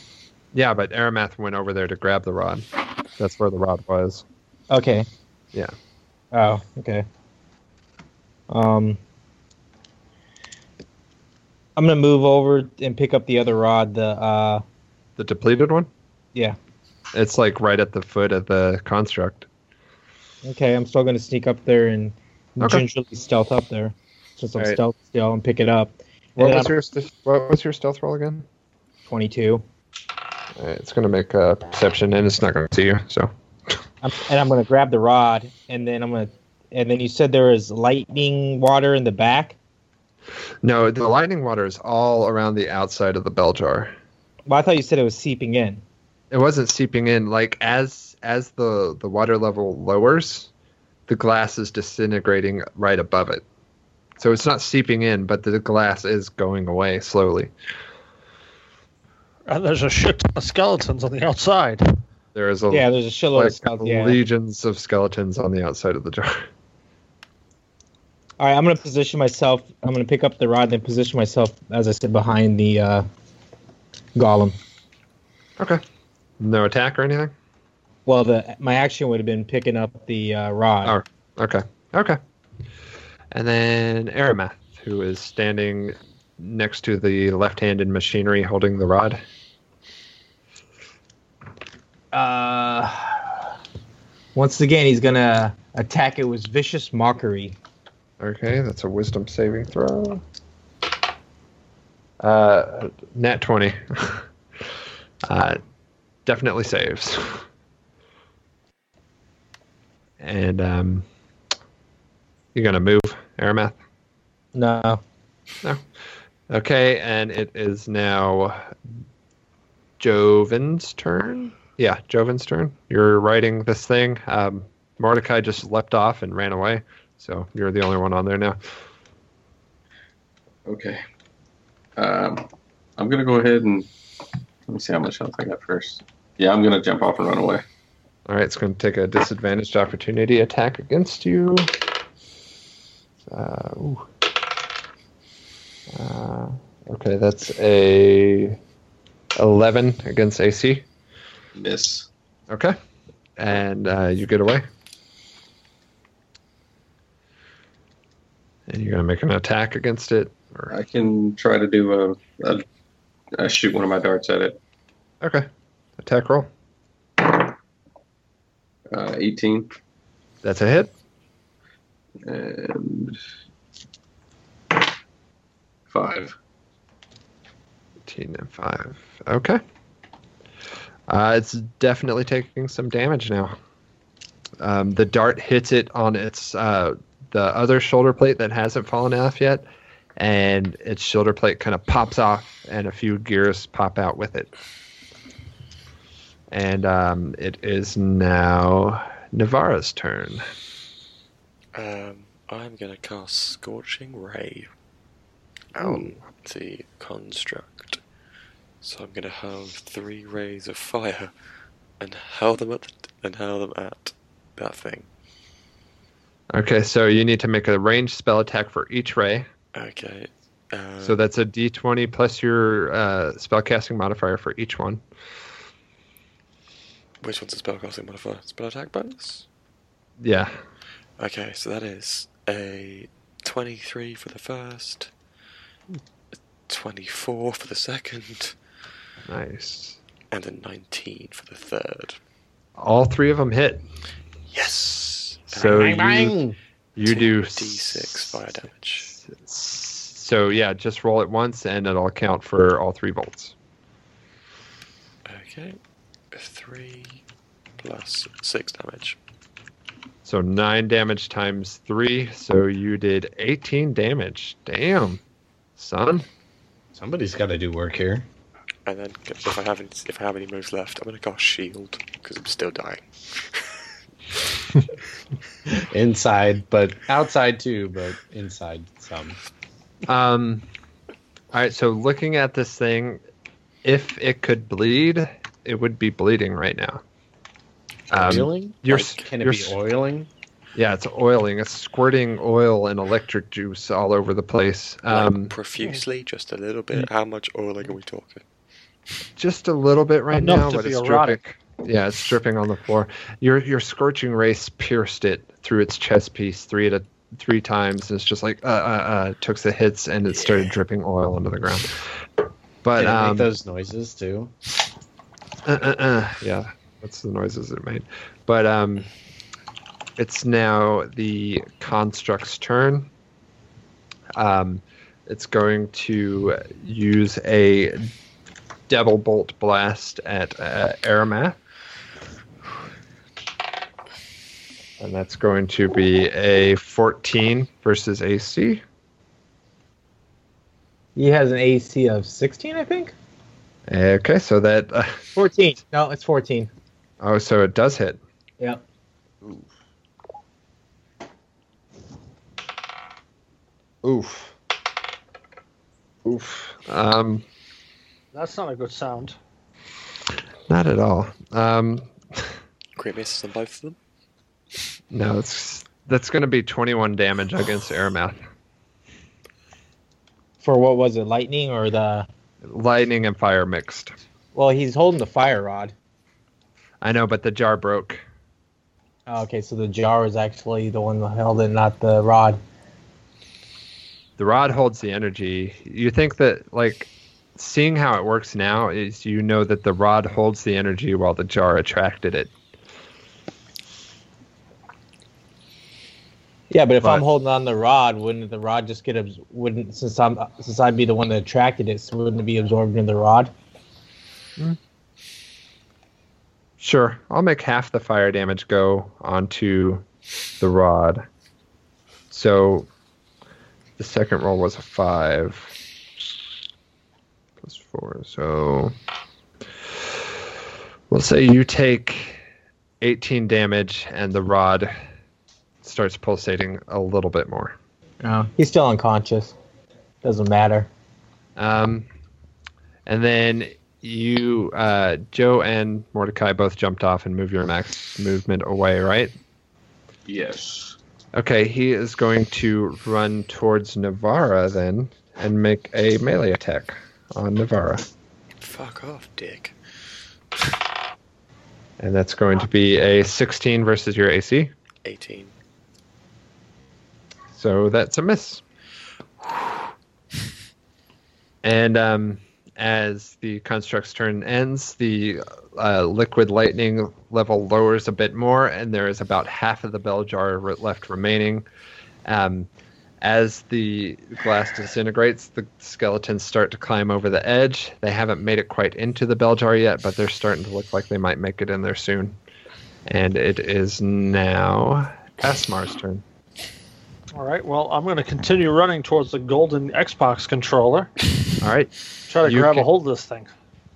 Yeah, but Aramath went over there to grab the rod. That's where the rod was. Okay. Yeah. Oh, okay. Um, I'm gonna move over and pick up the other rod. The uh, The depleted one? yeah. It's like right at the foot of the construct. Okay, I'm still gonna sneak up there and Okay. gingerly stealth up there, since I'm Alright. stealth still, and pick it up. What was I'm- your what was your stealth roll again? 22. Uh, it's gonna make a perception, and it's not gonna see you. So I'm, and I'm gonna grab the rod, and then I'm gonna. And then you said there is lightning water in the back. no, the lightning water is all around the outside of the bell jar. Well, I thought you said it was seeping in. It wasn't seeping in. Like as as the the water level lowers, the glass is disintegrating right above it. So it's not seeping in, but the glass is going away slowly. And there's a shit ton of skeletons on the outside. There is a Yeah, there's a shitload like of stuff. Yeah. legions of skeletons on the outside of the jar. All right, I'm gonna position myself. I'm gonna pick up the rod and position myself, as I said, behind the uh, golem. Okay. No attack or anything. Well, the my action would have been picking up the uh, rod. Oh. Okay. Okay. And then Aramath, who is standing next to the left-handed machinery holding the rod. Uh, once again, he's gonna attack it with vicious mockery. Okay, that's a wisdom saving throw. Uh, nat 20. uh, definitely saves. And um, you're going to move, Aramath? No, No. Okay, and it is now Joven's turn. Yeah, Joven's turn. You're writing this thing. Um, Mordecai just leapt off and ran away, so you're the only one on there now. Okay. Um, I'm gonna go ahead and let me see how much health I got first. Yeah, I'm gonna jump off and run away. All right, it's going to take a disadvantaged opportunity attack against you. Uh, ooh. Uh, okay, that's a 11 against AC. Miss. Okay, and uh, you get away. And you're going to make an attack against it. Or, I can try to do a, a, a shoot one of my darts at it. okay, attack roll. Uh, 18 That's a hit. And five. 18 and 5. Okay. Uh, it's definitely taking some damage now. Um, the dart hits it on its uh, the other shoulder plate that hasn't fallen off yet, and its shoulder plate kind of pops off, and a few gears pop out with it. And um, it is now Navara's turn. Um, I'm gonna cast Scorching Ray on the construct. So I'm gonna have three rays of fire and hurl them at the, and hurl them at that thing. Okay, so you need to make a ranged spell attack for each ray. Okay. Uh, So that's a d20 plus your uh, spellcasting modifier for each one. which one's a spellcasting modifier? Spell attack bonus. Yeah. Okay, so that is a 23 for the first, 24 for the second, Nice. and a 19 for the third. All three of them hit. Yes! So bang, you, bang. you do D6 fire damage. So yeah, just roll it once and it'll count for all three bolts. Okay, 3 plus 6 damage. So nine damage times three. So you did 18 damage. Damn, son. Somebody's got to do work here. And then if I haven't, if I have any moves left, I'm gonna cast shield because I'm still dying. Inside, but outside too, but inside some. Um, all right. So looking at this thing, if it could bleed, it would be bleeding right now. Um, oiling? you're Like, can it you're be oiling? Yeah, it's oiling. It's squirting oil and electric juice all over the place. Like, Um, profusely, just a little bit. How much oiling are we talking? just a little bit right Enough now, to but be it's erotic. dripping. Yeah, it's dripping on the floor. Your your scorching race pierced it through its chest piece three at a three times. And it's just like uh uh uh took the hits and it started dripping oil onto the ground. But Did it um, make those noises too? uh, uh, uh, yeah, that's the noises it made. But um, it's now the construct's turn. Um, it's going to use a devil bolt blast at uh, Aramath. And that's going to be a 14 versus AC. He has an AC of 16, I think. Okay, so that. Uh, 14. No, it's 14. Oh, so it does hit. Yep. Oof. Oof. Oof. Um, That's not a good sound. not at all. Um, Crit misses on both of them. no, it's that's going to be 21 damage against Aramath. For what was it, lightning or the? Lightning and fire mixed. Well, he's holding the fire rod. I know, but the jar broke. Oh, okay, so the jar is actually the one that held it, not the rod. The rod holds the energy. You think that, like, seeing how it works now is you know that the rod holds the energy while the jar attracted it. Yeah, but if I'm holding on the rod, wouldn't the rod just get abs- wouldn't since I'm since I'd be the one that attracted it, so wouldn't it be absorbed into the rod? Hmm. Sure, I'll make half the fire damage go onto the rod. So the second roll was a five plus four. So we'll say you take 18 damage and the rod starts pulsating a little bit more. No, he's still unconscious. Doesn't matter. Um, and then you, uh, Joe and Mordecai both jumped off and moved your max movement away, right? Yes. Okay, he is going to run towards Navara then and make a melee attack on Navara. Fuck off, dick. And that's going to be a 16 versus your AC. 18. So that's a miss. And um, as the construct's turn ends, the uh, liquid lightning level lowers a bit more, and there is about half of the bell jar left remaining. Um, as the glass disintegrates, the skeletons start to climb over the edge. They haven't made it quite into the bell jar yet, but they're starting to look like they might make it in there soon. And it is now Asmar's turn. All right. Well, I'm going to continue running towards the golden Xbox controller. All right. Try to You grab a hold of this thing.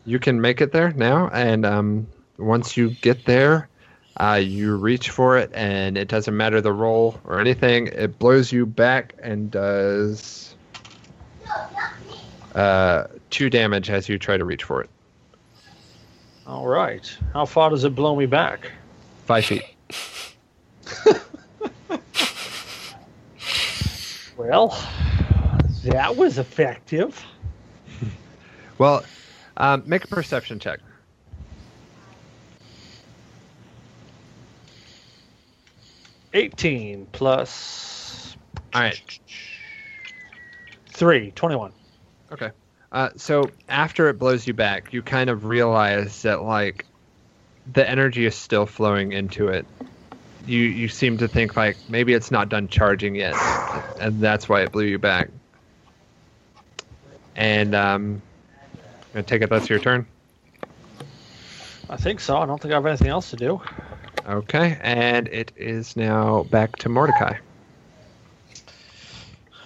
You can make it there now, and um, once you get there, uh, you reach for it, and it doesn't matter the roll or anything. It blows you back and does uh, two damage as you try to reach for it. All right. How far does it blow me back? Five feet. Well, that was effective. Well, um, make a perception check. Eighteen plus All right. three, 21. Okay. Uh, so after it blows you back, you kind of realize that like the energy is still flowing into it. You you seem to think like maybe it's not done charging yet, and that's why it blew you back. And um, I take it that's your turn. I think so. I don't think I have anything else to do. Okay, and it is now back to Mordecai.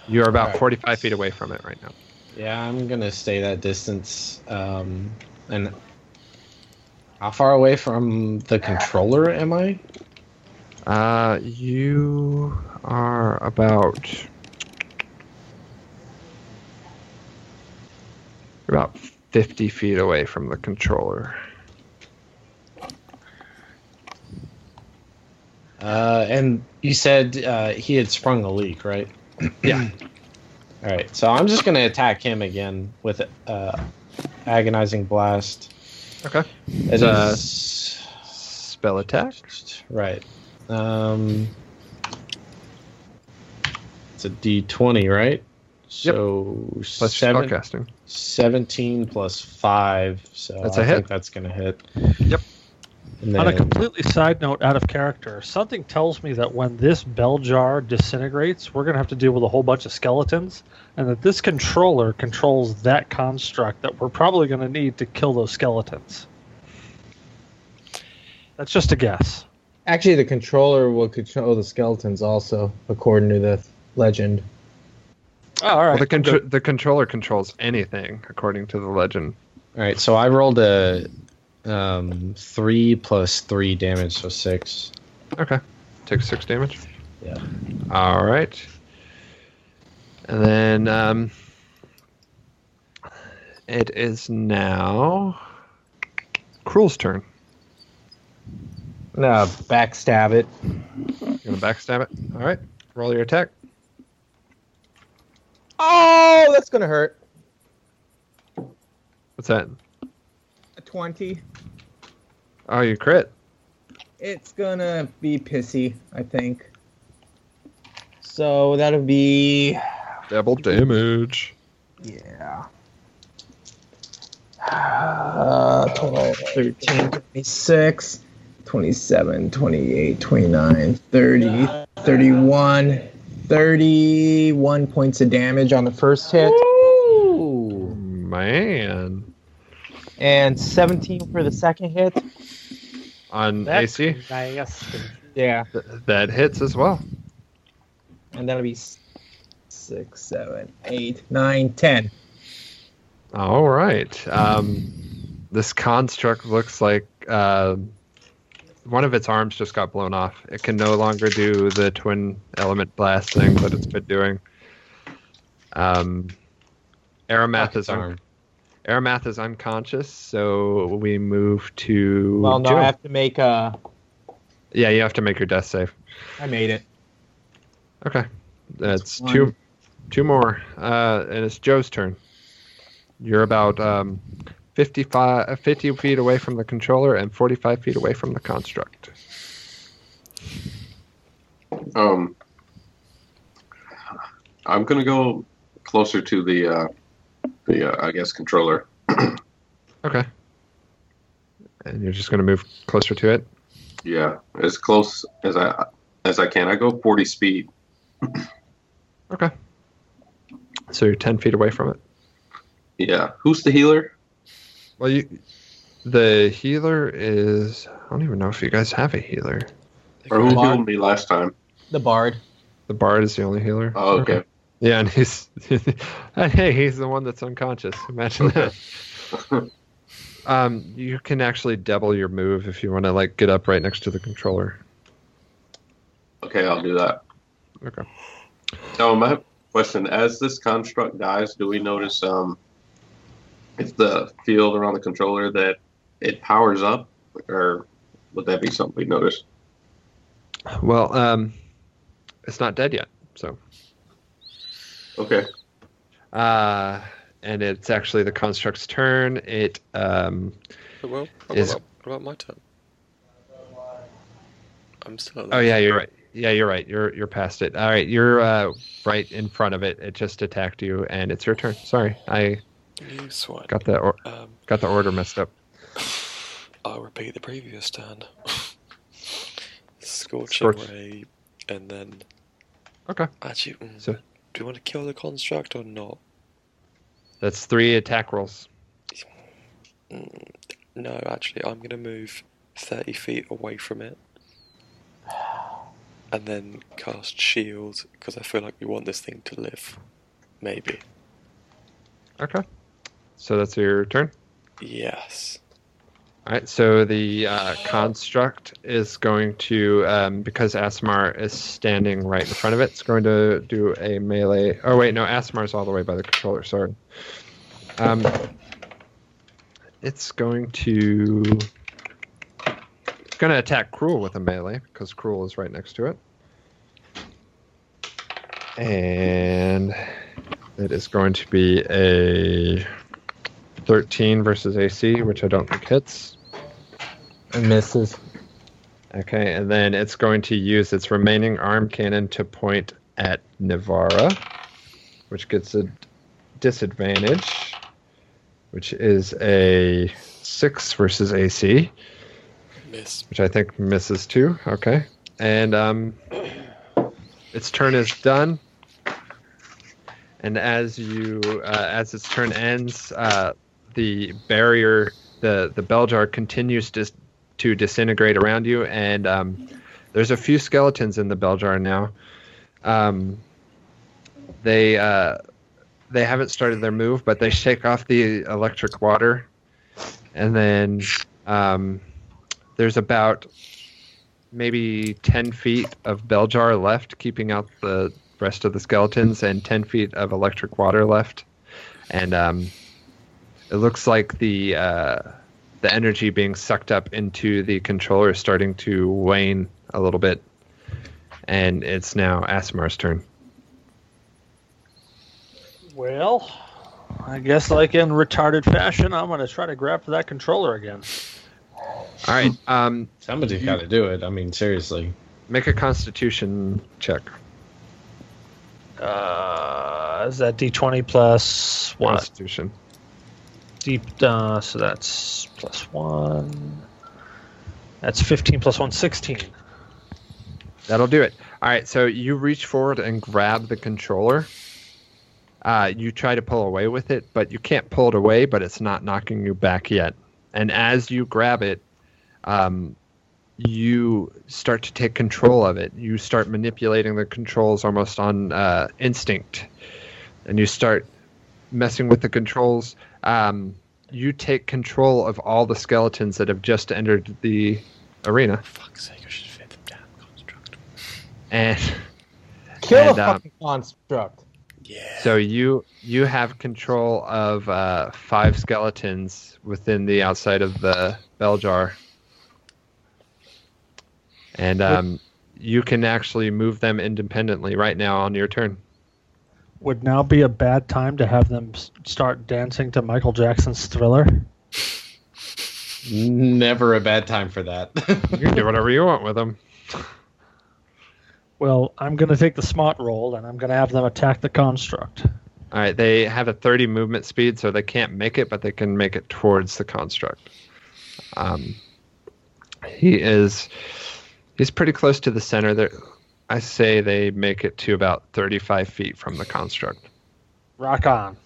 You are about Alright. 45 feet away from it right now. Yeah, I'm gonna stay that distance. Um, and how far away from the controller am I? Uh, you are about you're about 50 feet away from the controller. Uh, and you said uh, he had sprung a leak, right? Yeah. All right, so I'm just gonna attack him again with uh, agonizing blast. Okay. It Uh, Spell attack. right. Um, it's a D20, right? So Plus seven, spellcasting. 17 plus five. So That's I a hit. think that's gonna hit. Yep. And On a completely side note, out of character, something tells me that when this bell jar disintegrates, we're going to have to deal with a whole bunch of skeletons, and that this controller controls that construct that we're probably going to need to kill those skeletons. That's just a guess. Actually, the controller will control the skeletons also, according to the legend. Oh, all Well, the, contr- the controller controls anything, according to the legend. All right, so I rolled a um, three plus three damage, so six. Okay. Takes six damage. Yeah. All right. And then um, it is now Cruel's turn. No, backstab it. You're gonna backstab it. All right. Roll your attack. Oh, that's gonna hurt. What's that? A twenty. Oh, you crit. It's gonna be pissy, I think. So that'll be Double damage. yeah. Uh, 12, 13, 26, 27, 28, 29, 30, 31, 31 points of damage on the first hit, Ooh, man. and 17 for the second hit. On That's AC, nasty. Yeah. th- that hits as well. And that'll be six, seven, eight, nine, ten. All right. Um, this construct looks like uh, one of its arms just got blown off. It can no longer do the twin element blast thing that it's been doing. Um, Aramath is un- arm. Aramath is unconscious, so we move to. Well, no, Joe. I have to make a. Yeah, you have to make your death save. I made it. Okay, that's one. two, two more, uh, and it's Joe's turn. You're about um, 55, 50 feet away from the controller and 45 feet away from the construct. Um, I'm gonna go closer to the uh, the uh, I guess controller. Okay. And you're just going to move closer to it. Yeah, as close as I as I can. I go 40 speed. Okay. So you're 10 feet away from it. Yeah. Who's the healer? Well, you, the healer is. I don't even know if you guys have a healer. Or who Bard. healed me last time? The bard. The bard is the only healer. Oh, okay. Yeah, and he's. and hey, he's the one that's unconscious. Imagine that. Um, you can actually double your move if you want to like get up right next to the controller. Okay, I'll do that. Okay. Um, my question. As this construct dies, do we notice um, if the field around the controller that it powers up, or would that be something we notice? Well, um, it's not dead yet, so. Okay. Uh, and it's actually the construct's turn. It um, well, what Is- about, what about my turn? I'm still. Oh yeah, you're right. Yeah, you're right. You're you're past it. All right, you're uh, right in front of it. It just attacked you, and it's your turn. Sorry, I Swine. got the or- Um, got the order messed up. I'll repeat the previous turn. Scorching Scorch. ray, and then Okay, actually, mm, So- do you want to kill the construct or not? that's three attack rolls. Mm, no, actually, I'm gonna move thirty feet away from it, and then cast shield because I feel like we want this thing to live. Maybe. Okay, so that's your turn. Yes. All right, so the uh, construct is going to, um, because Asmar is standing right in front of it, it's going to do a melee. Oh, wait, no, Asmar's all the way by the controller, sorry. Um, it's going to. It's going to attack Cruel with a melee, because Cruel is right next to it. And it is going to be a 13 versus AC, which I don't think hits. And misses. Okay, and then it's going to use its remaining arm cannon to point at Navara, which gets a disadvantage, which is a 6 versus AC, Miss. which I think misses too. Okay. And um, its turn is done. And as you, uh, as its turn ends, uh, the barrier, the the bell jar continues to to disintegrate around you, and um, there's a few skeletons in the bell jar now. Um, they uh, they haven't started their move, but they shake off the electric water, and then um, there's about maybe 10 feet of bell jar left, keeping out the rest of the skeletons, and 10 feet of electric water left. And um, it looks like the uh, the energy being sucked up into the controller is starting to wane a little bit. And it's now Asmar's turn. Well, I guess like in retarded fashion, I'm going to try to grab for that controller again. All right, um, Somebody's got to do it. I mean, seriously. make a Constitution check. Uh, is that D20 plus what? Constitution. Deep, uh, so that's plus one. That's 15 plus one, 16. That'll do it. All right, so you reach forward and grab the controller. Uh, you try to pull away with it, but you can't pull it away, but it's not knocking you back yet. And as you grab it, um, you start to take control of it. You start manipulating the controls almost on uh, instinct, and you start messing with the controls. Um, you take control of all the skeletons that have just entered the arena, Fuck's sake, I should fit them down. Construct. and Kill And, the um, fucking construct. Yeah. So you you have control of uh, five skeletons within the outside of the bell jar, and um, you can actually move them independently right now on your turn. Would now be a bad time to have them start dancing to Michael Jackson's Thriller? Never a bad time for that. You can do whatever you want with them. Well, I'm going to take the smart roll and I'm going to have them attack the construct. All right, they have a 30 movement speed, so they can't make it, but they can make it towards the construct. Um, he is he's pretty close to the center. There, I say they make it to about 35 feet from the construct. Rock on.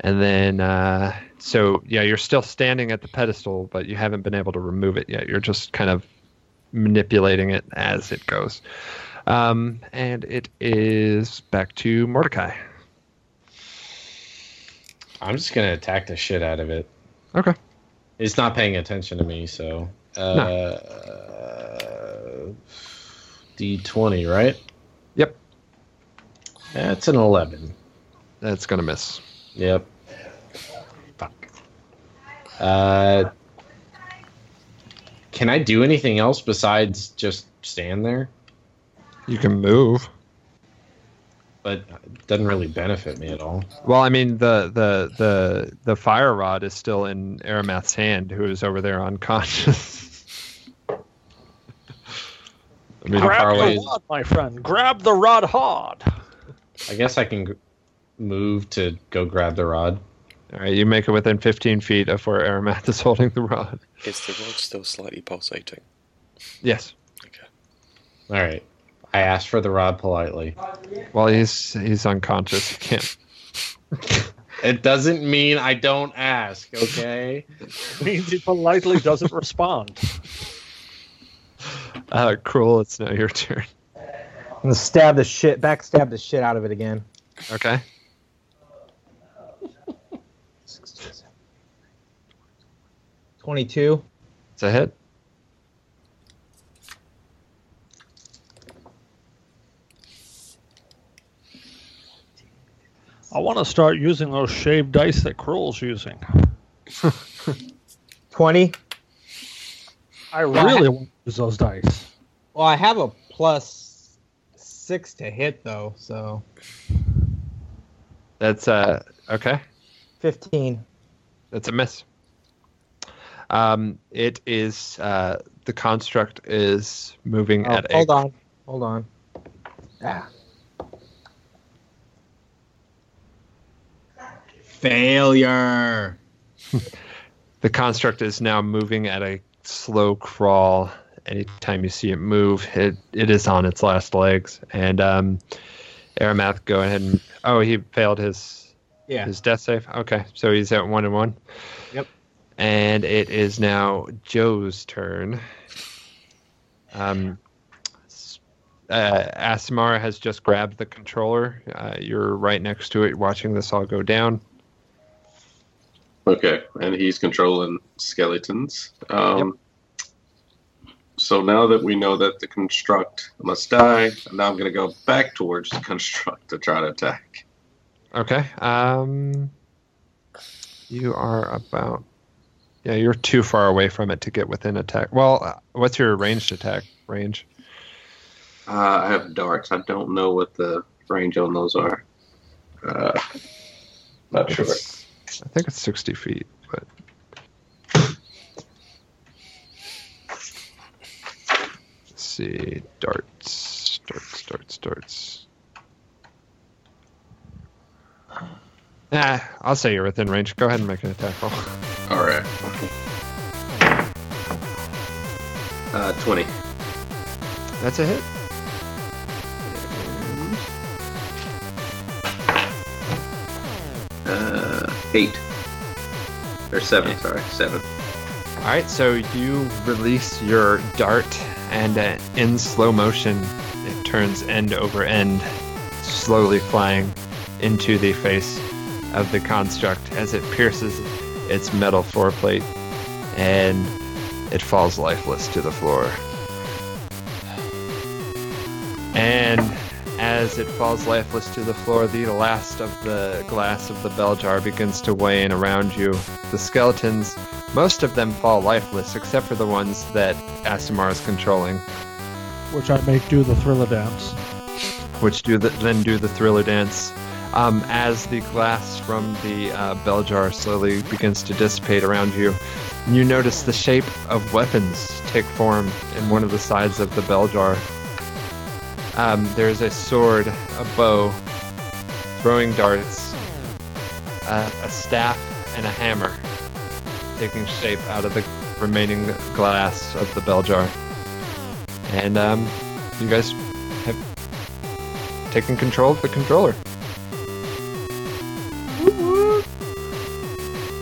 And then, uh, so yeah, you're still standing at the pedestal, but you haven't been able to remove it yet. You're just kind of manipulating it as it goes. Um, and it is back to Mordecai. I'm just gonna attack the shit out of it. Okay. It's not paying attention to me, so. Uh, D20, right? Yep. That's an 11. That's gonna miss. Yep. Fuck. Uh, can I do anything else besides just stand there? You can move. But it doesn't really benefit me at all. Well, I mean the the the the fire rod is still in Aramath's hand, who is over there unconscious. I mean, Grab far the away rod, my friend. Grab the rod hard. I guess I can move to go grab the rod. All right, you make it within 15 feet of where Aramath is holding the rod. Is the rod still slightly pulsating? Yes. Okay. All right. I asked for the rod politely. Well, he's he's unconscious. He can't. It doesn't mean I don't ask, okay? it means he politely doesn't respond. Uh, cruel. It's now your turn. I'm gonna stab the shit, backstab the shit out of it again. Okay. Twenty-two. It's a hit. I want to start using those shaved dice that Cruel's using. Twenty. I really want to use those dice. Well, I have a plus six to hit though, so That's uh okay. fifteen. That's a miss. Um, it is uh, the construct is moving Oh, at a hold on, hold on. Ah. Failure. the construct is now moving at a slow crawl. Anytime you see it move, it, it is on its last legs. And um, Aramath, go ahead and oh, he failed his Yeah. his death save. Okay, so he's at one and one. Yep. And it is now Joe's turn. Um, s- uh, Asimara has just grabbed the controller. Uh, you're right next to it, watching this all go down. Okay, and he's controlling skeletons. Um, So now that we know that the construct must die, now I'm going to go back towards the construct to try to attack. Okay. Um, you are about. Yeah, you're too far away from it to get within attack. Well, uh, what's your ranged attack range? Uh, I have darts. I don't know what the range on those are. Uh, not sure. It's- I think it's 60 feet, but. See. Darts. Darts, darts, darts. Ah, I'll say you're within range. Go ahead and make an attack roll. All right. Uh, 20. That's a hit. Uh, 8. Or 7, sorry. 7. All right, so you release your dart, and uh, in slow motion, it turns end over end, slowly flying into the face of the construct as it pierces its metal floor plate, and it falls lifeless to the floor. And as it falls lifeless to the floor, the last of the glass of the bell jar begins to wane around you. The skeletons, most of them fall lifeless, except for the ones that Asimar is controlling, Which I make do the thriller dance. which do the, then do the thriller dance. Um, as the glass from the uh, bell jar slowly begins to dissipate around you, you notice the shape of weapons take form in one of the sides of the bell jar. Um, there's a sword, a bow, throwing darts, uh, a staff, and a hammer taking shape out of the remaining glass of the bell jar. And um, you guys have taken control of the controller.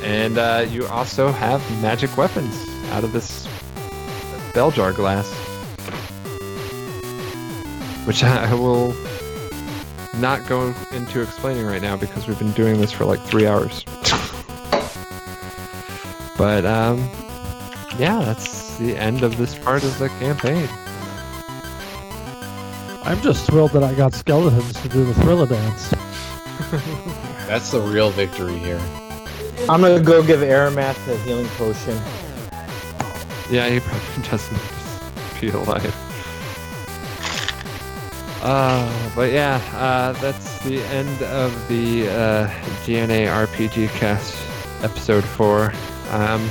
And uh, you also have magic weapons out of this bell jar glass. Which I will not go into explaining right now because we've been doing this for like three hours. But um, yeah, that's the end of this part of the campaign. I'm just thrilled that I got skeletons to do the thriller dance. That's the real victory here. I'm gonna go give Aramath a healing potion. Yeah, he probably doesn't feel alive. Uh, but yeah, uh, that's the end of the uh, GNA RPG cast episode 4. Um,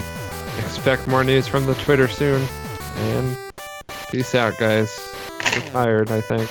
expect more news from the Twitter soon. And peace out, guys. We're tired, I think.